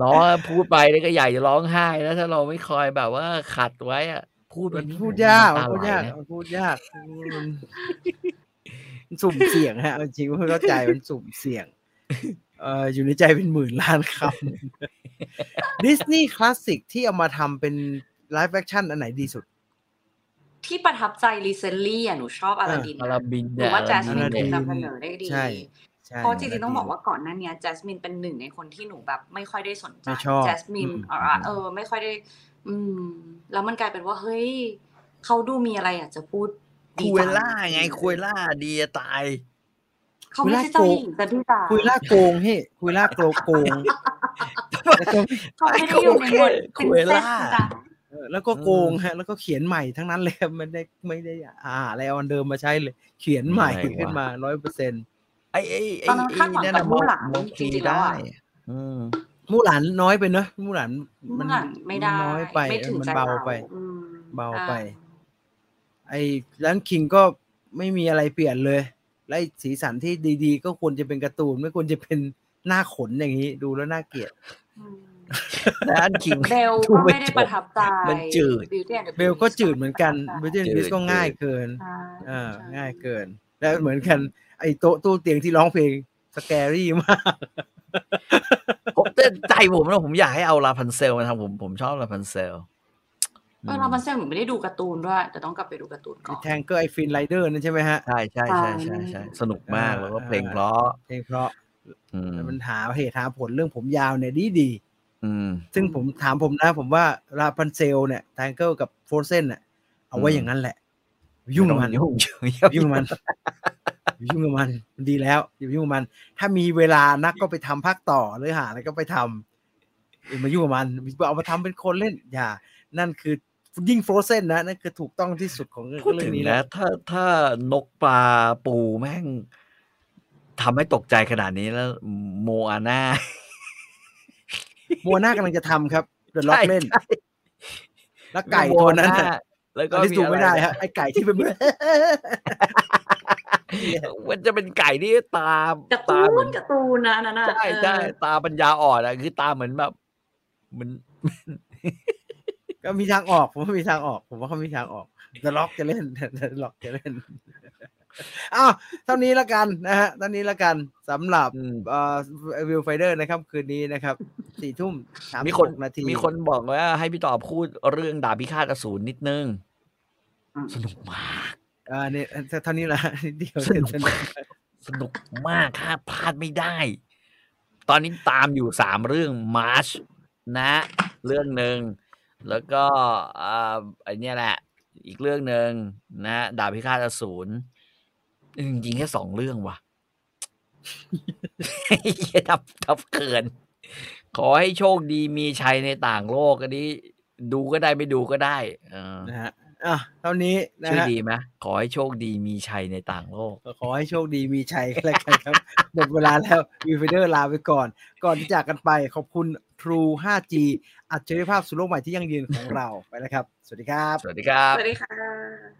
น้องพูดไปนี่ก็ใหญ่จะร้องไห้แล้วถ้าเราไม่คอยแบบว่าขัดไว้อะพูดมัวันนนี้พูดยากน้ำมันตาพูดไหลยากนะมันพูดยากมันมันสุ่มเสี่ยงฮะเอาจริงๆว่าเข้าใจมันสุ่มเสี่ยง เอ่ออยู่ในใจเป็นหมื่นล้านคำดิสนีย์คลาสสิกที่เอามาทำเป็น live action อันไหนดีสุด ที่ประทับใจ recently อะหนูชอบอลาดินอาราบินหรือว่าเยแจสมินอลาดิถูกนนำเสนอได้ดีใช่ใช่เพราะจริงๆต้องบอกว่าก่อนหน้าเนี้แจสมินเป็นหนึ่งในคนที่หนูแบบ ไม่ค่อยได้สนใจไม่ชอบแจสมินอืมเออเออ ไม่ค่อยได้ อืม แล้วมันกลายเป็นว่าเฮ้ยเขาดูมีอะไรอยากจะพูดดีคุยจังล่าไงคุยล่าดีจะตาย เขาไม่ใช่เจ้าหญิงซะที่ตาคุยล่าโกงเฮ้คุยล่าโกงโกงแล้วก็เขาไม่ได้อยู่ในหมวดคุเป็นยเซตล่าจ้ะเออแล้วก็โกงฮะ แล้วก็เขียนใหม่ทั้งนั้นเลยครับไม่ได้ไม่ได้อ่าอะไรเอาอันเดิมมาใช้เลย เขียนใหม่อะไรวะขึ้นมาร้อยเปอร์เซ็นต์ไอ้ไอ้ไอ้ตอนนั้นไอ้คาดหวังนั่นกับน่ะมู่หลานมองจริงๆทีแล้วได้อะอืมมู่หลานน้อยไปเนอะมู่หลานมู่หลานไม่ได้น้อยไปไม่ถึงมันใจเบาเราไปอืมเบาอ่ไป ไอ้ร้านคิงก็ไม่มีอะไรเปลี่ยนเลย และไอ้สีสันที่ดีๆ ก็ควรจะเป็นการ์ตูนไม่ควรจะเป็นหน้าขนอย่างนี้ ดูแล้วน่าเกลียดอืมแต่อันคิงเบลดูก็ไม่ได้ประทับใจมันจืด Beauty and the เบลก็ Beast จืดเหมือนกันประทับใจตี้บิสก็ง่ายเกินใช่อ่าใช่ง่ายเกิน แล้วเหมือนกัน ไอ้โต๊ะตู้เตียงที่ร้องเพลง scary มากผมแต่ใจผมนะผมอยากให้เอาราพันเซลมาทำผมผมชอบราพันเซล เออราพันเซลเหมือนไม่ได้ดูการ์ตูนด้วย แต่ต้องกลับไปดูการ์ตูนก่อน Tangled ไอ Flynn Rider นั่นใช่ไหมฮะ ใช่ใช่ใช่ใช่ใช่ใช่สนุกมากอ่าแล้วก็เพลงเพราะเพลงเพราะอืมมันหาเหตุหาผลเรื่องผมยาวเนี่ยดีดีอืมๆซึ่งผมถามผมนะ ผมว่าราพันเซลเนี่ย Tangled กับ Frozen เนี่ยเอาไว้อืมอย่างนั้นแหละ ยุ่งกับมันไต้อยุ่งยุ่งกับมันอย่ายุ่งกับมันมันดีแล้วอย่าไปยุ่งกับมัน ถ้ามีเวลานักก็ไปทำภาคต่อหรือหาอะไรก็ไปทำอย่ามายุ่งกับมันเอามาทำเป็นคนเล่นอย่า นั่นคือ ยิ่ง Frozen นะนั่นคือถูกต้องที่สุดของเรื่องพูดเรื่ถึองงนี้นะนะ ถ้าถ้านกปลาปูแม่งทำให้ตกใจขนาดนี้แล้ว โมอาน่ามัวหน้ากำลังจะทำครับเดอะล็อกเล่นใช่แล้วไก่ตัวนั้นโมอาน่ะแล้วก็อันนี้ดูไม่ได้อะรฮะไอไก่ที่เป็นมันจะเป็นไก่ที่ตาการ์ตาตูเหมือนนการ์ตูนนะอันนั่นน่ะใช่ใช่เออตาปัญญาอ่อนอะคือตาเหมือนแบบเหมือน ก็มีทางออก ผมว่ามีทางออก ผมว่าเขามีทางออกเดอะล็อกจะเล่นเดอะล็อกจะเล่นอ้าวเท่านี้ละกันนะฮะเท่านี้ละกันสำหรับอืมเอ่อ Viewfinder นะครับคืนนี้นะครับสี่ทุ่มสามมีสิบคนหกนาทีมีคนบอกว่าให้พี่ต่อพูดเรื่องดาบพิฆาตอสูรนิดนึงอืมสนุกมากอ่าเนี่ยเท่านี้ละนิดเดียวสนุกสนุกมากค่ะพลาดไม่ได้ ตอนนี้ตามอยู่สามเรื่องมาร์ชนะ เรื่องหนึ่ง แล้วก็อ่าไอเนี้ยแหละ อีกเรื่องหนึ่งนะดาบพิฆาตอสูรจริงๆแค่สองเรื่องว่ะเฮ้ยทับทับเกิน ขอให้โชคดีมีชัยในต่างโลกอันนี้ ดูก็ได้ไม่ดูก็ได้นะฮะ อะเท่านี้นะช่วยฮะดีไหมขอให้โชคดีมีชัยในต่างโลกก็ขอให้โชคดีมีชัยกันแล้วกันครับ หมดเวลาแล้ววิวไฟเดอร์ลาไปก่อน ก่อนที่จากกันไปขอบคุณ True 5G อัจฉริยภาพสู่โลกใหม่ที่ยั่งยืนของเราไปแล้วครับ สวัสดีครับ สวัสดีครับ สวัสดีค่ะ